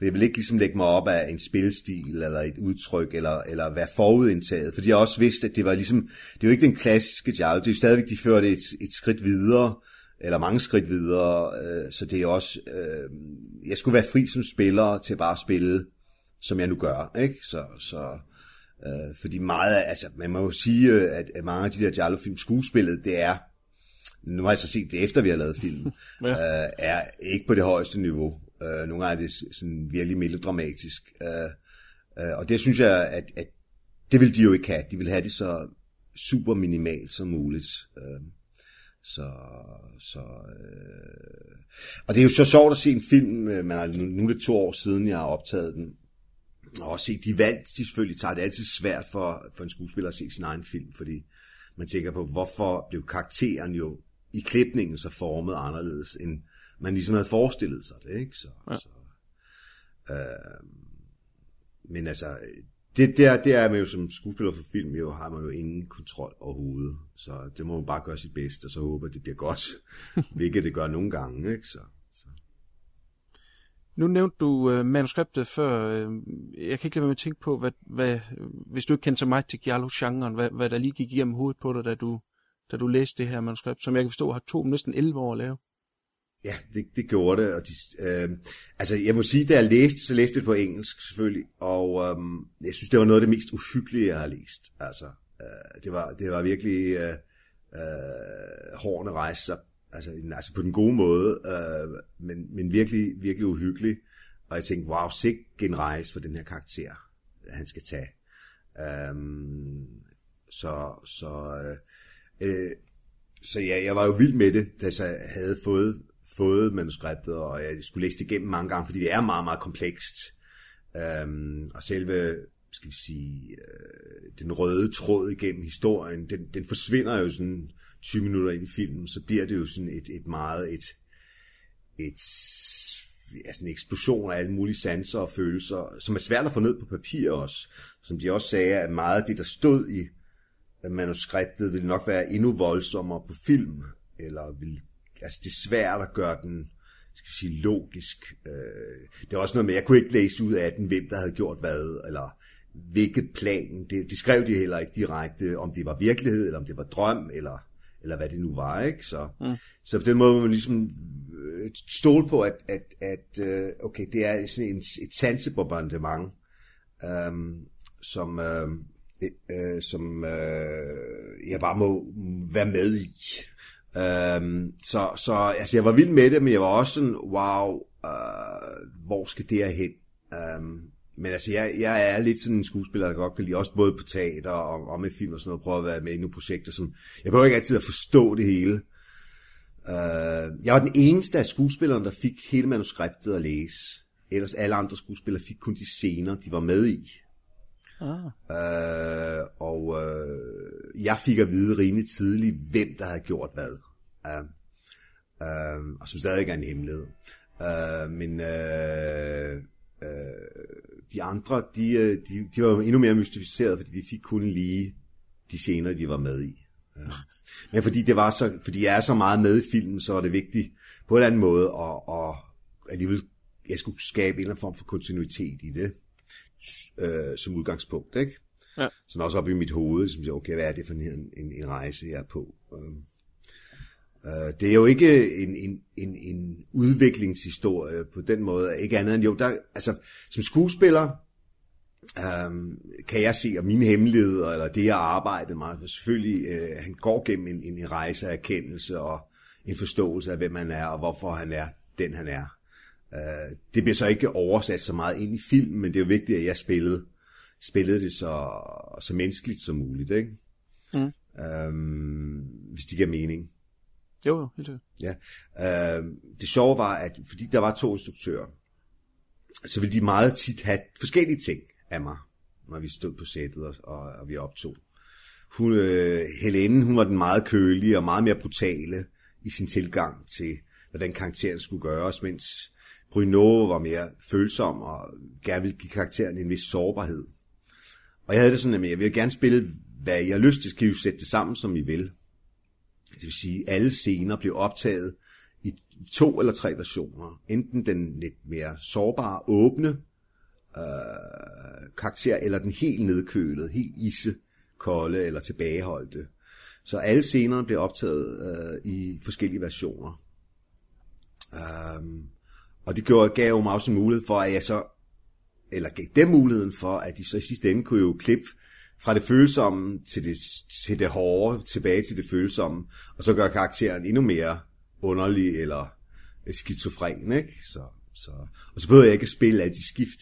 Jeg vil ikke ligesom lægge mig op af en spilstil, eller et udtryk, eller, eller være forudindtaget. Fordi jeg også vidste, at det var ligesom, det er jo ikke den klassiske Giallo, det er jo stadigvæk, de førte et, et skridt videre, eller mange skridt videre, øh, så det er også, øh, jeg skulle være fri som spiller til bare at spille, som jeg nu gør, ikke? Så, så øh, fordi meget af, altså, man må jo sige, øh, at, at mange af de der Giallo-film, skuespillet, det er, nu har jeg så set det efter, vi har lavet filmen, Ja. øh, er ikke på det højeste niveau. Øh, nogle gange er det sådan virkelig melodramatisk. Øh, øh, og det synes jeg, at, at det vil de jo ikke have. De vil have det så super minimalt som muligt. Øh, så, så, øh, og det er jo så sjovt at se en film, øh, man har, nu, nu er det to år siden, jeg har optaget den, og se de valg, de selvfølgelig tager. Det altid svært for, for en skuespiller at se sin egen film, fordi man tænker på, hvorfor blev karakteren jo i klipningen så formet anderledes, end man ligesom havde forestillet sig det, ikke? Så, Ja. så, øh, men altså, det, der, det er man jo som skuespiller for film, jo har man jo ingen kontrol overhovedet. Så det må man bare gøre sit bedste, og så håbe, at det bliver godt. Hvilket det gør nogle gange, ikke? Så. Nu nævnte du øh, manuskriptet før. Øh, jeg kan ikke lade være med at tænke på, hvad, hvad, hvis du ikke kendte så meget til Giallo-genren, hvad, hvad der lige gik igennem hovedet på dig, da du, da du læste det her manuskript, som jeg kan forstå har to næsten 11 år at lave. Ja, det, det gjorde det. Og de, øh, altså, jeg må sige, da jeg læste, så læste jeg det på engelsk selvfølgelig, og øh, jeg synes, det var noget af det mest uhyggelige, jeg har læst. Altså, øh, det, var, det var virkelig øh, øh, hårene rejse sig, altså, altså på den gode måde, øh, men, men virkelig, virkelig uhyggelig. Og jeg tænkte, wow, sikke en rejse for den her karakter, han skal tage. Um, så, så, øh, øh, så ja, jeg var jo vild med det, da jeg havde fået, fået manuskriptet, og jeg skulle læse det igennem mange gange, fordi det er meget, meget komplekst. Um, og selve, skal vi sige, øh, den røde tråd igennem historien, den, den forsvinder jo sådan 20 minutter ind i filmen, så bliver det jo sådan et, et meget et, et ja, sådan en eksplosion af alle mulige sanser og følelser, som er svært at få ned på papir også. Som de også sagde, at meget af det, der stod i manuskriptet, ville nok være endnu voldsommere på film, eller vil, altså det er svært at gøre den, skal vi sige, logisk. Øh, det er også noget med, jeg kunne ikke læse ud af den, hvem der havde gjort hvad, eller hvilket plan. Det, det skrev de heller ikke direkte, om det var virkelighed, eller om det var drøm, eller, eller hvad det nu var, ikke? Så, mm. så på den måde må man ligesom øh, stole på, at, at, at øh, okay, det er sådan en, et sansebombardement, øhm, som, øh, øh, som øh, jeg bare må være med i. Øhm, så, så altså, jeg var vild med det, men jeg var også sådan, wow, øh, hvor skal det her hen? Øhm, men altså, jeg, jeg er lidt sådan en skuespiller, der godt kan lide, også både på teater og, og med film og sådan noget, prøve at være med i nogle projekter, som, jeg behøver ikke altid at forstå det hele. Uh, jeg var den eneste af skuespillerne, der fik hele manuskriptet at læse. Ellers alle andre skuespillere fik kun de scener, de var med i. Ah. Uh, og uh, jeg fik at vide rimelig tidligt, hvem der havde gjort hvad. Uh, uh, og som stadig er en hemmelighed. Uh, men uh, uh, de andre, de, øh, de, de var jo endnu mere mystificeret, fordi de fik kun lige de scener, de var med i. Ja. Men fordi det var så, fordi jeg er så meget med i filmen, så er det vigtigt på en eller anden måde at, at alligevel, jeg skulle skabe en eller anden form for kontinuitet i det, øh, som udgangspunkt, ikke? Ja. Sådan også op i mit hoved, som siger, okay, hvad er det for en, en, en rejse, jeg er på? Øh. Uh, det er jo ikke en, en, en, en udviklingshistorie på den måde, ikke andet end jo, der, altså som skuespiller um, kan jeg se, at mine hemmeligheder, eller det jeg har arbejdet meget, selvfølgelig, uh, han går gennem en, en rejse af erkendelse og en forståelse af, hvem han er, og hvorfor han er den, han er. Uh, det bliver så ikke oversat så meget ind i film, men det er jo vigtigt, at jeg spillede, spillede det så, så menneskeligt som muligt, ikke? Mm. Um, hvis det giver mening. Jo, jo, helt Ja. Øh, det sjove var, at fordi der var to instruktører, så ville de meget tit have forskellige ting af mig, når vi stod på sættet og, og, og vi optog. Hun, øh, Helene, hun var den meget kølige og meget mere brutale i sin tilgang til, hvordan karakteren skulle gøres, mens Bruno var mere følsom og gerne ville give karakteren en vis sårbarhed. Og jeg havde det sådan, at jeg ville gerne spille, hvad jeg har lyst til, skal I sætte det sammen, som I vil. Det vil sige, at alle scener blev optaget i to eller tre versioner. Enten den lidt mere sårbare, åbne øh, karakter, eller den helt nedkølede, helt isekolde eller tilbageholdte. Så alle scenerne blev optaget øh, i forskellige versioner. Um, og det gjorde, gav mig også en mulighed for, at jeg så, eller gav dem muligheden for, at de så i sidste ende kunne jo klippe fra det følsomme til det, til det hårde, tilbage til det følsomme, og så gør karakteren endnu mere underlig eller skizofren, ikke? Så, så, og så behøver jeg ikke at spille alle de skift.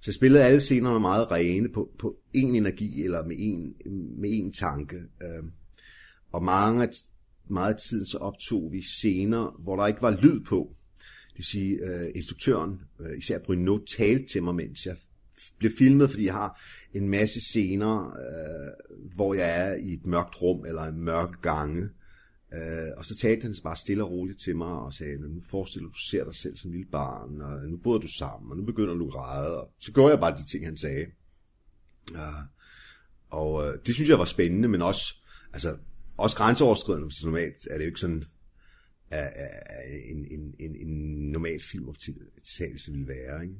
Så jeg spillede alle scenerne meget rene på, på én energi eller med én, med én tanke. Øh, og mange, meget tid så optog vi scener, hvor der ikke var lyd på. Det vil sige, øh, instruktøren, øh, især Bruno, talte til mig, mens jeg bliver filmet, fordi jeg har en masse scener, øh, hvor jeg er i et mørkt rum eller en mørk gange. Øh, og så talte han bare stille og roligt til mig og sagde, nu forestiller du, du ser dig selv som lille barn, og nu bor du sammen, og nu begynder du at græde. Og så gjorde jeg bare de ting, han sagde. Øh, Og øh, det synes jeg var spændende, men også, altså, også grænseoverskridende, hvis normalt er det jo ikke sådan, at, en, en, en, en normal filmoptagelse ville være, ikke?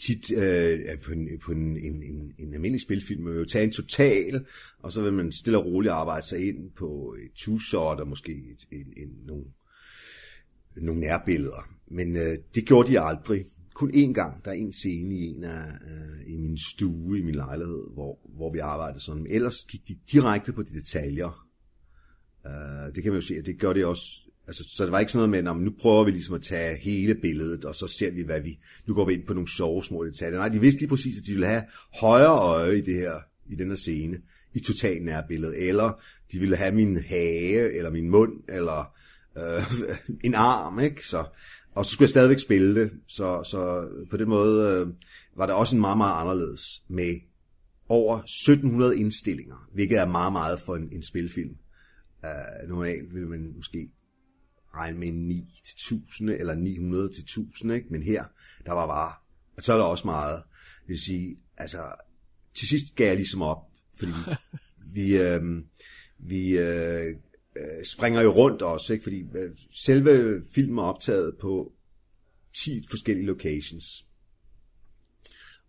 Tit øh, på, en, på en, en, en, en almindelig spilfilm vil jo tage en total, og så vil man stille og roligt arbejde sig ind på et two-shot og måske et, en, en, nogle, nogle nærbilleder. Men øh, det gjorde de aldrig. Kun én gang. Der er en scene i en af øh, i min stue, i min lejlighed, hvor, hvor vi arbejdede sådan. Men ellers gik de direkte på de detaljer. Øh, det kan man jo se, at det gør det også Altså, så det var ikke sådan noget med, at nu prøver vi ligesom at tage hele billedet, og så ser vi, hvad vi... Nu går vi ind på nogle sjove små detaljer. Nej, de vidste lige præcis, at de ville have højre øje i det her, i den her scene, i totalt nærbillede, eller de ville have min hage, eller min mund, eller øh, en arm, ikke? Så, og så skulle jeg stadigvæk spille det, så, så på den måde øh, var det også en meget, meget anderledes med over 1700 indstillinger, hvilket er meget, meget for en, en spilfilm. Uh, normalt vil man måske regne med 9 til 1000 eller 900 til 1000, ikke? men her, der var bare, og så er der også meget, det vil sige, altså, til sidst gav jeg ligesom op, fordi vi, vi, øh, vi øh, springer jo rundt også, ikke? fordi øh, selve filmen er optaget på 10 forskellige locations.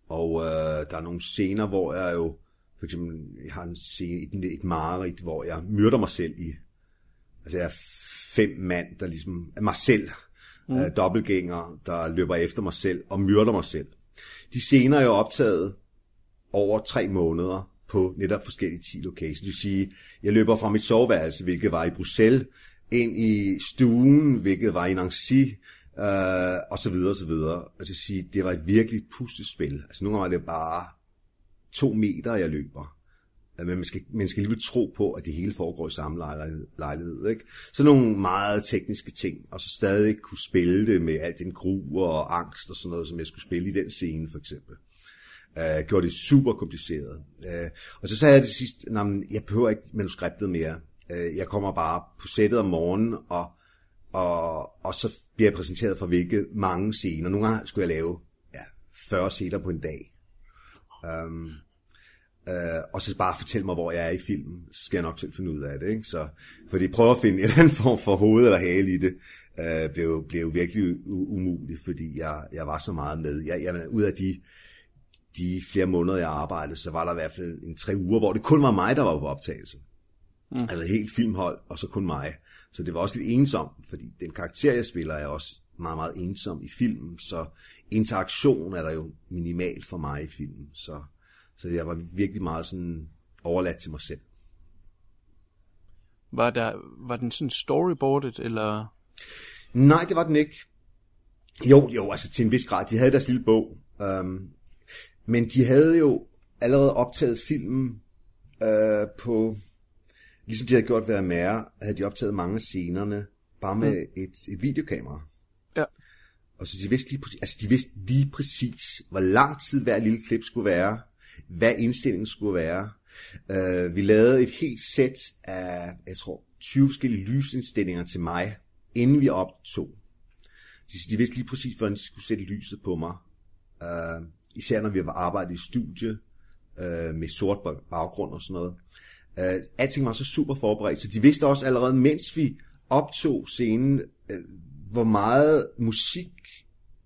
Og øh, der er nogle scener, hvor jeg jo For eksempel, jeg har en scene, et, et mareridt, hvor jeg myrder mig selv i, altså jeg fem mand, der ligesom, er mig selv, mm. øh, dobbeltgænger, der løber efter mig selv og myrder mig selv. De scener er jo optaget over tre måneder på netop forskellige 10 locations. Det vil sige, jeg løber fra mit soveværelse, hvilket var i Bruxelles, ind i stuen, hvilket var i Nancy, øh, og så videre, og så videre. Og det vil sige, det var et virkelig puslespil. Altså nogle gange var det bare to meter, jeg løber. Øh, Men man skal, man skal alligevel tro på, at det hele foregår i samme lejlighed. lejlighed ikke? Så nogle meget tekniske ting, og så stadig kunne spille det med alt den gru og angst og sådan noget, som jeg skulle spille i den scene for eksempel. Uh, gjorde det super kompliceret. Uh, og så sagde jeg det sidst, at jeg behøver ikke manuskriptet mere. Uh, jeg kommer bare på sættet om morgenen, og, og, og så bliver jeg præsenteret for hvilke mange scener. Nogle gange skulle jeg lave ja, 40 scener på en dag. Um, Uh, og så bare fortælle mig, hvor jeg er i filmen, så skal jeg nok selv finde ud af det. Ikke? Så, fordi prøve at finde en eller anden form for hoved eller hale i det, uh, blev, blev virkelig umuligt, fordi jeg, jeg var så meget med. Jeg, jeg, ud af de, de flere måneder, jeg arbejdede, så var der i hvert fald en tre uger, hvor det kun var mig, der var på optagelse. Mm. Altså helt filmhold, og så kun mig. Så det var også lidt ensomt, fordi den karakter, jeg spiller, er også meget, meget ensom i filmen, så interaktion er der jo minimalt for mig i filmen, så så jeg var virkelig meget sådan overladt til mig selv. Var, der, var den sådan storyboardet, eller? Nej, det var den ikke. Jo, jo, altså til en vis grad. De havde deres lille bog. Um, men de havde jo allerede optaget filmen uh, på... Ligesom de havde gjort ved Amare, havde de optaget mange af scenerne bare med mm. et, et videokamera. Ja. Og så de vidste lige præcis, altså de vidste lige præcis, hvor lang tid hver lille klip skulle være, hvad indstillingen skulle være. Uh, vi lavede et helt sæt af, jeg tror, 20 forskellige lysindstillinger til mig, inden vi optog. De, de vidste lige præcis, hvordan de skulle sætte lyset på mig. Uh, især når vi var arbejdet i studie, uh, med sort baggrund og sådan noget. Uh, alting var så super forberedt, så de vidste også allerede, mens vi optog scenen, uh, hvor meget musik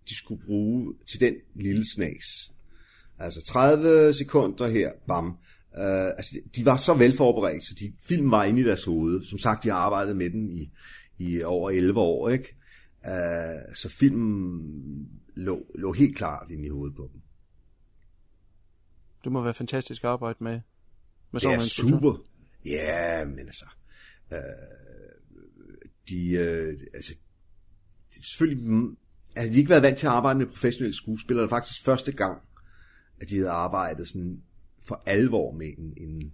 de skulle bruge til den lille snas. Altså 30 sekunder her, bam. Uh, altså, de var så velforberedt, så de, film var inde i deres hoved. Som sagt, de har arbejdet med den i, i over 11 år, ikke? Uh, så filmen lå, lå helt klart inde i hovedet på dem. Det må være fantastisk at arbejde med. med det er super. Ja, men altså... Uh, de, uh, altså, de, selvfølgelig altså, de ikke været vant til at arbejde med professionelle skuespillere. Det er faktisk første gang, at de havde arbejdet sådan for alvor med en, en,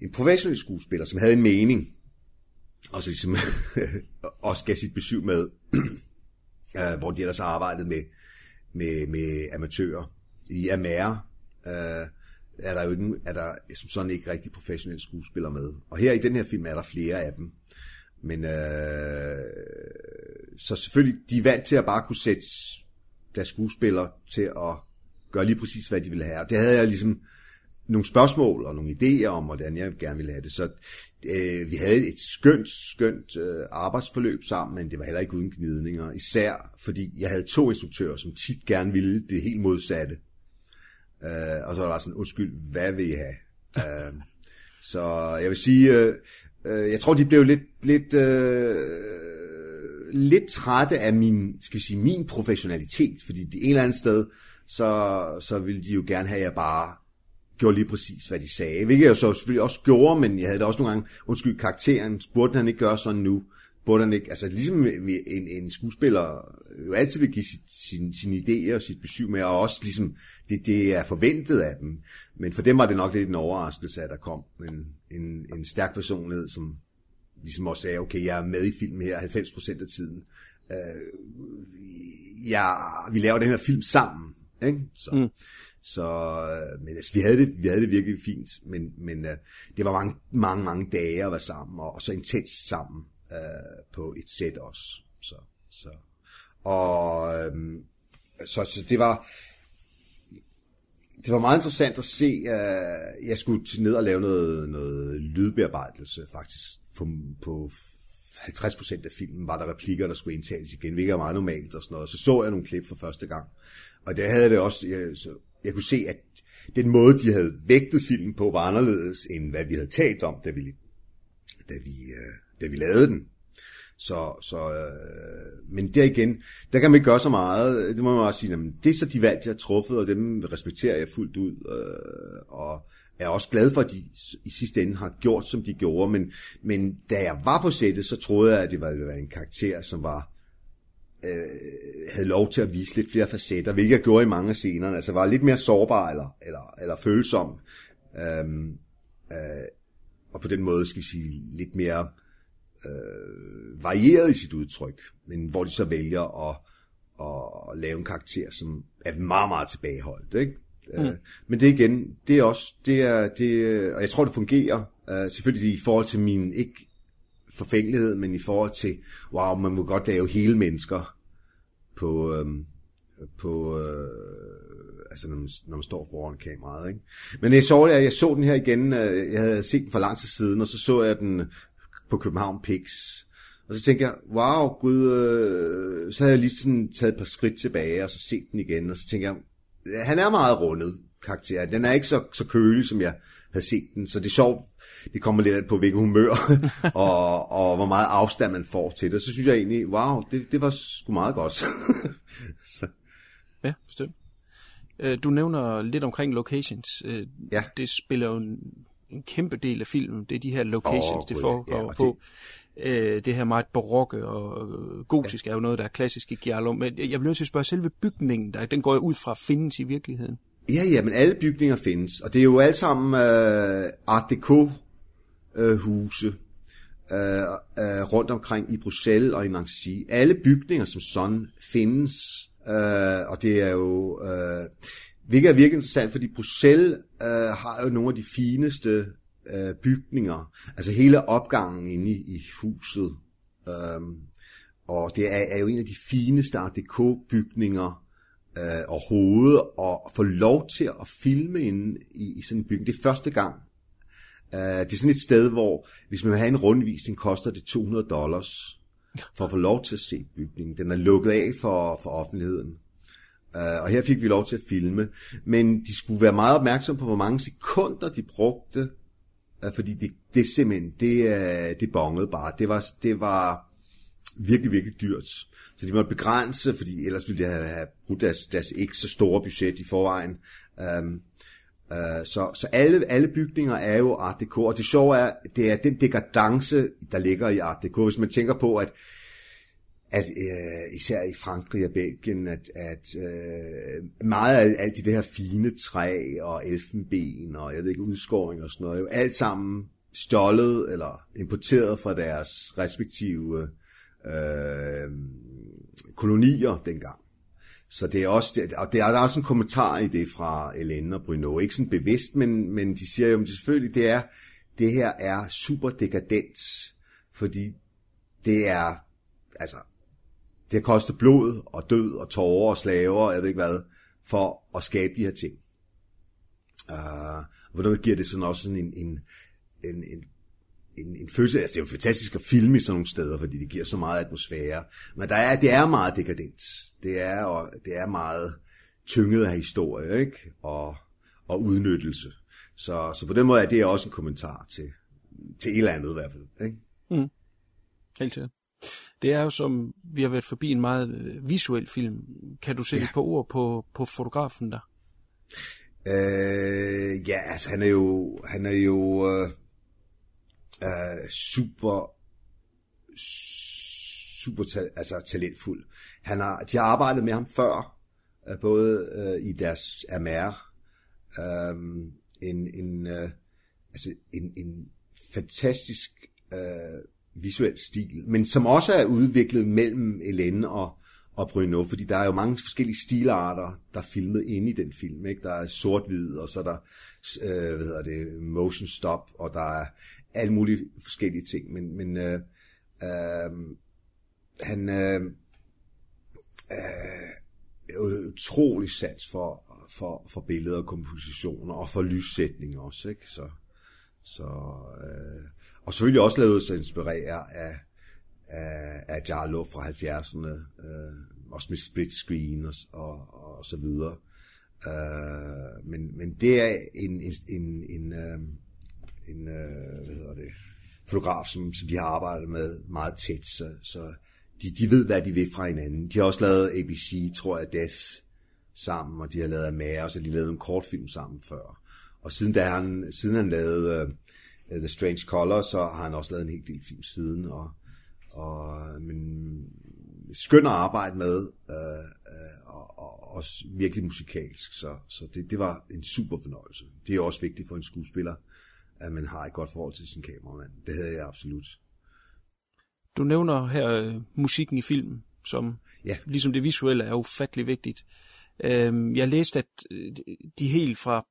en professionel skuespiller, som havde en mening, og så ligesom også gav sit besøg med, øh, hvor de ellers har arbejdet med, med, med amatører. I Amare øh, er der jo ikke, er der som sådan ikke rigtig professionelle skuespillere med. Og her i den her film er der flere af dem. Men øh, så selvfølgelig, de er vant til at bare kunne sætte deres skuespillere til at gøre lige præcis, hvad de ville have. Og det havde jeg ligesom nogle spørgsmål og nogle idéer om, hvordan jeg gerne ville have det. Så øh, vi havde et skønt, skønt øh, arbejdsforløb sammen, men det var heller ikke uden gnidninger. Især fordi jeg havde to instruktører, som tit gerne ville det helt modsatte. Øh, og så var der sådan, undskyld, hvad vil I have? øh, så jeg vil sige, øh, øh, jeg tror, de blev lidt, lidt, øh, lidt trætte af min, skal vi sige, min professionalitet, fordi det en eller andet sted, så, så ville de jo gerne have, at jeg bare gjorde lige præcis, hvad de sagde. Hvilket jeg så selvfølgelig også gjorde, men jeg havde da også nogle gange, undskyld, karakteren, burde han ikke gøre sådan nu? Burde han ikke, altså ligesom en, en skuespiller jo altid vil give sit, sin, sine idéer og sit besøg med, og også ligesom, det, det er forventet af dem. Men for dem var det nok lidt en overraskelse, at der kom en, en, en stærk personlighed, som ligesom også sagde, okay, jeg er med i filmen her 90% af tiden. Øh, ja, vi laver den her film sammen. Ikke? Så, mm. så men altså, vi havde det, vi havde det virkelig fint, men, men uh, det var mange, mange, mange dage at være sammen, og, og så intens sammen uh, på et sæt også. Så, så. Og um, så, så det var det var meget interessant at se, at uh, jeg skulle ned og lave noget, noget lydbearbejdelse faktisk på, på 50% af filmen var der replikker, der skulle indtales igen, hvilket er meget normalt og sådan noget. Så så jeg nogle klip for første gang. Og der havde det også, jeg, så jeg kunne se, at den måde, de havde vægtet filmen på, var anderledes, end hvad vi havde talt om, da vi, da vi, øh, da vi lavede den. Så, så øh, men der igen, der kan man ikke gøre så meget. Det må man også sige, jamen, det er så de valg, jeg har truffet, og dem respekterer jeg fuldt ud. Øh, og er også glad for, at de i sidste ende har gjort, som de gjorde. Men, men da jeg var på sættet, så troede jeg, at det ville være en karakter, som var øh, havde lov til at vise lidt flere facetter, hvilket jeg gjorde i mange af scenerne. Altså var lidt mere sårbar eller, eller, eller følsom. Øhm, øh, og på den måde, skal vi sige, lidt mere øh, varieret i sit udtryk. Men hvor de så vælger at, at, at lave en karakter, som er meget, meget tilbageholdt. Ikke? Mm. Øh, men det igen, det er også, det er, det, og jeg tror, det fungerer. Uh, selvfølgelig i forhold til min, ikke forfængelighed, men i forhold til, wow, man må godt lave hele mennesker på, øhm, på øh, altså når man, når man står foran kameraet. Ikke? Men jeg så, jeg, jeg så den her igen, øh, jeg havde set den for lang tid siden, og så så jeg den på København Pix. Og så tænkte jeg, wow, gud, øh, så havde jeg lige sådan taget et par skridt tilbage, og så set den igen, og så tænkte jeg, han er meget rundet karakter. Den er ikke så, så kølig, som jeg havde set den, så det er sjovt, det kommer lidt på, hvilket humør, og, og hvor meget afstand man får til det. Så synes jeg egentlig, wow, det, det var sgu meget godt. så. Ja, bestemt. Øh, du nævner lidt omkring locations. Øh, ja. Det spiller jo en, en kæmpe del af filmen. Det er de her locations, oh, det foregår ja, på. Det... Øh, det her meget barokke og gotisk ja. er jo noget, der er klassisk i Giallo. Men jeg bliver nødt til at spørge, selve bygningen, der, den går ud fra findes i virkeligheden? Ja, ja, men alle bygninger findes, og det er jo alle sammen øh, Art Deco uh, huse øh, øh, rundt omkring i Bruxelles og i Nancy. Alle bygninger som sådan findes, øh, og det er jo, Øh, hvilket er virkelig interessant, fordi Bruxelles øh, har jo nogle af de fineste øh, bygninger, altså hele opgangen inde i, i huset, Øh, og det er, er jo en af de fineste Art Deco bygninger, øh, overhovedet og få lov til at filme inde i, i sådan en bygning. Det er første gang. Øh, det er sådan et sted, hvor hvis man vil have en rundvisning, koster det 200 dollars for at få lov til at se bygningen. Den er lukket af for, for offentligheden. Uh, og her fik vi lov til at filme. Men de skulle være meget opmærksomme på, hvor mange sekunder de brugte. Uh, fordi det, det simpelthen, det, uh, det bongede bare. Det var, det var virkelig, virkelig dyrt. Så de måtte begrænse, fordi ellers ville de have, have brugt deres, deres ikke så store budget i forvejen. Um, uh, så, så alle, alle bygninger er jo Art Deco, og det sjove er, det er den dekadence, der ligger i Art Deco. Hvis man tænker på, at at øh, især i Frankrig og Belgien, at, at øh, meget af alt de her fine træ og elfenben og jeg ved ikke, udskåring og sådan noget, jo alt sammen stjålet eller importeret fra deres respektive øh, øh, kolonier dengang. Så det er også, og der er også en kommentar i det fra Ellen og Bruno. Ikke sådan bevidst, men, men de siger jo, at selvfølgelig det er, det her er super dekadent, fordi det er, altså, det har kostet blod og død og tårer og slaver, jeg ved ikke hvad, for at skabe de her ting. Øh, uh, hvordan giver det sådan også sådan en, en, en, en en, en følelse, altså det er jo fantastisk at filme i sådan nogle steder, fordi det giver så meget atmosfære, men der er, det er meget dekadent. Det er, og, det er meget tynget af historie, ikke? Og, og udnyttelse. Så, så på den måde er det også en kommentar til, til et eller andet i hvert fald, ikke? Mm. Helt sikkert. Det er jo som, vi har været forbi en meget øh, visuel film. Kan du sætte ja. på ord på, på fotografen der? Øh, ja, altså han er jo, han er jo, øh, øh, super super ta- altså talentfuld. Han har, de har arbejdet med ham før, øh, både øh, i deres MR, øh, en, en, øh, altså en, en fantastisk øh, visuel stil, men som også er udviklet mellem Elene og, og Bruno, fordi der er jo mange forskellige stilarter, der er filmet inde i den film. Ikke? Der er sort-hvid, og så er der øh, hvad hedder det, motion stop, og der er alle mulige forskellige ting, men, men øh, øh, han øh, øh, utrolig sans for, for, for billeder og kompositioner, og for lyssætning også, ikke? Så, så, øh, og selvfølgelig også lavet sig inspirere af, af, af Jarlo fra 70'erne, øh, også med split screen og, og, og så videre. Øh, men, men det er en, en, en, en, øh, en øh, hvad hedder det, fotograf, som, som de har arbejdet med meget tæt, så, så de, de ved, hvad de vil fra hinanden. De har også lavet ABC, tror jeg, Death sammen, og de har lavet Amare, og så de lavet en kortfilm sammen før. Og siden, da han, siden han lavede uh, øh, The Strange Color, så har han også lavet en hel del film siden, og, og men skøn at arbejde med, uh, og, og også virkelig musikalsk, så, så det, det var en super fornøjelse. Det er også vigtigt for en skuespiller, at man har et godt forhold til sin kameramand. Det havde jeg absolut. Du nævner her øh, musikken i filmen, som ja. ligesom det visuelle er ufattelig vigtigt. Øh, jeg læste, at øh, de helt fra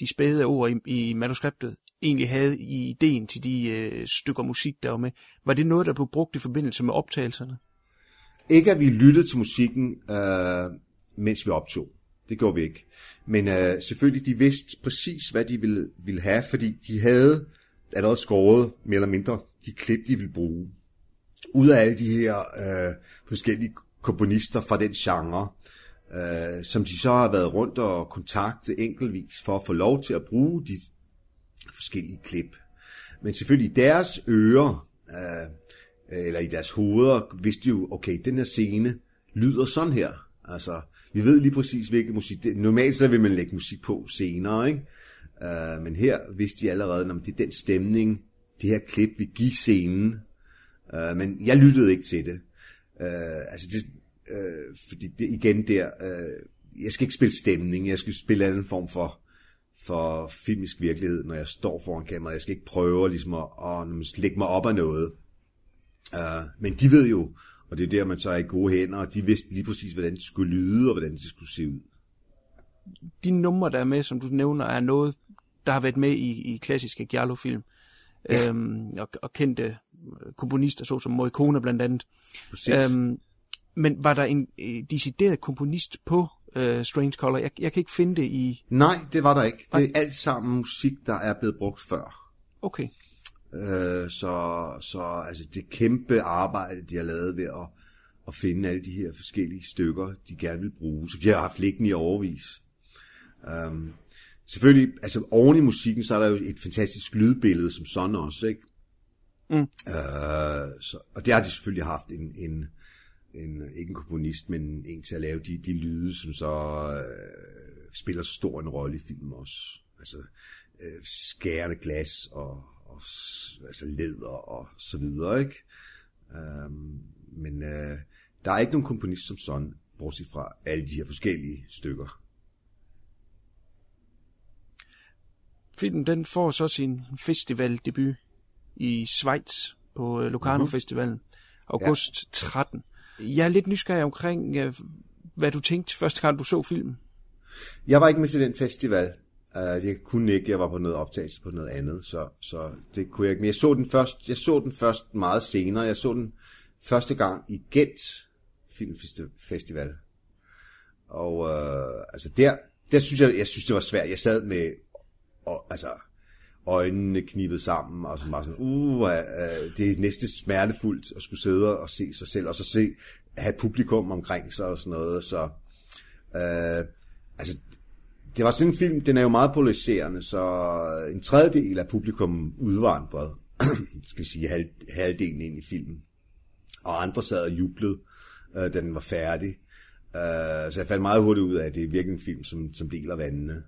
de spæde ord i, i manuskriptet egentlig havde i ideen til de øh, stykker musik, der var med. Var det noget, der blev brugt i forbindelse med optagelserne? Ikke at vi lyttede til musikken, øh, mens vi optog. Det gjorde vi ikke. Men øh, selvfølgelig, de vidste præcis, hvad de ville, ville have, fordi de havde allerede skåret mere eller mindre de klip, de ville bruge. Ud af alle de her øh, forskellige komponister fra den genre, øh, som de så har været rundt og kontakte enkeltvis for at få lov til at bruge de forskellige klip. Men selvfølgelig i deres ører, øh, eller i deres hoveder, vidste de jo, okay, den her scene lyder sådan her. Altså, vi ved lige præcis, hvilken musik... Det, normalt så vil man lægge musik på senere, ikke? Uh, men her vidste de allerede, om det er den stemning, det her klip vil give scenen. Uh, men jeg lyttede ikke til det. Uh, altså, det, uh, fordi det igen der... Uh, jeg skal ikke spille stemning, jeg skal spille en anden form for, for filmisk virkelighed, når jeg står foran kameraet. Jeg skal ikke prøve ligesom at, at lægge mig op af noget. Uh, men de ved jo, og det er der, man så er i gode hænder, og de vidste lige præcis, hvordan det skulle lyde, og hvordan det skulle se ud. De numre, der er med, som du nævner, er noget, der har været med i, i klassiske Giallo-film. Ja. Øhm, og, og kendte komponister, såsom Morricone blandt andet. Øhm, men var der en øh, decideret komponist på øh, Strange Color? Jeg, jeg kan ikke finde det i... Nej, det var der ikke. Det er alt sammen musik, der er blevet brugt før. Okay. Øh, så, så altså det kæmpe arbejde, de har lavet ved at, at finde alle de her forskellige stykker, de gerne vil bruge, så de har haft liggende i overvis. Um, selvfølgelig, altså oven i musikken, så er der jo et fantastisk lydbillede som sådan også, ikke? Mm. Uh, så, og det har de selvfølgelig haft en, en, en, ikke en komponist, men en til at lave de, de lyde, som så uh, spiller så stor en rolle i filmen også. Altså uh, skærende glas og, og altså leder og så videre, ikke? Um, men uh, der er ikke nogen komponist som sådan, bortset fra alle de her forskellige stykker. Filmen den får så sin festivaldebut i Schweiz på Locarno Festivalen, august ja. 13. Jeg er lidt nysgerrig omkring, hvad du tænkte første gang, du så filmen. Jeg var ikke med til den festival. Uh, jeg kunne ikke, jeg var på noget optagelse på noget andet, så, så det kunne jeg ikke. Men jeg så den først, jeg så den først meget senere. Jeg så den første gang i Gent Filmfestival. Og uh, altså der, der synes jeg, jeg synes det var svært. Jeg sad med og, altså, øjnene knippet sammen, og så var sådan, uh, uh, det er næsten smertefuldt at skulle sidde og se sig selv, og så se, have publikum omkring sig og sådan noget. Så, uh, altså, det var sådan en film, den er jo meget polariserende, så en tredjedel af publikum udvandrede, skal vi sige, halv, halvdelen ind i filmen. Og andre sad og jublede, øh, da den var færdig. Øh, så jeg fandt meget hurtigt ud af, at det er virkelig en film, som, som deler vandene.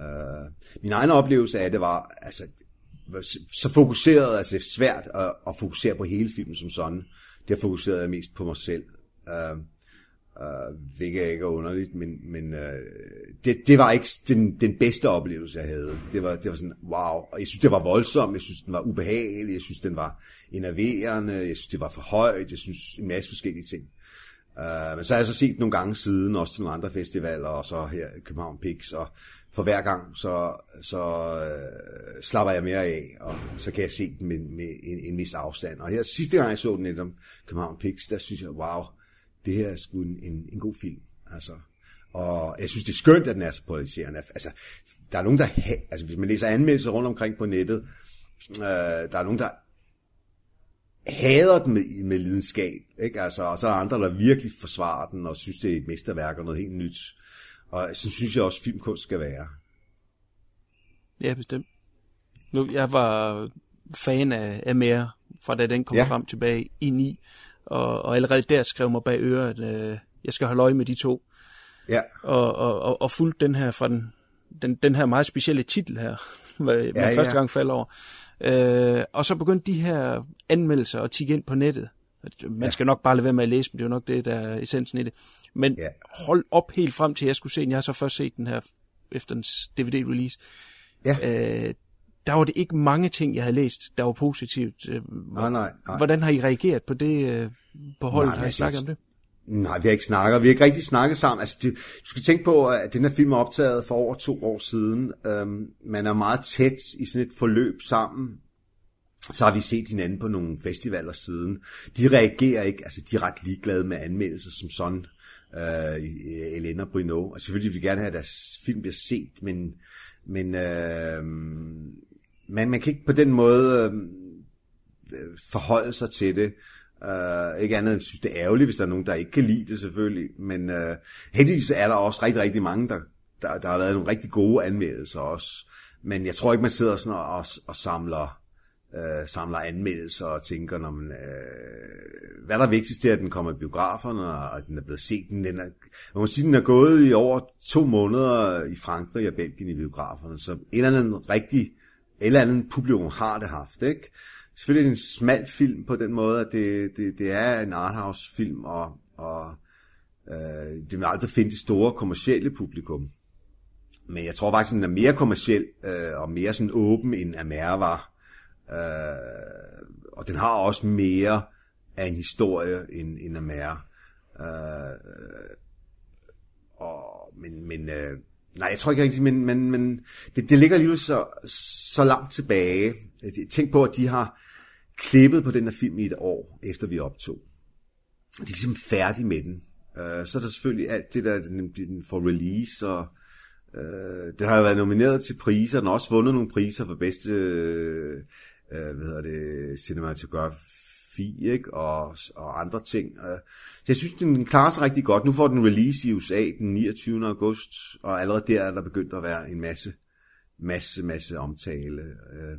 Øh, min egen oplevelse af det var, altså, så fokuseret, altså svært at, at fokusere på hele filmen som sådan. Det har fokuseret jeg mest på mig selv. Øh, uh, hvilket ikke er underligt, men, men uh, det, det var ikke den, den bedste oplevelse, jeg havde. Det var, det var sådan, wow. Og jeg synes, det var voldsomt, jeg synes, den var ubehagelig, jeg synes, den var enerverende, jeg synes, det var for højt, jeg synes, en masse forskellige ting. Uh, men så har jeg så set nogle gange siden, også til nogle andre festivaler, og så her i København Pix, og for hver gang, så, så øh, slapper jeg mere af, og så kan jeg se den med, med en, en vis afstand. Og her sidste gang, jeg så den i København Pix, der synes jeg, wow, det her er sgu en, en, en god film. Altså, og jeg synes, det er skønt, at den er så polariserende. Altså, der er nogen, der... Ha- altså, hvis man læser anmeldelser rundt omkring på nettet, øh, der er nogen, der hader den med, med lidenskab, ikke? Altså, og så er der andre, der virkelig forsvarer den, og synes, det er et mesterværk og noget helt nyt. Og så synes jeg også, at filmkunst skal være. Ja, bestemt. Nu, jeg var fan af, af mere, fra da den kom ja. frem tilbage i 9, og, og allerede der skrev mig bag øret, at øh, jeg skal holde øje med de to. Ja. Og, og, og, og fulgte den her fra den, den, den her meget specielle titel her, man Ja, første ja. gang falder over. Øh, og så begyndte de her anmeldelser at tikke ind på nettet. Man Ja. skal nok bare lade være med at læse dem, det er jo nok det, der er essensen i det. Men ja. hold op helt frem til, at jeg skulle se den. Jeg har så først set den her efter dens DVD-release. Ja. Øh, der var det ikke mange ting, jeg havde læst, der var positivt. Øh, Nej, nej, nej. Hvordan har I reageret på det øh, på holdet? Nej, har I men snakket om det? Nej, vi har ikke snakket. Vi har ikke rigtig snakket sammen. Altså, det, du skal tænke på, at den her film er optaget for over to år siden. Øhm, man er meget tæt i sådan et forløb sammen. Så har vi set hinanden på nogle festivaler siden. De reagerer ikke, altså de er ret ligeglade med anmeldelser som sådan. Øh, Elena Bruno. Og selvfølgelig vil vi gerne have, at deres film bliver set, men, men øh, men man kan ikke på den måde øh, øh forholde sig til det. Uh, ikke andet end, jeg synes, det er ærgerligt, hvis der er nogen, der ikke kan lide det selvfølgelig. Men uh, heldigvis er der også rigtig, rigtig mange, der, der, der har været nogle rigtig gode anmeldelser også. Men jeg tror ikke, man sidder sådan og, og, og samler, uh, samler anmeldelser og tænker, når man, uh, hvad der er vigtigst til, at den kommer i biograferne, og at den er blevet set. Den, den er, man må sige, den er gået i over to måneder i Frankrig og Belgien i biograferne, så en eller anden rigtig, eller andet publikum har det haft, ikke? Selvfølgelig er det en smal film på den måde, at det, det, det er en arthouse-film, og, og øh, det vil aldrig finde det store kommercielle publikum. Men jeg tror faktisk, at den er mere kommerciel øh, og mere sådan åben, end Amère var. Øh, og den har også mere af en historie end, end Amère. Øh, og, men, men øh, nej, jeg tror ikke rigtigt, men, men, men det, det ligger alligevel så, så langt tilbage. Altså, tænk på, at de har klippet på den her film i et år, efter vi optog. De er ligesom færdige med den. Uh, så er der selvfølgelig alt det der, den, den får release, og uh, den har jo været nomineret til priser, den har også vundet nogle priser for bedste, uh, hvad hedder det, cinematograf, cinematografi, ikke? Og, og andre ting. Så jeg synes, den klarer sig rigtig godt. Nu får den release i USA den 29. august, og allerede der er der begyndt at være en masse, masse, masse omtale. Øh,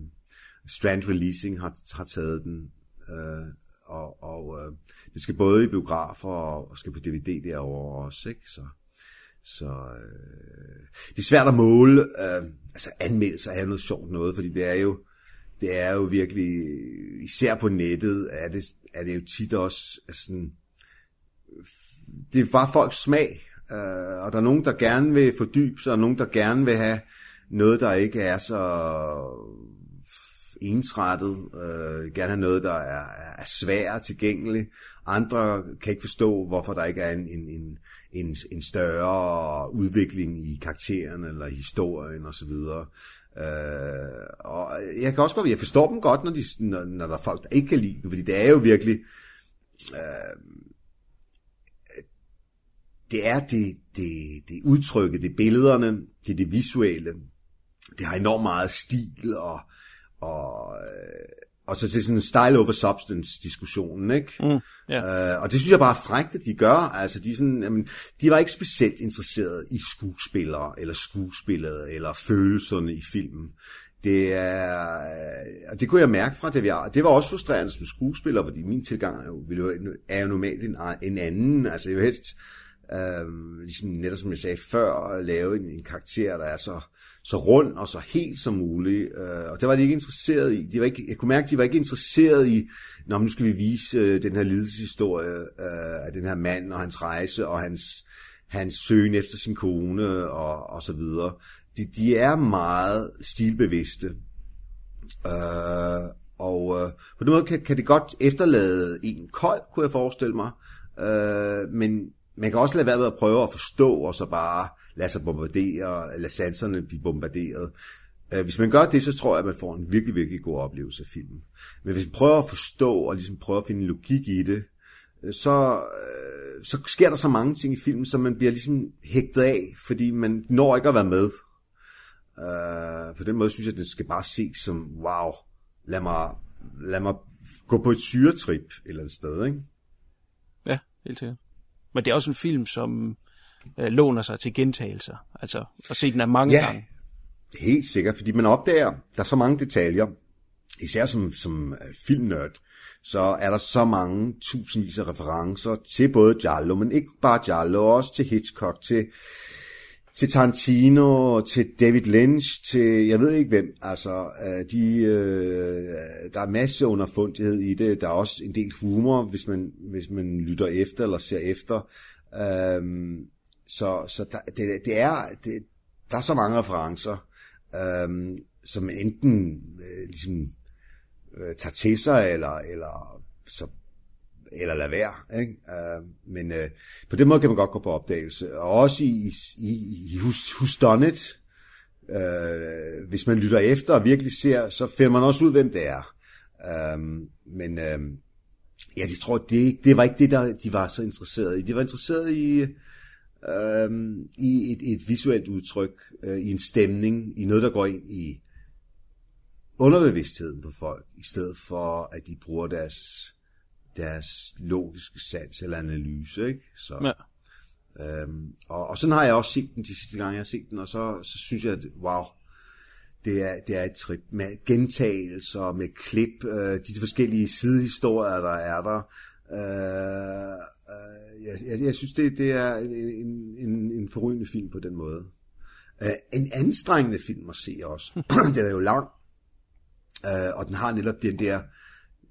Strand Releasing har, har taget den, øh, og, og øh, det skal både i biografer og, og skal på DVD derovre også, ikke? Så, så øh, det er svært at måle, øh, altså anmeldelser er jo noget sjovt noget, fordi det er jo, det er jo virkelig, især på nettet, er det, er det jo tit også sådan, det er bare folks smag, øh, og der er nogen, der gerne vil fordybe sig, og nogen, der gerne vil have noget, der ikke er så ensrettet, øh, gerne have noget, der er, er svært tilgængelig. Andre kan ikke forstå, hvorfor der ikke er en, en, en, en, en større udvikling i karakteren eller historien osv. Øh, og jeg kan også godt, jeg forstår dem godt, når, de, når, når der er folk, der ikke kan lide den, fordi det er jo virkelig, øh, det er det, det, det udtrykket, det er billederne, det er det visuelle, det har enormt meget stil og og, øh, og så til sådan en style over substance diskussionen, ikke? Mm, yeah. øh, og det synes jeg bare er frækt, at de gør. Altså, de, sådan, jamen, de var ikke specielt interesserede i skuespillere, eller skuespillet, eller følelserne i filmen. Det er, øh, og det kunne jeg mærke fra det, vi. Det var også frustrerende som skuespiller, fordi min tilgang er jo- er jo normalt en, en anden. Altså, jeg vil helst, øh, ligesom netop som jeg sagde før, at lave en, en karakter, der er så, så rund og så helt som muligt. Øh, og det var de ikke interesseret i. De var ikke, jeg kunne mærke, at de var ikke interesseret i, når nu skal vi vise øh, den her lidelseshistorie øh, af den her mand og hans rejse og hans, hans søgen efter sin kone og, og så videre. De, de er meget stilbevidste. Øh, og øh, på den måde kan, kan det godt efterlade en kold, kunne jeg forestille mig. Øh, men man kan også lade være med at prøve at forstå, og så bare lade sig bombardere, lade sanserne blive bombarderet. Øh, hvis man gør det, så tror jeg, at man får en virkelig, virkelig god oplevelse af filmen. Men hvis man prøver at forstå, og ligesom prøver at finde logik i det, øh, så, øh, så sker der så mange ting i filmen, som man bliver ligesom hægtet af, fordi man når ikke at være med. Øh, på den måde synes jeg, at det skal bare ses som, wow, lad mig, lad mig gå på et syretrip et eller andet sted, ikke? Ja, helt sikkert. Men det er også en film, som øh, låner sig til gentagelser. Altså at se den af mange Ja. gange. Helt sikkert, fordi man opdager, der er så mange detaljer, især som, som øh, filmnørd, så er der så mange tusindvis af referencer til både Giallo, men ikke bare Giallo, også til Hitchcock, til, til Tarantino, til David Lynch, til jeg ved ikke hvem. Altså, øh, de, øh, der er masser underfundighed i det. Der er også en del humor, hvis man, hvis man lytter efter eller ser efter. Øhm, så så der, det, det er, det, der er så mange referencer, øhm, som enten øh, ligesom øh, tager til sig, eller, eller, så, eller lader være. Ikke? Øh, men øh, på den måde kan man godt gå på opdagelse. Og også i, i, i Who's, Who's Done It, øh, hvis man lytter efter og virkelig ser, så finder man også ud, hvem det er. Øh, men øh, ja, jeg tror, det, det var ikke det, der de var så interesserede i. De var interesserede i, øh, i et, et visuelt udtryk, øh, i en stemning, i noget, der går ind i underbevidstheden på folk, i stedet for, at de bruger deres, deres logiske sans eller analyse. Ikke? Så, Ja. øhm, og, og sådan har jeg også set den de sidste gange, jeg har set den, og så, så synes jeg, at wow, det er, det er et trip med gentagelser, med klip, øh, de forskellige sidehistorier, der er der. Øh, øh, jeg, jeg, jeg synes, det, det er en, en, en, en forrygende film på den måde. Uh, en anstrengende film at se også. den er jo lang, øh, og den har netop den der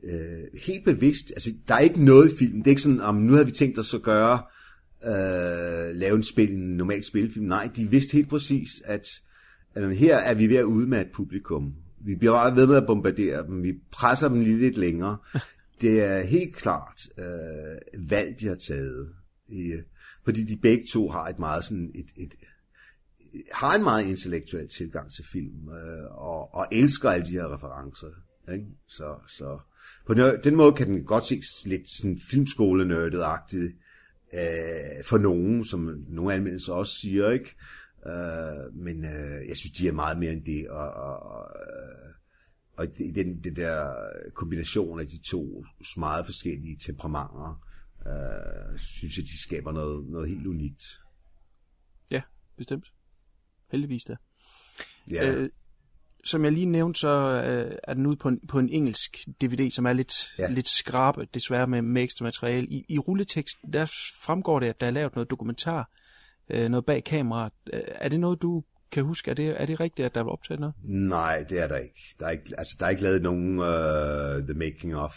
Uh, helt bevidst, altså der er ikke noget i filmen, det er ikke sådan, om nu har vi tænkt os at gøre, uh, lave en, spil, en normal spilfilm. Nej, de vidste helt præcis, at, at her er vi ved at udmatte publikum. Vi bliver bare ved med at bombardere dem, vi presser dem lige lidt længere. Det er helt klart øh, valg, de har taget. I, fordi de begge to har et meget sådan et, et, har en meget intellektuel tilgang til film, øh, og, og elsker alle de her referencer. Ikke? Så, så på den, den måde kan den godt se lidt sådan filmskolenørdet-agtigt øh, for nogen, som nogle anmeldelser også siger, ikke? Øh, men øh, jeg synes, de er meget mere end det, og, og, og, øh, og i den, den der kombination af de to meget forskellige temperamenter, øh, synes jeg, de skaber noget, noget helt unikt. Ja, bestemt. Heldigvis da. Ja. Øh, som jeg lige nævnte, så øh, er den ude på en, på en engelsk DVD, som er lidt, Ja. lidt skrabe, desværre med, med ekstra materiale. I, I rulletekst, der fremgår det, at der er lavet noget dokumentar, øh, noget bag kameraet. Øh, Er det noget, du kan huske? Er det, er det rigtigt, at der var optaget noget? Nej, det er der ikke. Der er ikke, altså, der er ikke lavet nogen uh, The Making of.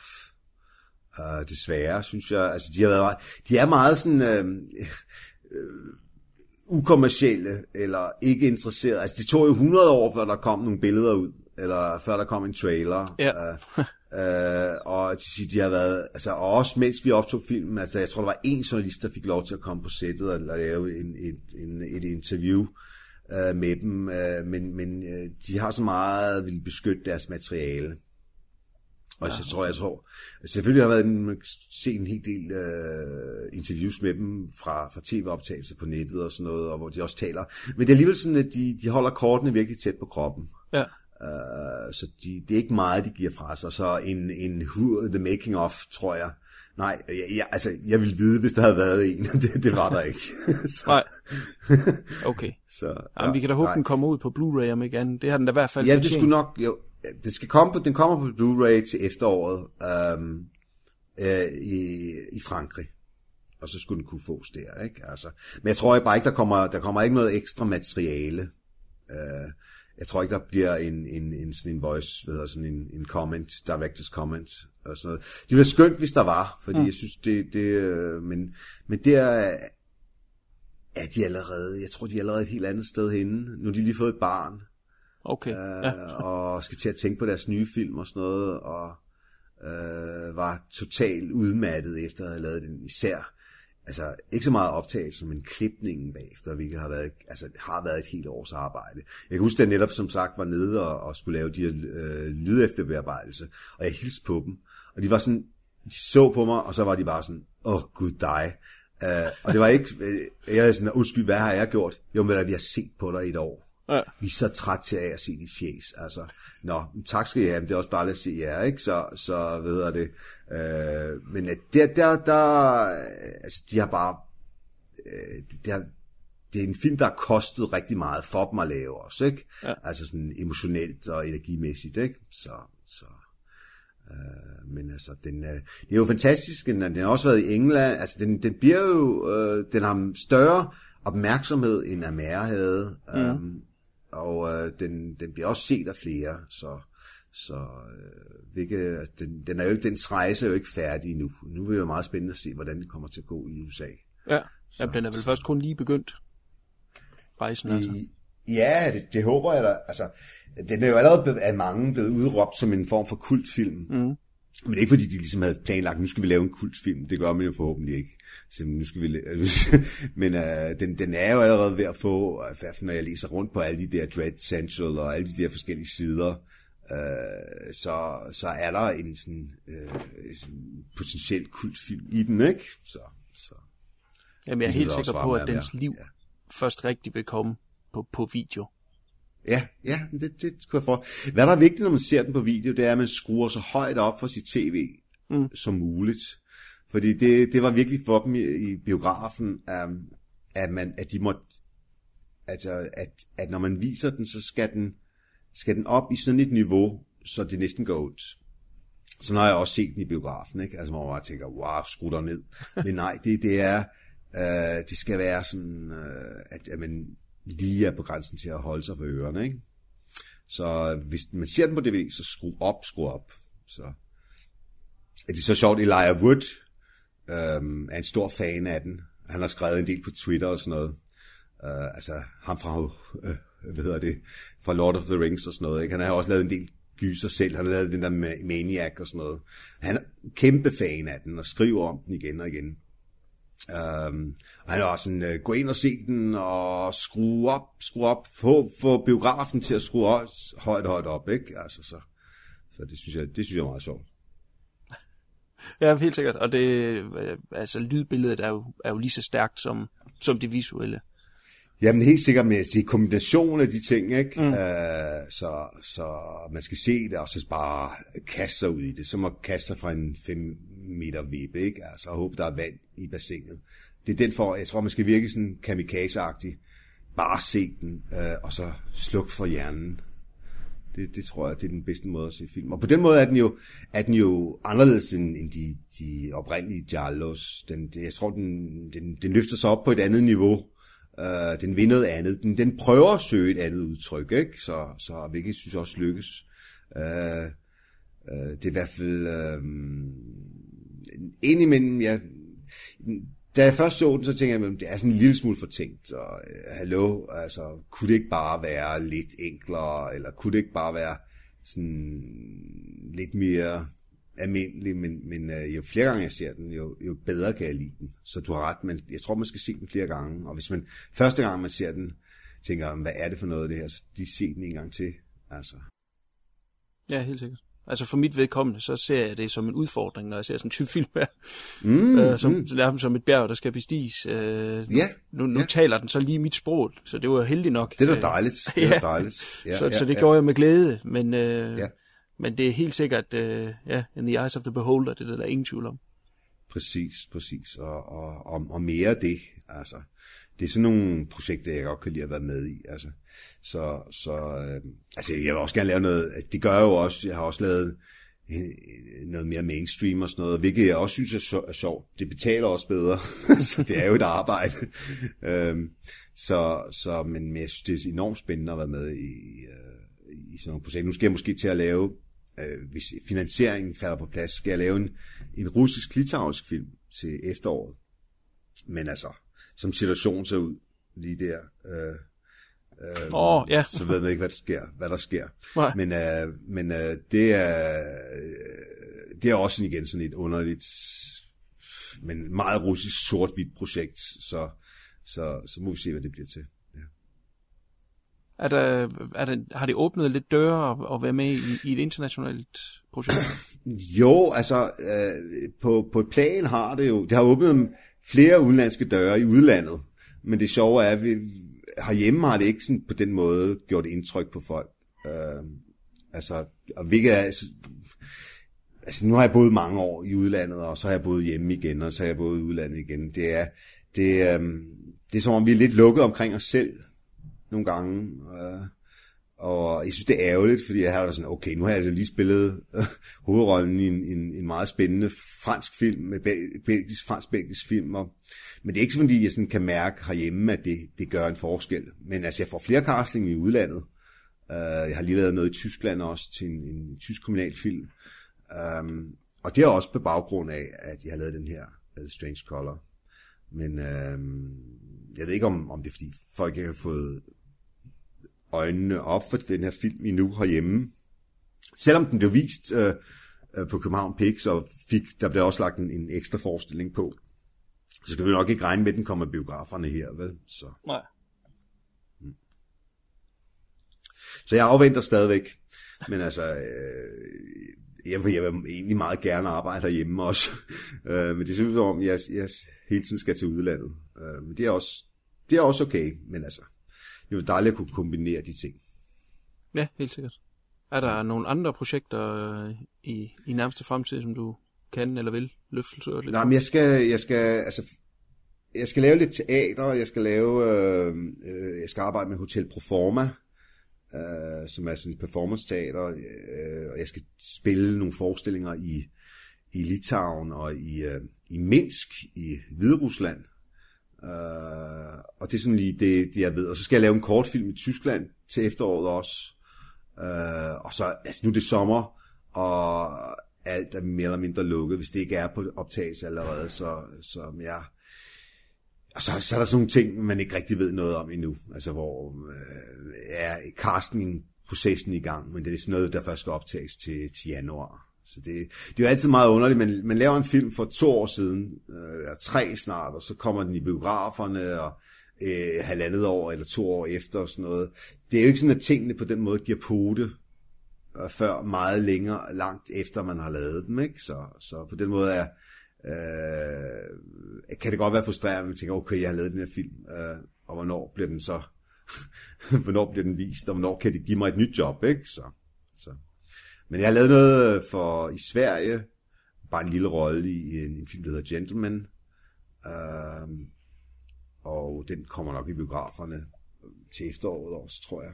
Uh, desværre, synes jeg. Altså, de, har været, meget- de er meget sådan uh, uh, ukommercielle, eller ikke interesserede. Altså, det tog jo 100 år, før der kom nogle billeder ud, eller før der kom en trailer. Ja. Uh, Uh, og de, de har været, altså og også mens vi optog filmen, altså jeg tror der var en journalist, der fik lov til at komme på sættet og lave en, et, en, et interview uh, med dem, uh, men, men uh, de har så meget vil beskytte deres materiale. Og ja, så tror jeg, jeg tror, selvfølgelig har der været en, man se en hel del uh, interviews med dem fra, fra tv-optagelser på nettet og sådan noget, og hvor de også taler. Men det er alligevel sådan, at de, de holder kortene virkelig tæt på kroppen. Ja. Uh, så de, det er ikke meget, de giver fra sig. Så en, en The Making of, tror jeg. Nej, jeg, jeg, altså, jeg ville vide, hvis der havde været en. det, det var der ikke. så, Nej. Okay. så, Jamen, vi kan da håbe, nej. den kommer ud på Blu-ray om ikke andet. Det har den da i hvert fald Ja, det skulle nok, jo, ja, det skal komme på, den kommer på Blu-ray til efteråret um, øh, i, i Frankrig. Og så skulle den kunne fås der, ikke? Altså, men jeg tror bare ikke, der kommer, der kommer ikke noget ekstra materiale. Uh, jeg tror ikke, der bliver en, en, en, sådan en voice, hvad hedder sådan en, en comment, director's comment og sådan noget. Det ville være skønt, hvis der var, fordi Mm. mm. jeg synes, det, det øh, men, men der er de allerede, jeg tror, de er allerede et helt andet sted henne. Nu har de lige fået et barn Okay, øh, ja. og skal til at tænke på deres nye film og sådan noget, og øh, var totalt udmattet efter at have lavet den, især, altså ikke så meget optagelse, men klipningen bagefter, hvilket har været, altså, har været et helt års arbejde. Jeg kan huske, at jeg netop som sagt var nede og, og skulle lave de her øh, lydefterbearbejdelse, og jeg hilste på dem, og de var sådan, de så på mig, og så var de bare sådan, åh oh, gud dig. Uh, og det var ikke, uh, jeg er sådan, undskyld, hvad har jeg gjort? Jo, men vi har set på dig i et år. Ja. Vi er så træt til af at se dit fjes. Altså, nå, tak skal I have, men det er også dejligt at se jer, ikke? Så, så ved jeg det. Øh, men at der, der, der, altså, de har bare, øh, det har, det er en film, der har kostet rigtig meget for dem at lave også, ikke? Ja. Altså sådan emotionelt og energimæssigt, ikke? Så, så øh, men altså, den, øh, det er jo fantastisk, den, den har også været i England, altså den, den bliver jo, øh, den har større opmærksomhed, end Amère havde, Mhm. øhm, og øh, den, den bliver også set af flere, så, så øh, hvilke, den, den, er jo ikke, dens rejse er jo ikke færdig nu. Nu er det meget spændende at se, hvordan det kommer til at gå i USA. Ja, Jamen, den er vel først kun lige begyndt. Rejsen altså. I, ja, det, det håber jeg da. Altså, den er jo allerede af mange blevet udråbt som en form for kultfilm. Mm. Men ikke fordi de ligesom havde planlagt, nu skal vi lave en kultfilm. Det gør man jo forhåbentlig ikke. Så nu skal vi la- Men øh, den, den er jo allerede ved at få, hvert fald når jeg læser rundt på alle de der Dread Central og alle de der forskellige sider, øh, så, så er der en sådan, øh, sådan potentiel kultfilm i den, ikke? Så, så. Jamen, jeg er Det helt sikker på, at dens liv først rigtig vil komme på, på video. Ja, ja, det, det skulle jeg for. Hvad der er vigtigt, når man ser den på video, det er, at man skruer så højt op for sit tv mm. som muligt. Fordi det, det var virkelig for dem i, i biografen, um, at, man, at de måtte, altså, at, at når man viser den, så skal den, skal den op i sådan et niveau, så det næsten går ondt. Så har jeg også set den i biografen, ikke? Altså, hvor man bare tænker, wow, skru dig ned. Men nej, det, det er, øh, det skal være sådan, øh, at, at man lige er på grænsen til at holde sig for ørerne, ikke? Så øh, hvis man ser den på DVD, så skru op, skru op. Så er det så sjovt, Elijah Wood øhm, er en stor fan af den. Han har skrevet en del på Twitter og sådan noget. Uh, altså ham fra, øh, hvad hedder det, fra Lord of the Rings og sådan noget. Ikke? Han har også lavet en del gyser selv. Han har lavet den der Maniac og sådan noget. Han er kæmpe fan af den og skriver om den igen og igen. Um, og han er også sådan, uh, gå ind og se den og skrue op, skrue op, få, få biografen til at skrue højt, højt, højt op, ikke? Altså, så, så det synes jeg, det synes jeg er meget sjovt. Ja, helt sikkert. Og det, øh, altså, lydbilledet er jo, er jo lige så stærkt som, som det visuelle. Jamen helt sikkert med at sige kombination af de ting, ikke? Mm. Uh, så, så man skal se det, og så bare kaste sig ud i det. Som at kaste sig fra en 5 meter vippe, ikke? Altså, og håbe, der er vand i bassinet. Det er den for, jeg tror, man skal virke sådan kamikaze-agtig. Bare se den, øh, og så sluk for hjernen. Det, det tror jeg, det er den bedste måde at se film. Og på den måde er den jo, er den jo anderledes end, end de, de oprindelige Jarlos. Den, det, jeg tror, den, den, den løfter sig op på et andet niveau. Øh, den vil noget andet. Den, den prøver at søge et andet udtryk, ikke? Så, så hvilket synes jeg også lykkes. Øh, øh, det er i hvert fald... Uh, indimellem, jeg, da jeg først så den, så tænkte jeg, at det er sådan en lille smule for tænkt. Og, øh, hallo, altså, kunne det ikke bare være lidt enklere, eller kunne det ikke bare være sådan lidt mere almindelig, men, men uh, jo flere gange jeg ser den, jo, jo bedre kan jeg lide den. Så du har ret, men jeg tror, man skal se den flere gange. Og hvis man første gang man ser den, tænker, hvad er det for noget af det her, så de ser den en gang til. Altså. Ja, helt sikkert. Altså for mit vedkommende, så ser jeg det som en udfordring, når jeg ser sådan en type film her. Mm, øh, som, mm. nærmest som et bjerg, der skal bestiges. Øh, nu, Ja, Nu, nu ja. taler den så lige mit sprog, så det var heldig nok. Det er da dejligt. Det er da dejligt. Ja, så, ja, så det ja. gjorde jeg med glæde, men, øh, Ja. men det er helt sikkert, øh, ja, in the eyes of the beholder, det er der ingen tvivl om. Præcis, præcis. Og, og, og, og mere af det. Altså, det er sådan nogle projekter, jeg godt kan lide at være med i. Altså, så, så øh, altså, jeg vil også gerne lave noget, altså, det gør jeg jo også, jeg har også lavet øh, noget mere mainstream og sådan noget, hvilket jeg også synes er, sjo- er sjovt. Det betaler også bedre, så det er jo et arbejde. øhm, så, så, men, men jeg synes, det er enormt spændende at være med i, øh, i sådan nogle projekter. Nu skal jeg måske til at lave, øh, hvis finansieringen falder på plads, skal jeg lave en, en russisk-litauisk film til efteråret. Men altså, som situationen ser ud lige der, øh, øh, Åh, ja. så ved man ikke, hvad der sker. Hvad der sker. Nej. Men, øh, men øh, det, er, øh, det er også igen sådan et underligt, men meget russisk sort-hvidt projekt, så, så, så må vi se, hvad det bliver til. Er der, er der, har det åbnet lidt døre at, at være med i, i et internationalt projekt? Jo, altså øh, på, på et plan har det jo, det har åbnet flere udenlandske døre i udlandet, men det sjove er, at vi, herhjemme har det ikke sådan på den måde gjort indtryk på folk. Øh, altså, og hvilket er, altså, altså nu har jeg boet mange år i udlandet, og så har jeg boet hjemme igen, og så har jeg boet i udlandet igen. Det er, det, øh, det er som om, vi er lidt lukket omkring os selv nogle gange. Øh, og jeg synes, det er ærgerligt, fordi jeg har sådan, okay, nu har jeg altså lige spillet øh, hovedrollen i en, en, en meget spændende fransk film, med belgisk, fransk-belgisk film. Og, men det er ikke sådan, fordi jeg sådan kan mærke herhjemme, at det, det gør en forskel. Men altså, jeg får flere casting i udlandet. Uh, jeg har lige lavet noget i Tyskland også, til en, en tysk kriminalfilm. Um, og det er også på baggrund af, at jeg har lavet den her uh, Strange Color. Men uh, jeg ved ikke, om, om det er, fordi folk ikke har fået øjnene op for den her film endnu herhjemme. Selvom den blev vist øh, øh, på København Pix, og fik, der blev også lagt en, en ekstra forestilling på, så skal vi nok ikke regne med, at den kommer biograferne her, vel? Så. Nej. Mm. Så jeg afventer stadigvæk. Men altså, øh, jeg, vil, jeg vil egentlig meget gerne arbejde herhjemme også. øh, men det synes som om, jeg, jeg hele tiden skal til udlandet. Øh, men det er, også, det er også okay, men altså, det jo dejligt at kunne kombinere de ting. Ja, helt sikkert. Er der nogle andre projekter øh, i, i nærmeste fremtid, som du kan eller vil løfte lidt? Nej, men jeg skal, jeg skal, altså, jeg skal lave lidt teater, jeg skal lave, øh, øh, jeg skal arbejde med Hotel Proforma, øh, som er sådan et performance teater, øh, og jeg skal spille nogle forestillinger i, i Litauen og i, øh, i Minsk i Hviderusland, Uh, og det er sådan lige det, det, jeg ved. Og så skal jeg lave en kortfilm i Tyskland til efteråret også. Uh, og så, altså nu er det sommer, og alt er mere eller mindre lukket, hvis det ikke er på optagelse allerede, så, så jeg... Og så, så er der sådan nogle ting, man ikke rigtig ved noget om endnu, altså hvor uh, er casting-processen i gang, men det er sådan noget, der først skal optages til, til januar. Så det, det er jo altid meget underligt. Man, man laver en film for to år siden, øh, eller tre snart, og så kommer den i biograferne, og øh, halvandet år eller to år efter og sådan noget. Det er jo ikke sådan, at tingene på den måde giver pote øh, før meget længere, langt efter man har lavet dem. Ikke? Så, så på den måde er, øh, kan det godt være frustrerende, at man tænker, okay, jeg har lavet den her film, øh, og hvornår bliver den så, hvornår bliver den vist, og hvornår kan det give mig et nyt job, ikke? Så, så. Men jeg har lavet noget for i Sverige, bare en lille rolle i en, en film, der hedder Gentleman. Um, øhm, og den kommer nok i biograferne til efteråret også, tror jeg.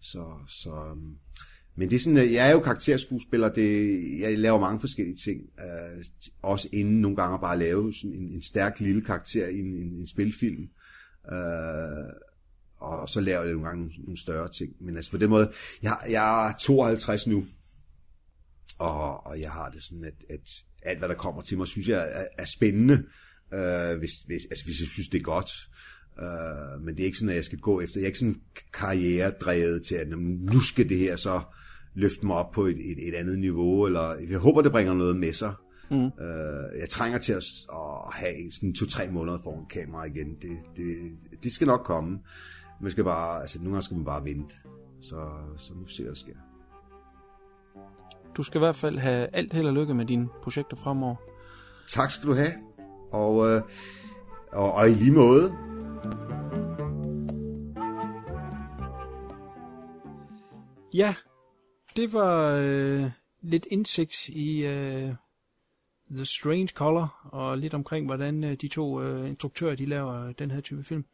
Så, så, øhm, men det er sådan, jeg er jo karakterskuespiller, det, jeg laver mange forskellige ting. øh, også inden nogle gange bare lave sådan en, en stærk lille karakter i en, en, en spilfilm. øh, og så laver jeg nogle gange nogle, nogle større ting. Men altså på den måde, jeg, jeg er 52 nu, og, og jeg har det sådan, at, at alt hvad der kommer til mig, synes jeg er, er spændende, øh, hvis, hvis, altså, hvis jeg synes, det er godt. Øh, men det er ikke sådan, at jeg skal gå efter, jeg er ikke sådan karrieredrevet til, at nu skal det her så løfte mig op på et, et, et andet niveau, eller jeg håber, det bringer noget med sig. Mm. Øh, jeg trænger til at, at have sådan to-tre måneder foran kamera igen. Det, det, det skal nok komme. Man skal bare, altså nogle gange skal man bare vente. Så, så nu ser hvad der sker. Du skal i hvert fald have alt held og lykke med dine projekter fremover. Tak skal du have. Og, øh, og, og i lige måde. Ja, det var øh, lidt indsigt i øh, The Strange Color, og lidt omkring, hvordan øh, de to øh, instruktører de laver den her type film.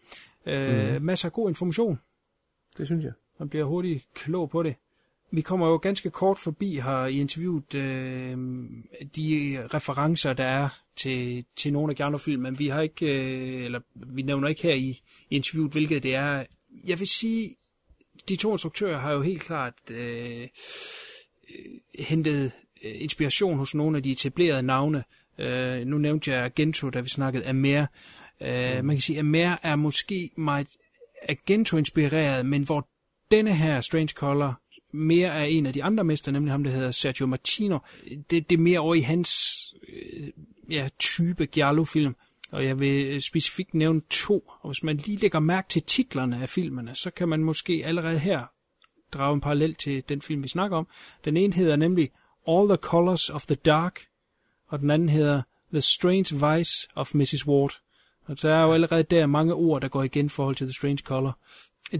Øh, mm. Masser af god information. Det synes jeg. Man bliver hurtigt klog på det. Vi kommer jo ganske kort forbi her i interviewet øh, de referencer, der er til, til nogle af de andre film, men vi har ikke, øh, eller vi nævner ikke her i, interviewet, hvilket det er. Jeg vil sige, de to instruktører har jo helt klart øh, hentet øh, inspiration hos nogle af de etablerede navne. Øh, nu nævnte jeg Gento, da vi snakkede Amer. Øh, mm. Man kan sige, at Amer er måske meget Agento-inspireret, men hvor denne her Strange Color mere er en af de andre mester, nemlig ham, der hedder Sergio Martino. Det, det er mere over i hans øh, ja, type Giallo-film. Og jeg vil øh, specifikt nævne to. Og hvis man lige lægger mærke til titlerne af filmene, så kan man måske allerede her drage en parallel til den film, vi snakker om. Den ene hedder nemlig All the Colors of the Dark, og den anden hedder The Strange Vice of Mrs. Ward. Og der er jo allerede der mange ord, der går igen i forhold til The Strange Color.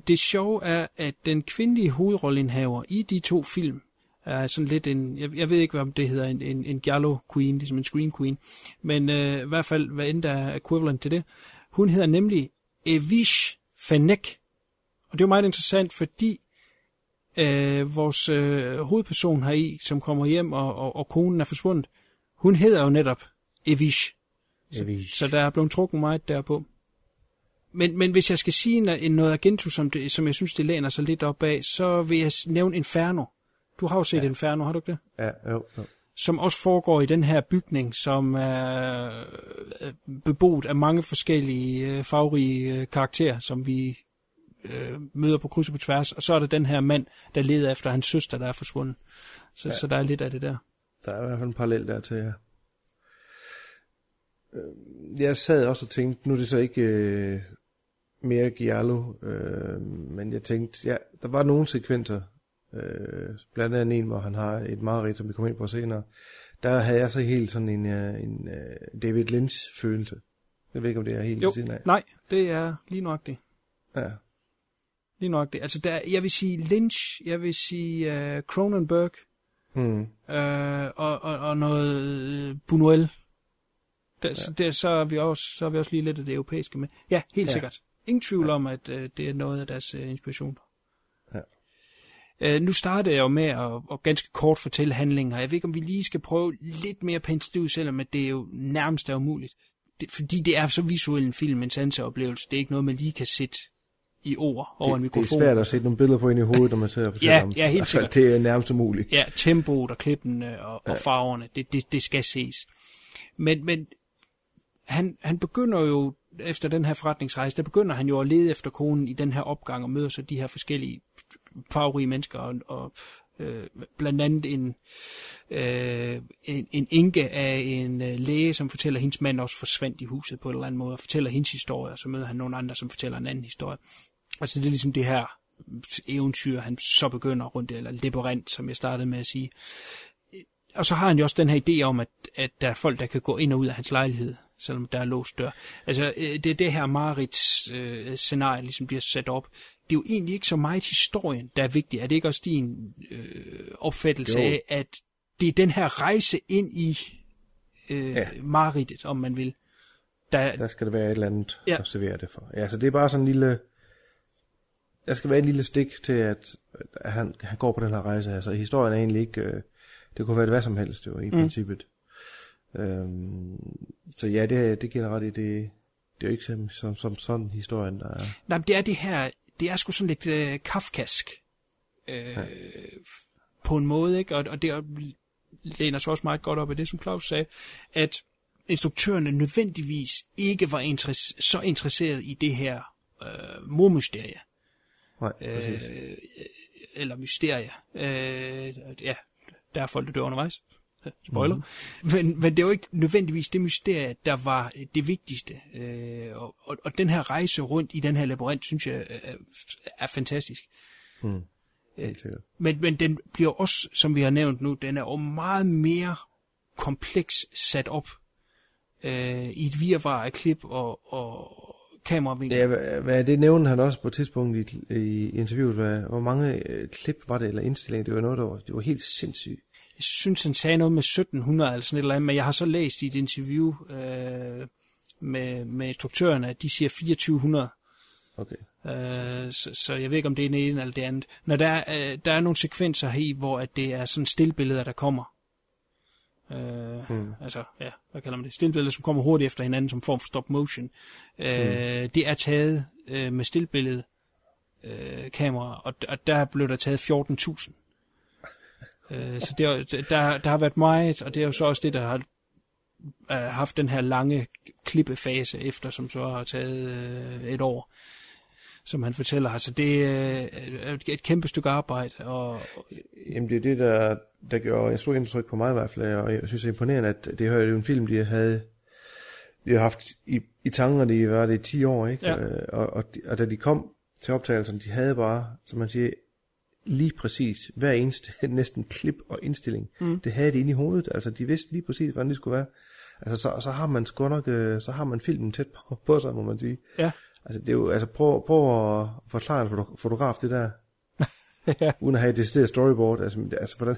Det sjove er, at den kvindelige hovedrolleindhaver i de to film er sådan lidt en, jeg, jeg ved ikke, hvad det hedder, en, en, en Giallo Queen, ligesom en Scream Queen, men øh, i hvert fald, hvad end der er equivalent til det. Hun hedder nemlig Evish Fenech. Og det er jo meget interessant, fordi øh, vores øh, hovedperson her i, som kommer hjem, og, og, og konen er forsvundet, hun hedder jo netop Evish. Så, Evish. så der er blevet trukket meget derpå. Men, men hvis jeg skal sige no- noget Argento, som, det, som jeg synes, det læner sig lidt op af, så vil jeg nævne Inferno. Du har jo set ja. Inferno, har du ikke det? Ja, jo, jo. Som også foregår i den her bygning, som er øh, beboet af mange forskellige øh, farverige øh, karakterer, som vi øh, møder på kryds og på tværs. Og så er der den her mand, der leder efter hans søster, der er forsvundet. Så, ja. Så der er lidt af det der. Der er i hvert fald en parallel der til her. Jeg sad også og tænkte, nu er det så ikke øh, mere Giallo, øh, men jeg tænkte, ja, der var nogle sekvenser, øh, blandt andet en, hvor han har et mareridt, som vi kommer ind på senere, der havde jeg så helt sådan en, øh, en øh, David Lynch-følelse. Jeg ved ikke, om det er helt Jo, siden af. nej, det er lige nøjagtigt. Ja. Lige nøjagtigt. Altså, der, jeg vil sige Lynch, jeg vil sige uh, Cronenberg, Hmm. øh, og, og, og noget Buñuel. Der, ja. så, der, så, er vi også, så er vi også lige lidt af det europæiske med. Ja, helt ja. sikkert. Ingen tvivl ja. om, at øh, det er noget af deres øh, inspiration. Ja. Øh, nu startede jeg jo med at, at ganske kort fortælle handlinger. Jeg ved ikke, om vi lige skal prøve lidt mere penslet ud, selvom at det er jo nærmest er umuligt. Det, fordi det er så visuel en film, en sanseoplevelse. Det er ikke noget, man lige kan sætte i ord over en Det, det mikrofon. er svært at sætte nogle billeder på ind i hovedet, når man sidder og fortæller Ja, om. ja, helt sikkert. Det er nærmest umuligt. Ja, tempoet og klippene og, ja. og farverne, det, det, det skal ses. Men, men han, han begynder jo, efter den her forretningsrejse, der begynder han jo at lede efter konen i den her opgang og møder så de her forskellige farverige mennesker og, og øh, blandt andet en, øh, en, en enke af en øh, læge, som fortæller, at hendes mand også forsvandt i huset på en eller anden måde, og fortæller hendes historie, og så møder han nogle andre, som fortæller en anden historie. Altså det er ligesom det her eventyr, han så begynder rundt, eller labyrint, som jeg startede med at sige. Og så har han jo også den her idé om, at, at der er folk, der kan gå ind og ud af hans lejlighed, selvom der er låst dør. Altså, øh, det er det her Marits øh, scenarie, ligesom bliver sat op. Det er jo egentlig ikke så meget historien, der er vigtig. Er det ikke også din øh, opfattelse Jo. af, at det er den her rejse ind i øh, Ja. Maritet, om man vil, der, Der skal der være et eller andet Ja. ja. at servere det for. Ja, så det er bare sådan en lille... Der skal være en lille stik til, at, at han, han går på den her rejse her. Så historien er egentlig ikke... Øh, det kunne være det hvad som helst, jo, i mm. princippet. Øhm, så ja, det, det dig ret i. Det, det er jo ikke som, som, som sådan historien, der er... Nej, men det er det her, det er sgu sådan lidt øh, kafkask. Øh, ja. På en måde, ikke? Og, og det læner sig også meget godt op af det, som Claus sagde, at instruktørerne nødvendigvis ikke var interess- så interesseret i det her øh, mormysterie. Nej, præcis. Øh, eller mysterie. Øh, ja, der er folk, der dør undervejs. Spoiler. Mm. Men, men det jo ikke nødvendigvis det mysterie, der var det vigtigste. Øh, og, og, og den her rejse rundt i den her labyrint, synes jeg er, er fantastisk. Mm. Sikkert. Men, men den bliver også, som vi har nævnt nu, den er jo meget mere kompleks sat op øh, i et virvar af klip og, og kameravinkler. Ja, hvad, hvad det nævnte han også på et tidspunkt i, i interviewet. Hvad, hvor mange øh, klip var det, eller indstillinger? Det var noget, der var, det var helt sindssygt. Jeg synes, han sagde noget med 1700 eller sådan et eller andet, men jeg har så læst i et interview øh, med, med instruktørerne, at de siger 2400. Okay. Øh, så, så jeg ved ikke, om det er det ene eller det andet. Når der, er, øh, der er nogle sekvenser her hvor at det er sådan stillbilleder, der kommer. Øh, Hmm. Altså, ja, hvad kalder man det? Stillbilleder, som kommer hurtigt efter hinanden, som form for stop motion. Øh, Det er taget øh, med stillbillede øh, kamera, og, og der blev der taget 14.000. Øh, så det er, der, der har været meget, og det er jo så også det, der har øh, haft den her lange klippefase efter, som så har taget øh, et år, som han fortæller. Altså det øh, er et, kæmpe stykke arbejde, og, Jamen det er det, der, der gjorde et stort indtryk på mig i hvert fald, og jeg synes det er imponerende, at det er jo en film, de havde, de har haft i, i tankerne i, hvad var det, 10 år, ikke? Ja. Øh, og, og, og da de kom til optagelserne, de havde bare, som man siger, lige præcis hver eneste næsten klip og indstilling. Mm. Det havde de inde i hovedet, altså de vidste lige præcis, hvordan det skulle være. Altså så, så har man sgu nok, øh, så har man filmen tæt på, på sig, må man sige. Ja. Altså det er jo, altså prøv, prøv at forklare en foto- fotograf det der, ja. uden at have et decideret storyboard. Altså, altså hvordan,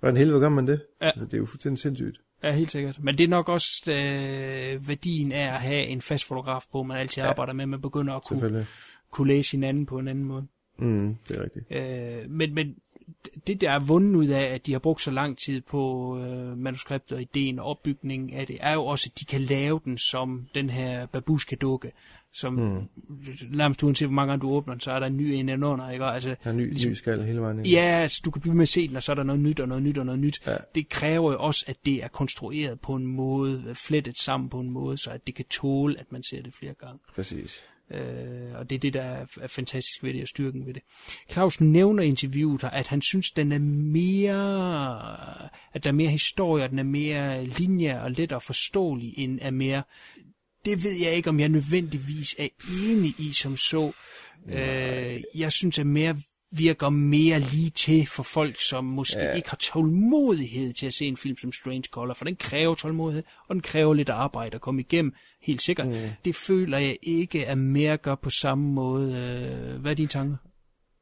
hvordan helvede gør man det? Ja. Altså, det er jo fuldstændig sindssygt. Ja, helt sikkert. Men det er nok også øh, værdien af at have en fast fotograf på, man altid ja. arbejder med, man begynder at kunne, kunne læse hinanden på en anden måde. Mm, det er rigtigt. Øh, men, men det der er vundet ud af, at de har brugt så lang tid på øh, manuskriptet og ideen og opbygningen af det, er jo også, at de kan lave den som den her babushka-dukke, som mm. nærmest uanset hvor mange gange du åbner den, så er der en ny en under, ikke? Altså, Der er ny, ligesom, ny skal hele vejen ind. Ja, altså, du kan blive med at se den, og så er der noget nyt og noget nyt og noget nyt. Ja. Det kræver jo også, at det er konstrueret på en måde, flettet sammen på en måde, så at det kan tåle, at man ser det flere gange. Præcis. Øh, og det er det, der er, fantastisk ved det, og styrken ved det. Claus nævner i interviewet, her, at han synes, den er mere, at der er mere historie, og den er mere linje og lettere forståelig, end er mere det ved jeg ikke, om jeg nødvendigvis er enig i som så. Øh, jeg synes, at mere virker mere lige til for folk, som måske ja. ikke har tålmodighed til at se en film som Strange Color, for den kræver tålmodighed, og den kræver lidt arbejde at komme igennem, helt sikkert. Mm. Det føler jeg ikke, at mere gør på samme måde. Øh, hvad er dine tanker?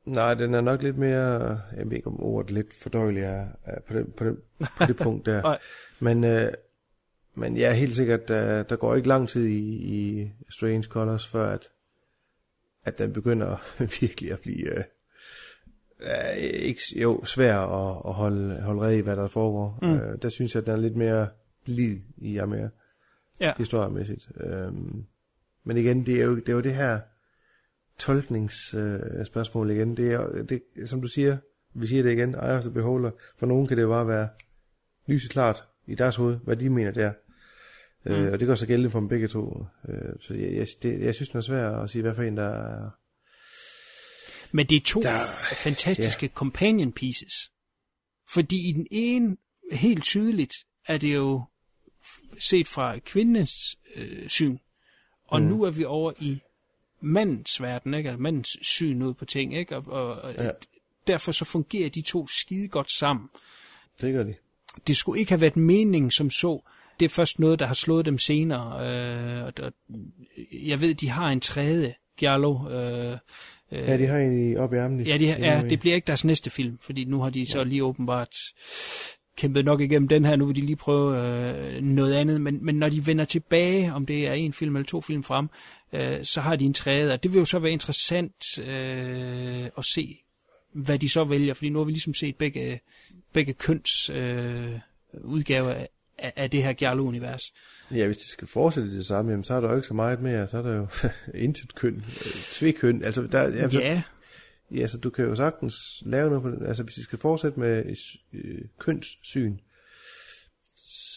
Nej, den er nok lidt mere, jeg ved ikke om ordet lidt fordøjelig er, er på, det, på, det, på det punkt der. Men, øh, men ja, helt sikkert, der, der går ikke lang tid i, i Strange Colors, før at, at den begynder virkelig at blive, øh, øh, ikke, jo, svær at, at holde, holde red i, hvad der foregår. Mm. Øh, der synes jeg, at den er lidt mere blid i jer mere Ja. historiemæssigt. Øhm, men igen, det er jo det, er jo det her tolkningsspørgsmål øh, igen. Det er, det, som du siger, vi siger det igen, of the Beholder. For nogen kan det jo bare være lyset klart i deres hoved, hvad de mener det er. Mm. Øh, og det går så gældende for dem begge to. Øh, så jeg, jeg, det, jeg synes, det er svært at sige, hvad for en, der er... Men det er to Der- fantastiske companion pieces. Fordi i den ene, helt tydeligt, er det jo set fra kvindens øh, syn. Og mm. nu er vi over i mandens verden, ikke? Altså mandens syn ud på ting, ikke? Og, og, og Ja. derfor så fungerer de to skide godt sammen. Det gør de. Det skulle ikke have været meningen som så. Det er først noget, der har slået dem senere. Øh, og, og, jeg ved, de har en tredje, Giallo. Øh, øh, Ja, de har en i, op i armen. Ja, de, ja, det bliver ikke deres næste film, fordi nu har de så lige åbenbart kæmpet nok igennem den her, nu vil de lige prøve øh, noget andet, men, men når de vender tilbage, om det er en film eller to film frem, øh, så har de en tredje, og det vil jo så være interessant øh, at se, hvad de så vælger, fordi nu har vi ligesom set begge, begge køns øh, udgaver af, af, det her Giallo-univers. Ja, hvis de skal fortsætte det samme, jamen, så er der jo ikke så meget mere. Så er der jo intet køn, øh, tvikøn. Altså, der, altså, Ja, Ja, så du kan jo sagtens lave noget på det. Altså, hvis de skal fortsætte med øh, kønssyn,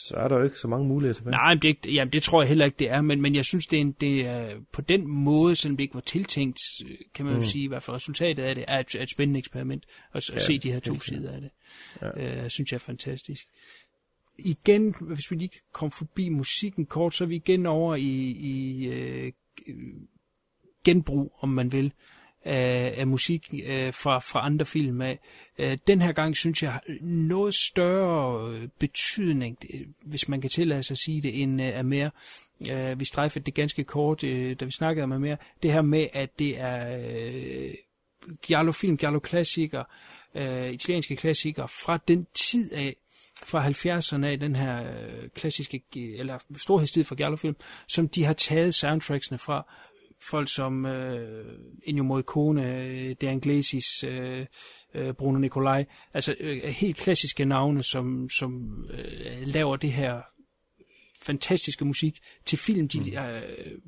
så er der jo ikke så mange muligheder tilbage. Nej, men det, jamen, det tror jeg heller ikke, det er, men, men jeg synes, det er, en, det er på den måde, selvom det ikke var tiltænkt, kan man jo Mm. sige, i hvert fald resultatet af det, er et, er et spændende eksperiment, at, at Ja, se de her to sider af det. Ja. Øh, synes jeg er fantastisk. Igen, hvis vi lige kan komme forbi musikken kort, så er vi igen over i, i øh, genbrug, om man vil, af, af musik øh, fra, fra andre film af. Øh, den her gang synes jeg har noget større øh, betydning, øh, hvis man kan tillade sig at sige det, end øh, er mere. Øh, vi strejfede det ganske kort, øh, da vi snakkede om mere. Det her med, at det er øh, Giallo-film, Giallo-klassiker, øh, italienske klassikere fra den tid af, fra 70'erne af, den her øh, klassiske, eller storhedstid for Giallo-film, som de har taget soundtracksene fra. Folk som øh, Ennio Morricone, øh, De Anglesis, øh, øh, Bruno Nicolai, altså øh, helt klassiske navne, som, som øh, laver det her fantastiske musik til film, de mm. øh,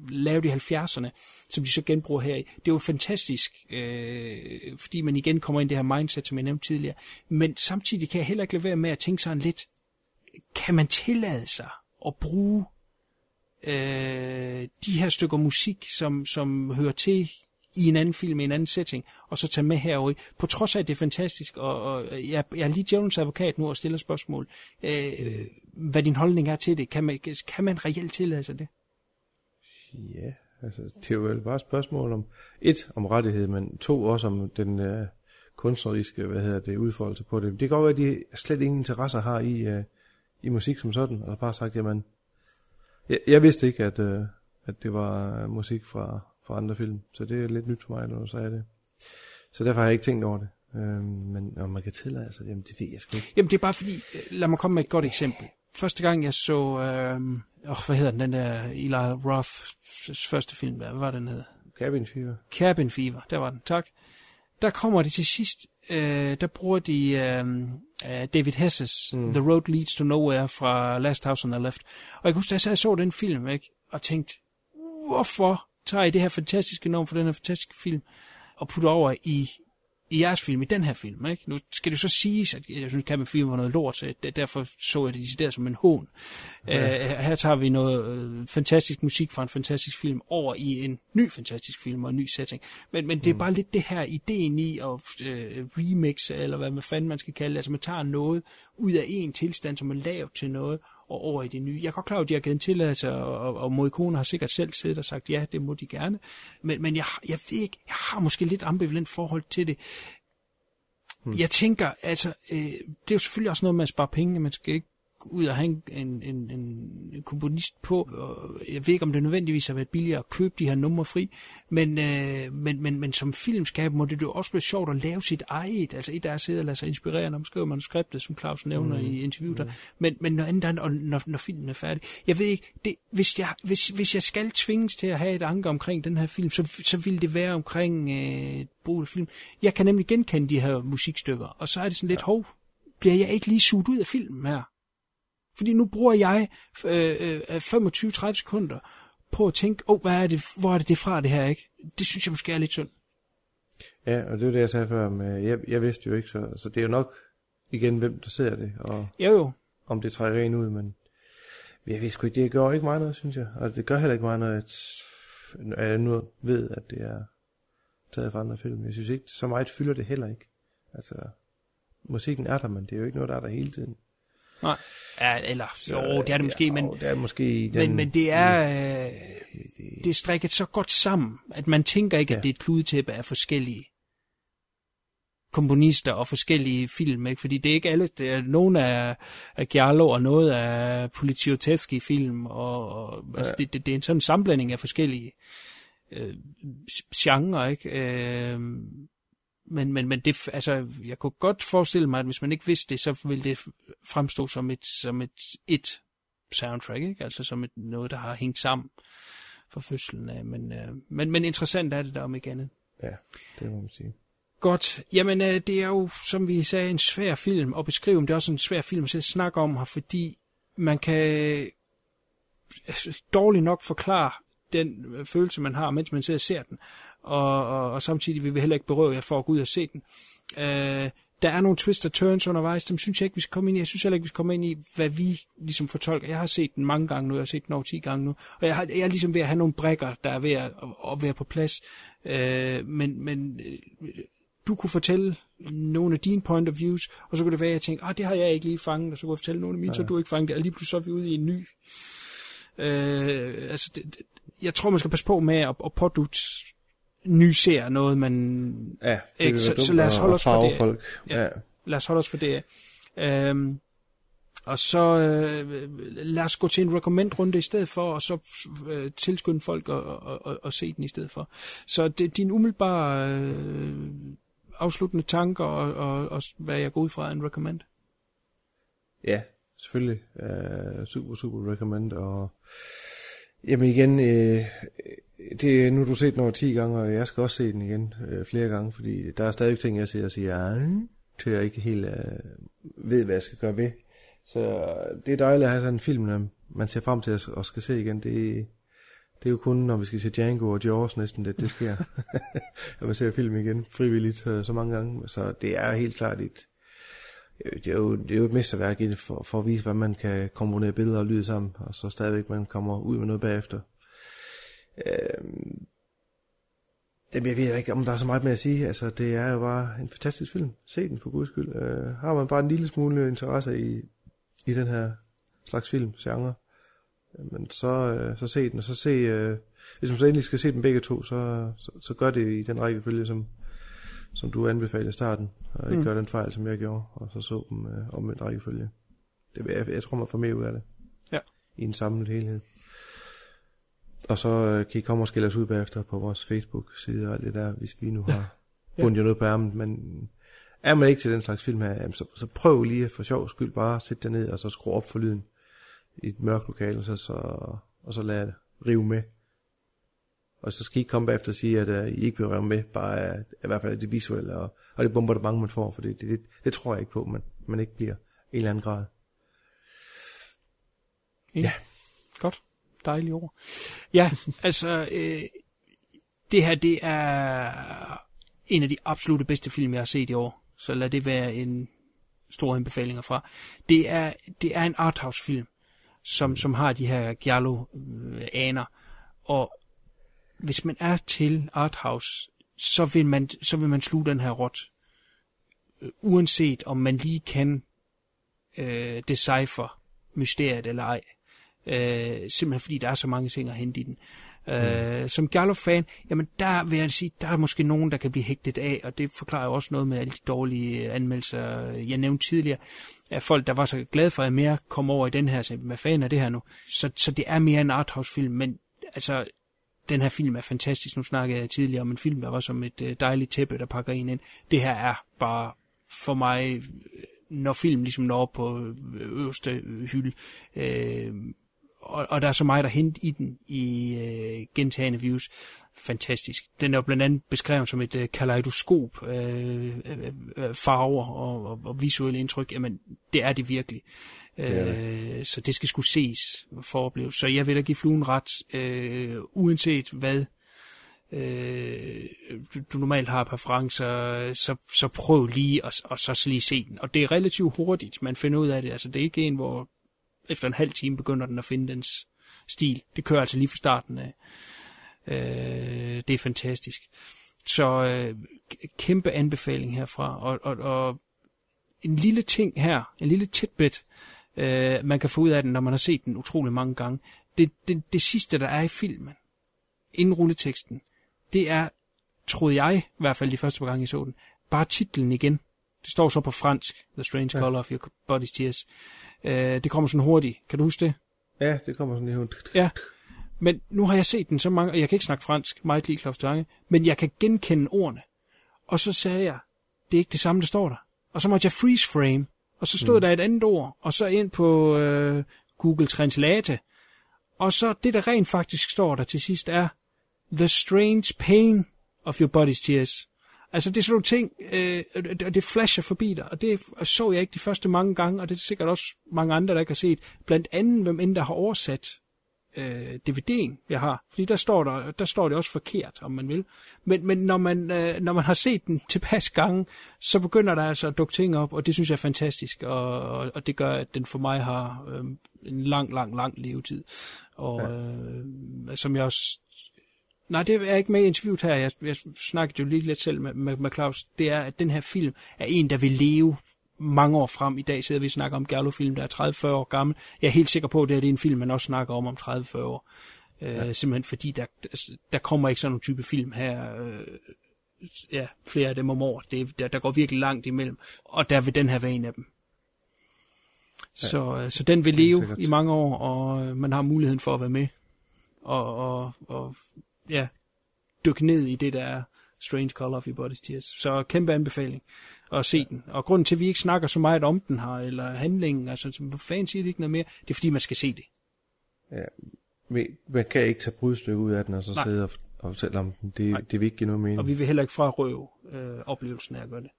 lavede i 70'erne, som de så genbruger her i. Det er jo fantastisk, øh, fordi man igen kommer ind i det her mindset, som jeg nævnte tidligere. Men samtidig kan jeg heller ikke lade være med at tænke sådan lidt, kan man tillade sig at bruge øh, de her stykker musik, som, som hører til i en anden film, i en anden setting, og så tage med herover. På trods af, at det er fantastisk, og, og jeg, jeg er lige djævelens advokat nu og stiller spørgsmål. Øh, hvad din holdning er til det? Kan man, kan man reelt tillade sig det? Ja, altså, det er jo vel bare et spørgsmål om, et, om rettighed, men to, også om den øh, kunstneriske, hvad hedder det, udfoldelse på det. Det kan godt være, at de slet ingen interesser har i, øh, i musik som sådan, og bare sagt, jamen, jeg, jeg vidste ikke, at, øh, at det var musik fra, fra andre film, så det er lidt nyt for mig, når du sagde det. Så derfor har jeg ikke tænkt over det. Øh, men om man kan tillade sig, jamen det ved jeg sgu ikke. Jamen det er bare fordi, lad mig komme med et godt eksempel. Første gang jeg så, øh, oh, hvad hedder den, den der Eli Roths første film, hvad var den hed? Cabin Fever. Cabin Fever, der var den, tak. Der kommer det til sidst, øh, der bruger de øh, øh, David Hesses mm. The Road Leads to Nowhere fra Last House on the Left. Og jeg kan huske, da jeg så den film, ikke? og tænkte, hvorfor tager I det her fantastiske navn for den her fantastiske film, og putter over i, i jeres film, i den her film, ikke? Nu skal det så siges, at jeg synes, Cabin Fever var noget lort, så derfor så jeg det decideret som en hån. Ja. Uh, her tager vi noget uh, fantastisk musik fra en fantastisk film over i en ny fantastisk film og en ny setting. Men, men det er mm. bare lidt det her ideen i at uh, remix, eller hvad man fanden man skal kalde det. Altså man tager noget ud af en tilstand, som er lavet til noget, og over i det nye. Jeg er godt klar over, at de har givet en tilladelse, og, og Morricone har sikkert selv siddet og sagt, ja, det må de gerne. Men, men jeg, jeg ved ikke, jeg har måske lidt ambivalent forhold til det. Hmm. Jeg tænker, altså, øh, det er jo selvfølgelig også noget med at spare penge, man skal ikke ud og have en, en, en, en komponist på. Og jeg ved ikke, om det nødvendigvis har været billigere at købe de her numre fri, men, øh, men, men, men som filmskab må det jo også være sjovt at lave sit eget. Altså et er at sidde og lade sig inspirere, når man skriver manuskriptet, som Claus nævner mm. i interviewet. Mm. Men, men noget andet er, når, når filmen er færdig. Jeg ved ikke, det, hvis, jeg, hvis, hvis jeg skal tvinges til at have et anker omkring den her film, så, så vil det være omkring øh, film. Jeg kan nemlig genkende de her musikstykker, og så er det sådan lidt, hov, bliver jeg ikke lige suget ud af filmen her? Fordi nu bruger jeg øh, øh, 25-30 sekunder på at tænke, oh, hvad er det, hvor er det det fra det her, ikke? Det synes jeg måske er lidt synd. Ja, og det er det, jeg sagde før. Med, jeg, jeg vidste jo ikke, så, så det er jo nok igen, hvem der ser det, og jo, jo. om det trækker en ud, men jeg ved sgu ikke, det gør ikke meget noget, synes jeg. Og det gør heller ikke meget noget, at, at jeg nu ved, at det er taget fra andre film. Jeg synes ikke, så meget fylder det heller ikke. Altså, musikken er der, men det er jo ikke noget, der er der hele tiden. Nej. Ja, eller, jo, det er det måske, ja, men, det er måske den, men, men det er, øh, det er strikket så godt sammen, at man tænker ikke, ja. at det er et kludetæppe af forskellige komponister og forskellige film, ikke? fordi det er ikke alle, det er nogle af, af Giallo og noget af Poliziotteschi film, og, og ja. altså, det, det, det, er en sådan sammenblanding af forskellige øh, genrer, ikke? Øh, men, men, men det, altså, jeg kunne godt forestille mig, at hvis man ikke vidste det, så ville det fremstå som et, som et, et soundtrack, ikke? altså som et, noget, der har hængt sammen for fødslen af. Men, øh, men, men interessant er det der om ikke andet. Ja, det må man sige. Godt. Jamen, øh, det er jo, som vi sagde, en svær film at beskrive, men det er også en svær film at snakke om her, fordi man kan dårligt nok forklare den øh, følelse, man har, mens man sidder og ser den og, og, og samtidig vil vi heller ikke berøve jer for at gå ud og se den. Øh, der er nogle twist og turns undervejs, dem synes jeg ikke, vi skal komme ind i. Jeg synes heller ikke, vi skal komme ind i, hvad vi ligesom fortolker. Jeg har set den mange gange nu, jeg har set den over 10 gange nu, og jeg, har, jeg er ligesom ved at have nogle brækker, der er ved at, at være på plads. Øh, men, men øh, du kunne fortælle nogle af dine point of views, og så kunne det være, at jeg tænkte, ah, det har jeg ikke lige fanget, og så kunne jeg fortælle nogle af mine, ja. så du ikke fanget det, og lige pludselig så er vi ude i en ny. Øh, altså, det, jeg tror, man skal passe på med at, at pådute ser noget, man... Ja, ikke, så, så lad os holde os for det. Folk. Ja, ja. Lad os holde os for det. Øhm, og så øh, lad os gå til en recommend-runde i stedet for, og så øh, tilskynde folk at, at, at, at se den i stedet for. Så det, din umiddelbare øh, afsluttende tanker, og, og, og hvad jeg går ud fra en recommend? Ja, selvfølgelig. Uh, super, super recommend, og jamen igen, øh, det, nu har du set den over 10 gange, og jeg skal også se den igen øh, flere gange, fordi der er stadig ting, jeg ser og siger, ja, til jeg ikke helt øh, ved, hvad jeg skal gøre ved. Så det er dejligt at have sådan en film, man ser frem til at, og skal se igen. Det, det er jo kun, når vi skal se Django og Jaws næsten, det, det sker. at man ser film igen frivilligt så, så mange gange. Så det er helt klart et, øh, det er jo, det er jo et mesterværk for, for at vise, hvordan man kan komponere billeder og lyd sammen, og så stadigvæk man kommer ud med noget bagefter. Øh, jeg ved ikke, om der er så meget med at sige. Altså, det er jo bare en fantastisk film. Se den for guds skyld. Øh, har man bare en lille smule interesse i, i den her slags film, genre, men så, øh, så se den, og så se, øh, hvis man så endelig skal se dem begge to, så, så, så gør det i den rækkefølge, som, som du anbefalede i starten, og ikke mm. gør den fejl, som jeg gjorde, og så så dem øh, om en rækkefølge. Det, jeg, jeg tror, man får mere ud af det. Ja. I en samlet helhed. Og så øh, kan I komme og skille os ud bagefter på vores Facebook-side og alt det der, hvis vi nu har ja. bundet noget på ærmen. Men er man ikke til den slags film her, så, så prøv lige for sjov skyld bare at sætte dig ned og så skrue op for lyden. i et mørkt lokale, og så, så, og så lade rive med. Og så skal I komme bagefter og sige, at uh, I ikke bliver revet med, bare af, i hvert fald det visuelle, og, og det bombardement, man får, for det, det, det, det tror jeg ikke på, man, man ikke bliver i en eller anden grad. Ja. Godt. Dejlige ord. Ja, altså, øh, det her, det er en af de absolute bedste film, jeg har set i år. Så lad det være en stor anbefaling fra. Det er, det er en arthouse-film, som, som har de her giallo-aner. Og hvis man er til arthouse, så vil man, så vil man sluge den her rot. Øh, Uanset om man lige kan øh, decipher mysteriet eller ej. Øh, simpelthen fordi der er så mange ting at hente i den. Øh, mm. Som Gallo-fan, jamen der vil jeg sige, der er måske nogen, der kan blive hægtet af, og det forklarer jo også noget med alle de dårlige anmeldelser, jeg nævnte tidligere, af folk, der var så glade for, at mere kom over i den her, så hvad fanden er det her nu? Så, så det er mere en arthouse-film, men altså, den her film er fantastisk. Nu snakkede jeg tidligere om en film, der var som et øh, dejligt tæppe, der pakker en ind. Det her er bare for mig, når film ligesom når på øverste hylde, øh, og, og der er så meget der hente i den i øh, gentagende views. Fantastisk. Den er jo blandt andet beskrevet som et øh, kaleidoskop øh, øh, øh, farver og, og, og visuelle indtryk. Jamen, det er det virkelig. Det er det. Øh, så det skal skulle ses for opleve. Så jeg vil da give fluen ret, øh, uanset hvad øh, du, du normalt har præferencer, så, så prøv lige at, og så lige se den. Og det er relativt hurtigt, man finder ud af det. Altså det er ikke en, hvor efter en halv time begynder den at finde dens stil. Det kører altså lige fra starten af. Øh, det er fantastisk. Så øh, kæmpe anbefaling herfra. Og, og, og en lille ting her, en lille tidbit, øh, man kan få ud af den, når man har set den utrolig mange gange. Det, det, det sidste, der er i filmen, inden rulleteksten, det er, troede jeg, i hvert fald de første par gange, jeg så den, bare titlen igen. Det står så på fransk, The Strange ja. Color of Your Body's Tears. Øh, det kommer sådan hurtigt. Kan du huske det? Ja, det kommer sådan lige Ja. Men nu har jeg set den så mange, og jeg kan ikke snakke fransk, meget lige Dange, men jeg kan genkende ordene. Og så sagde jeg, det er ikke det samme, der står der. Og så måtte jeg freeze frame, og så stod mm. der et andet ord, og så ind på øh, Google Translate. Og så det, der rent faktisk står der til sidst, er The Strange Pain of Your Body's Tears. Altså det er sådan nogle ting, øh, og det flasher forbi dig, og det så jeg ikke de første mange gange, og det er sikkert også mange andre, der ikke har set. Blandt andet, hvem end der har oversat øh, DVD'en, jeg har. Fordi der står, der, der står det også forkert, om man vil. Men, men når, man, øh, når man har set den tilpas gange, så begynder der altså at dukke ting op, og det synes jeg er fantastisk, og, og, og det gør, at den for mig har øh, en lang, lang, lang levetid. Og ja. øh, som jeg også Nej, det er ikke med i interviewet her. Jeg, jeg snakkede jo lige lidt selv med, med, med Claus. Det er, at den her film er en, der vil leve mange år frem. I dag sidder vi og snakker om Gallo-film, der er 30-40 år gammel. Jeg er helt sikker på, at det er en film, man også snakker om om 30-40 år. Øh, ja. simpelthen fordi, der, der kommer ikke sådan en type film her. Øh, ja, flere af dem om året. Det, der, der går virkelig langt imellem. Og der vil den her være en af dem. Ja. Så, øh, så den vil leve i mange år, og øh, man har muligheden for at være med. Og, og, og ja, dykke ned i det, der er Strange Color of Your Body's Tears. Så kæmpe anbefaling at se den. Og grunden til, at vi ikke snakker så meget om den her, eller handlingen, altså, hvor fanden siger det ikke noget mere, det er fordi, man skal se det. Ja, man kan ikke tage brudstykke ud af den, og så Nej. sidde og, og fortælle om den. Det, det vil ikke give noget mening. Og vi vil heller ikke frarøve øh, oplevelsen af at gøre det.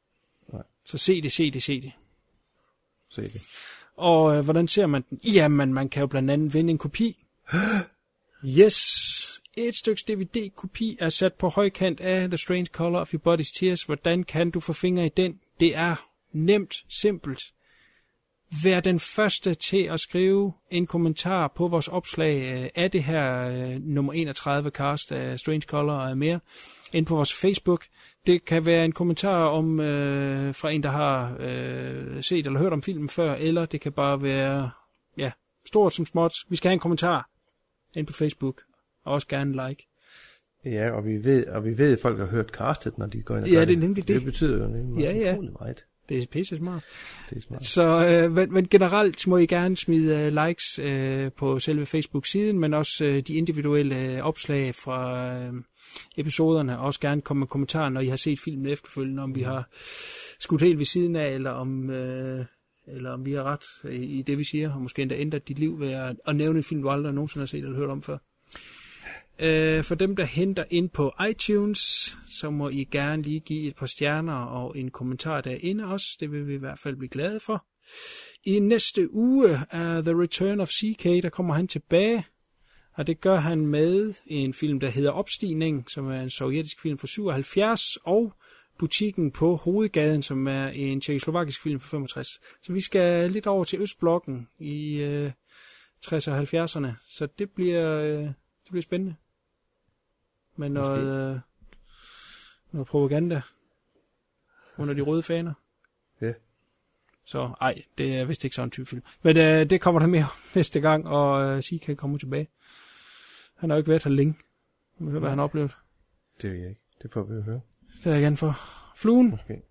Nej. Så se det, se det, se det. Se det. Og øh, hvordan ser man den? Jamen, man kan jo blandt andet vinde en kopi. yes! Et stykke DVD-kopi er sat på højkant af The Strange Color of Your Body's Tears. Hvordan kan du få fingre i den? Det er nemt, simpelt. Vær den første til at skrive en kommentar på vores opslag øh, af det her øh, nummer 31 cast af Strange Color og mere ind på vores Facebook. Det kan være en kommentar om øh, fra en, der har øh, set eller hørt om filmen før, eller det kan bare være ja, stort som småt. Vi skal have en kommentar ind på Facebook og også gerne like. Ja, og vi ved, og vi ved, at folk har hørt castet, når de går ind og Ja, det er nemlig det. Det betyder jo nemlig ja, ja. meget. Det er pisse smart. Det er smart. Så, øh, men, men generelt må I gerne smide uh, likes uh, på selve Facebook-siden, men også uh, de individuelle uh, opslag fra uh, episoderne, og også gerne komme med kommentarer, når I har set filmen efterfølgende, om vi har skudt helt ved siden af, eller om uh, eller om vi har ret i, i det, vi siger, og måske endda ændret dit liv ved at, at nævne en film, du aldrig nogensinde har set eller hørt om før. Øh, for dem, der henter ind på iTunes, så må I gerne lige give et par stjerner og en kommentar derinde også. Det vil vi i hvert fald blive glade for. I næste uge er The Return of CK, der kommer han tilbage. Og det gør han med en film, der hedder Opstigning, som er en sovjetisk film fra 77, og Butikken på Hovedgaden, som er en tjekkoslovakisk film fra 65. Så vi skal lidt over til Østblokken i øh, 60'erne og 70'erne, så det bliver, øh, det bliver spændende. Med noget, øh, noget propaganda under de røde faner. Ja. Så ej, det er vist ikke sådan en type film. Men øh, det kommer der mere næste gang, og øh, sige kan komme tilbage. Han har jo ikke været her længe. Vi vil høre, hvad han har oplevet. Det ved jeg ikke. Det får vi jo høre. Det er jeg igen for. Fluen, Måske.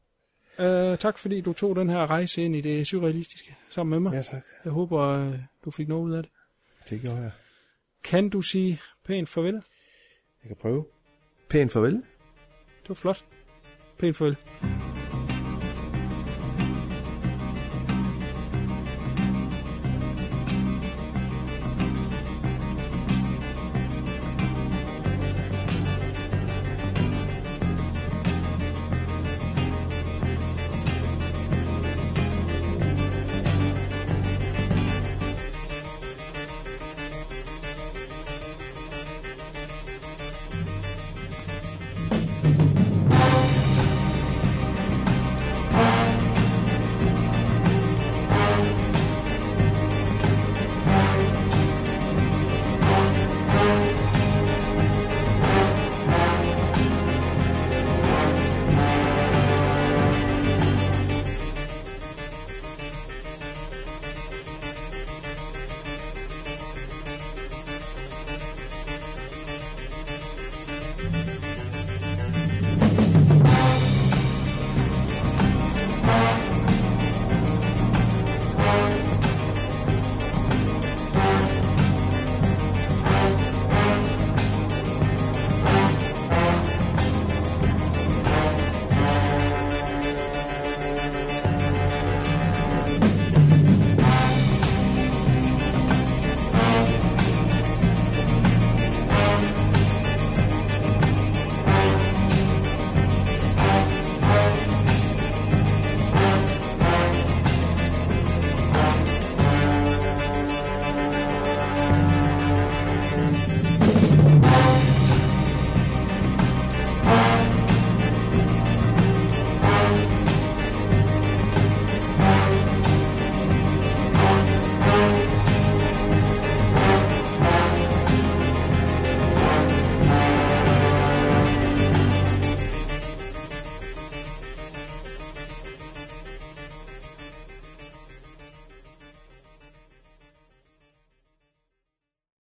øh, tak fordi du tog den her rejse ind i det surrealistiske sammen med mig. Ja, tak. Jeg håber, øh, du fik noget ud af det. Det gjorde jeg. Kan du sige pænt farvel? Jeg kan prøve. Pænt farvel. Det var flot. Pænt farvel.